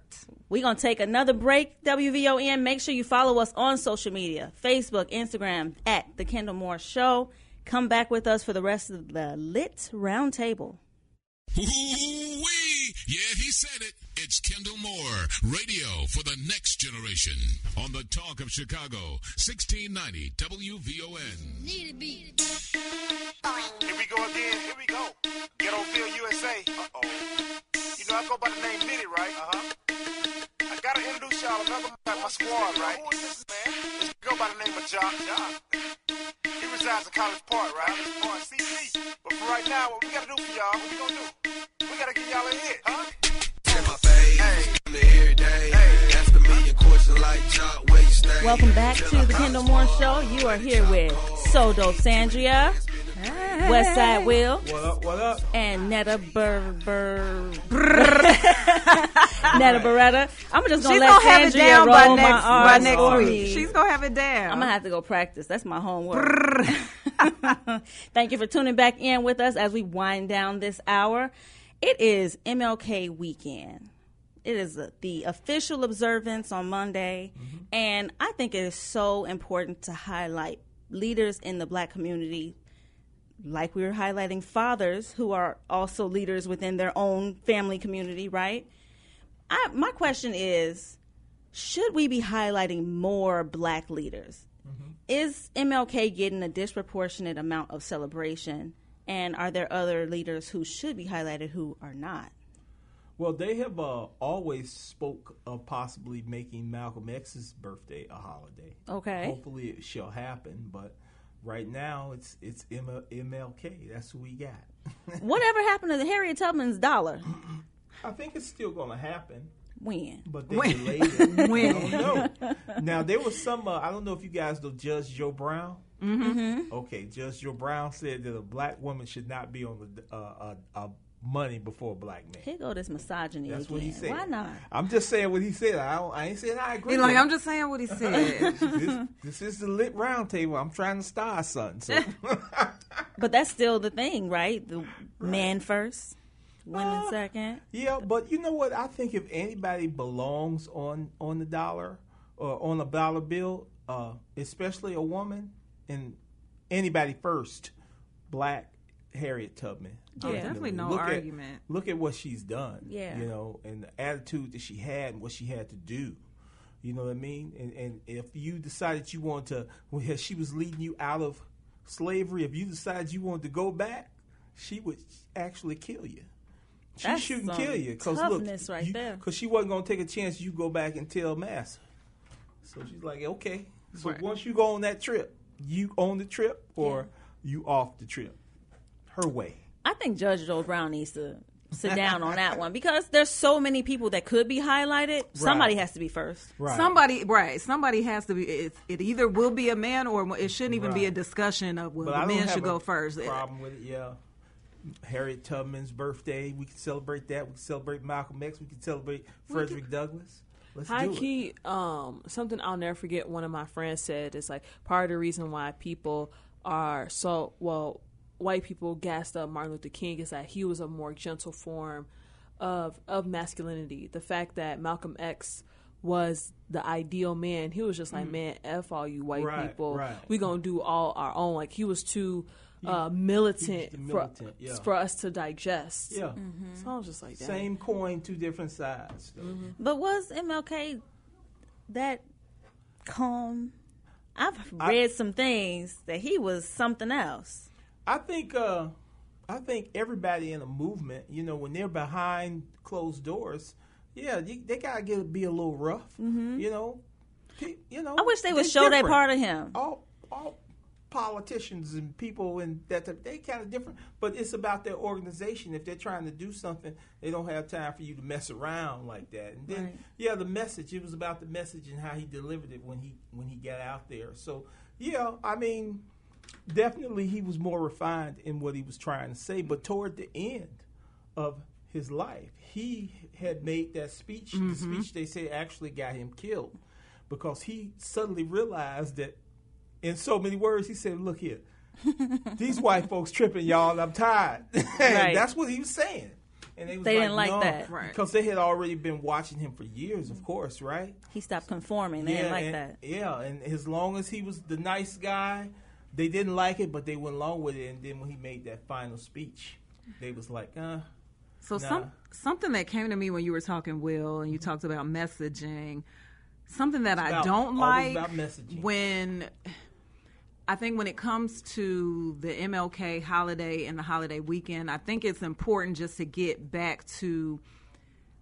We're going to take another break, WVON. Make sure you follow us on social media Facebook, Instagram, at The Kendall Moore Show. Come back with us for the rest of the Lit Roundtable. Ooh-wee. Yeah, he said it. It's Kendall Moore, radio for the next generation on the Talk of Chicago, 1690 WVON. Here we go again. Here we go. Ghettoville, USA. Uh oh. You know I go by the name Nitti, right? Uh huh. I gotta introduce y'all another my, my squad, right? Who is this man? This go by the name of Joc. Joc. He resides in College Park, right? College Park, CP. But for right now, what we gotta do for y'all? What we gonna do? We gotta give y'all a hit, huh? Welcome back to the Kendall Moore Show. You are here with Sodo Sandria, Westside Will, What up? What up? and Netta Bur Bur Netta Beretta. I'm just gonna let gonna have it down roll by my next- by next for week. me. She's gonna have it down. I'm gonna have to go practice. That's my homework. Thank you for tuning back in with us as we wind down this hour. It is MLK weekend. It is the official observance on Monday, mm-hmm. and I think it is so important to highlight leaders in the black community, like we were highlighting fathers who are also leaders within their own family community, right? I, my question is should we be highlighting more black leaders? Is MLK getting a disproportionate amount of celebration? And are there other leaders who should be highlighted who are not? Well, they have uh, always spoke of possibly making Malcolm X's birthday a holiday. Okay. Hopefully, it shall happen. But right now, it's it's M- MLK. That's who we got. Whatever happened to the Harriet Tubman's dollar? I think it's still going to happen. When? But they When? delayed it. When? I don't know. Now there was some. Uh, I don't know if you guys know Judge Joe Brown. Mm-hmm. Okay, Judge Joe Brown said that a black woman should not be on the uh, uh, uh, money before black man. Here go this misogyny That's again. what he said. Why not? I'm just saying what he said. I, don't, I ain't saying I agree. He's with like. I'm just saying what he said. this, this is the lit round table. I'm trying to start something. So. But that's still the thing, right? The man first, women Uh, second. Yeah, but you know what? I think if anybody belongs on on the dollar or on a dollar bill, uh, especially a woman, and anybody first, black Harriet Tubman. Oh, definitely no look argument. At, look at what she's done. Yeah. you know, and the attitude that she had and what she had to do. You know what I mean? And and if you decided you wanted to, when she was leading you out of slavery, if you decided you wanted to go back, she would actually kill you. She That's shouldn't some kill you because toughness look, right there. Because she wasn't gonna take a chance. You go back and tell Massa. So she's like, okay. So Right. once you go on that trip, you own the trip or you off the trip. Her way. I think Judge Joe Brown needs to sit down on that one because there's so many people that could be highlighted. Somebody has to be first. Right. Somebody, right? Somebody has to be. It, it either will be a man or it shouldn't even be a discussion of well, But I the don't men should a go first. Problem with it, yeah. Harriet Tubman's birthday, we can celebrate that. We can celebrate Malcolm X. We can celebrate Frederick Douglass. Let's High do it. key, um, something I'll never forget. One of my friends said is like part of the reason why people are so well. White people gassed up Martin Luther King is that he was a more gentle form of of masculinity. The fact that Malcolm X was the ideal man, he was just like, Mm. man, f all you white Right, people. right. We gonna do all our own. Like he was too uh, He- militant, for, yeah. for us to digest. Yeah. So I was just like, Dang. Same coin, two different sides. though. But was MLK that calm? I've I- read some things that he was something else. I think uh, I think everybody in a movement, you know, when they're behind closed doors, yeah, you, they gotta get be a little rough. You know, Pe- you know. Mm-hmm. I wish they would show that part of him. All all politicians and people and that type- they kind of different, but it's about their organization. If they're trying to do something, they don't have time for you to mess around like that. And then Right. yeah, the message. It was about the message and how he delivered it when he when he got out there. So yeah, I mean, definitely he was more refined in what he was trying to say. But toward the end of his life, he had made that speech. The Mhm. speech they say actually got him killed because he suddenly realized that. In so many words, he said, "Look here, these white folks tripping, y'all. and I'm tired." And Right. That's what he was saying. And they, was They didn't like no, that. Right. because they had already been watching him for years, of course, right? He stopped conforming. They didn't like and, that. Yeah, and as long as he was the nice guy, they didn't like it, but they went along with it. And then when he made that final speech, they was like, uh. So nah. some something that came to me when you were talking, Will, and you talked about messaging. Something that I don't like about messaging. when I think when it comes to the MLK holiday and the holiday weekend, I think it's important just to get back to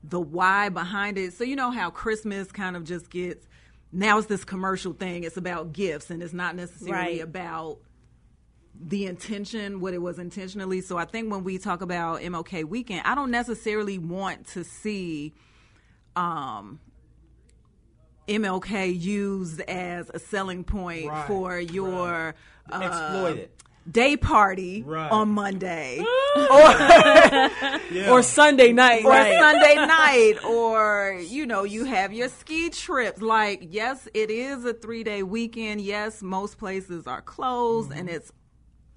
the why behind it. So you know how Christmas kind of just gets now it's this commercial thing. It's about gifts and it's not necessarily Right. about the intention, what it was intentionally. So I think when we talk about MLK weekend, I don't necessarily want to see um MLK used as a selling point Right, for your uh, Exploit it. Day party Right. on Monday Or or Sunday night. or Right. Sunday night, or you know, you have your ski trips. Like, yes, it is a three day weekend. Yes, most places are closed, and Mm-hmm. it's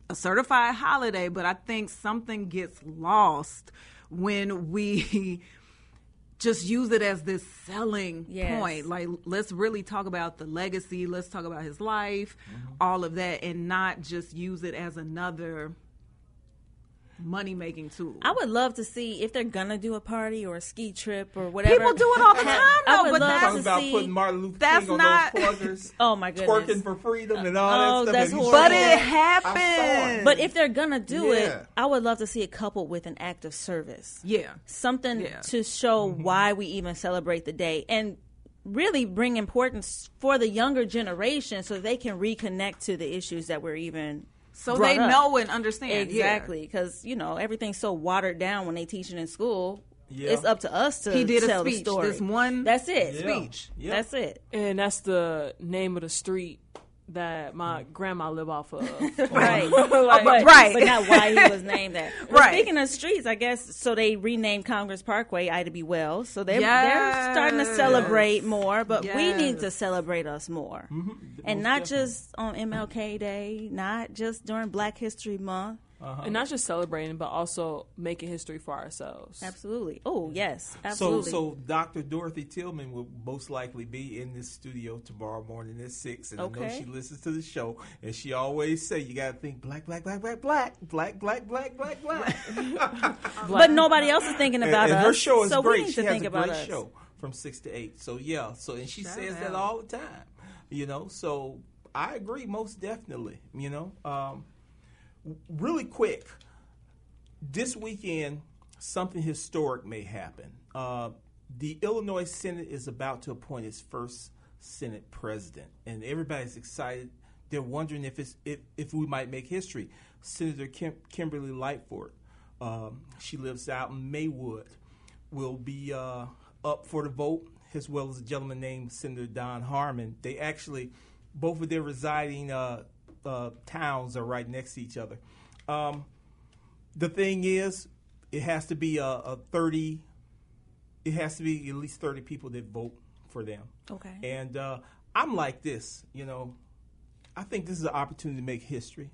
a certified holiday. But I think something gets lost when we just use it as this selling Yes. point. Like, let's really talk about the legacy. Let's talk about his life, mm-hmm. all of that, and not just use it as another money making tool. I would love to see if they're gonna do a party or a ski trip or whatever. People do it all the time, I though, would but love that's- to Talking about see. putting Martin Luther That's King on not- those pluggers, oh my goodness! twerking for freedom and all Oh, that stuff. that's horrible. But it that? happened. I saw it. But if they're gonna do Yeah. it, I would love to see it coupled with an act of service. Yeah. Something Yeah. to show Mm-hmm. why we even celebrate the day and really bring importance for the younger generation so they can reconnect to the issues that were even So they up. know and understand. exactly because you know everything's so watered down when they teach it in school Yeah. it's up to us to He did a tell speech, the story this one that's it Yeah. speech Yeah. that's it And that's the name of the street that my grandma lived off of. right Like- but, right. but not why he was named that well, Right. speaking of streets i guess so they renamed congress parkway ida b wells so they're, they're starting to Yes. celebrate more but we need to celebrate us more Mm-hmm. and not just on mlk day not just during black history month Uh-huh. And not just celebrating, but also making history for ourselves. absolutely oh yes absolutely so so Dr. Dorothy Tillman will most likely be in this studio tomorrow morning at six, and I know she listens to the show, and she always say you got to think black, black, black, black, black, black, black, black, black, black. but nobody else is thinking about and us her show is so great. we need she to has think a about great us show from six to eight. So yeah. So and she Shout says out. that all the time. You know. So I agree most definitely. You know. Um, w- really quick. This weekend, something historic may happen. Uh, the Illinois Senate is about to appoint its first Senate president, and everybody's excited. They're wondering if it's if, if we might make history. Senator Kim, Kimberly Lightford, um, she lives out in Maywood, will be uh, up for the vote, as well as a gentleman named Senator Don Harmon. They actually, both of their residing uh, uh, towns are right next to each other. Um, the thing is, it has to be a, a 30, it has to be at least 30 people that vote for them. Okay. And uh, I'm like this, you know, I think this is an opportunity to make history,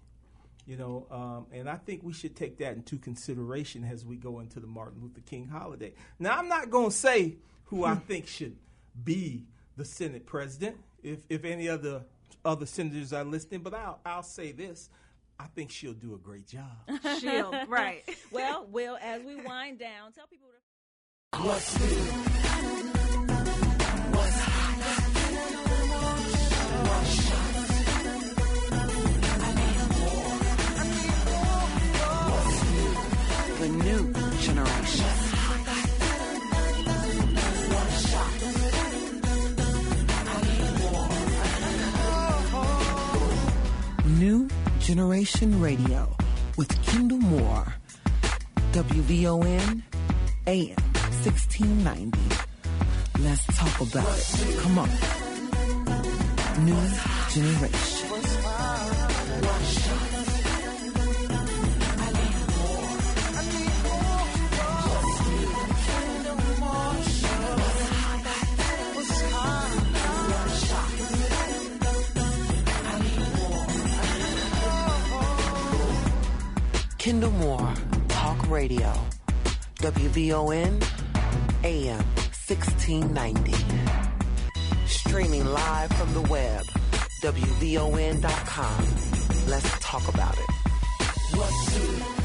you know, um, and I think we should take that into consideration as we go into the Martin Luther King holiday. Now, I'm not going to say who I think should be the Senate president, if, if any other other senators are listening, but I'll, I'll say this. I think she'll do a great job. She'll, right. Well, well, as we wind down, tell people to. What's new? The new generation. New Generation Radio with Kendall Moore. WVON AM 1690. Let's talk about it. Come on. New Generation. Kendall Moore, Talk Radio. WVON AM 1690. Streaming live from the web. WVON.com. Let's talk about it. What's?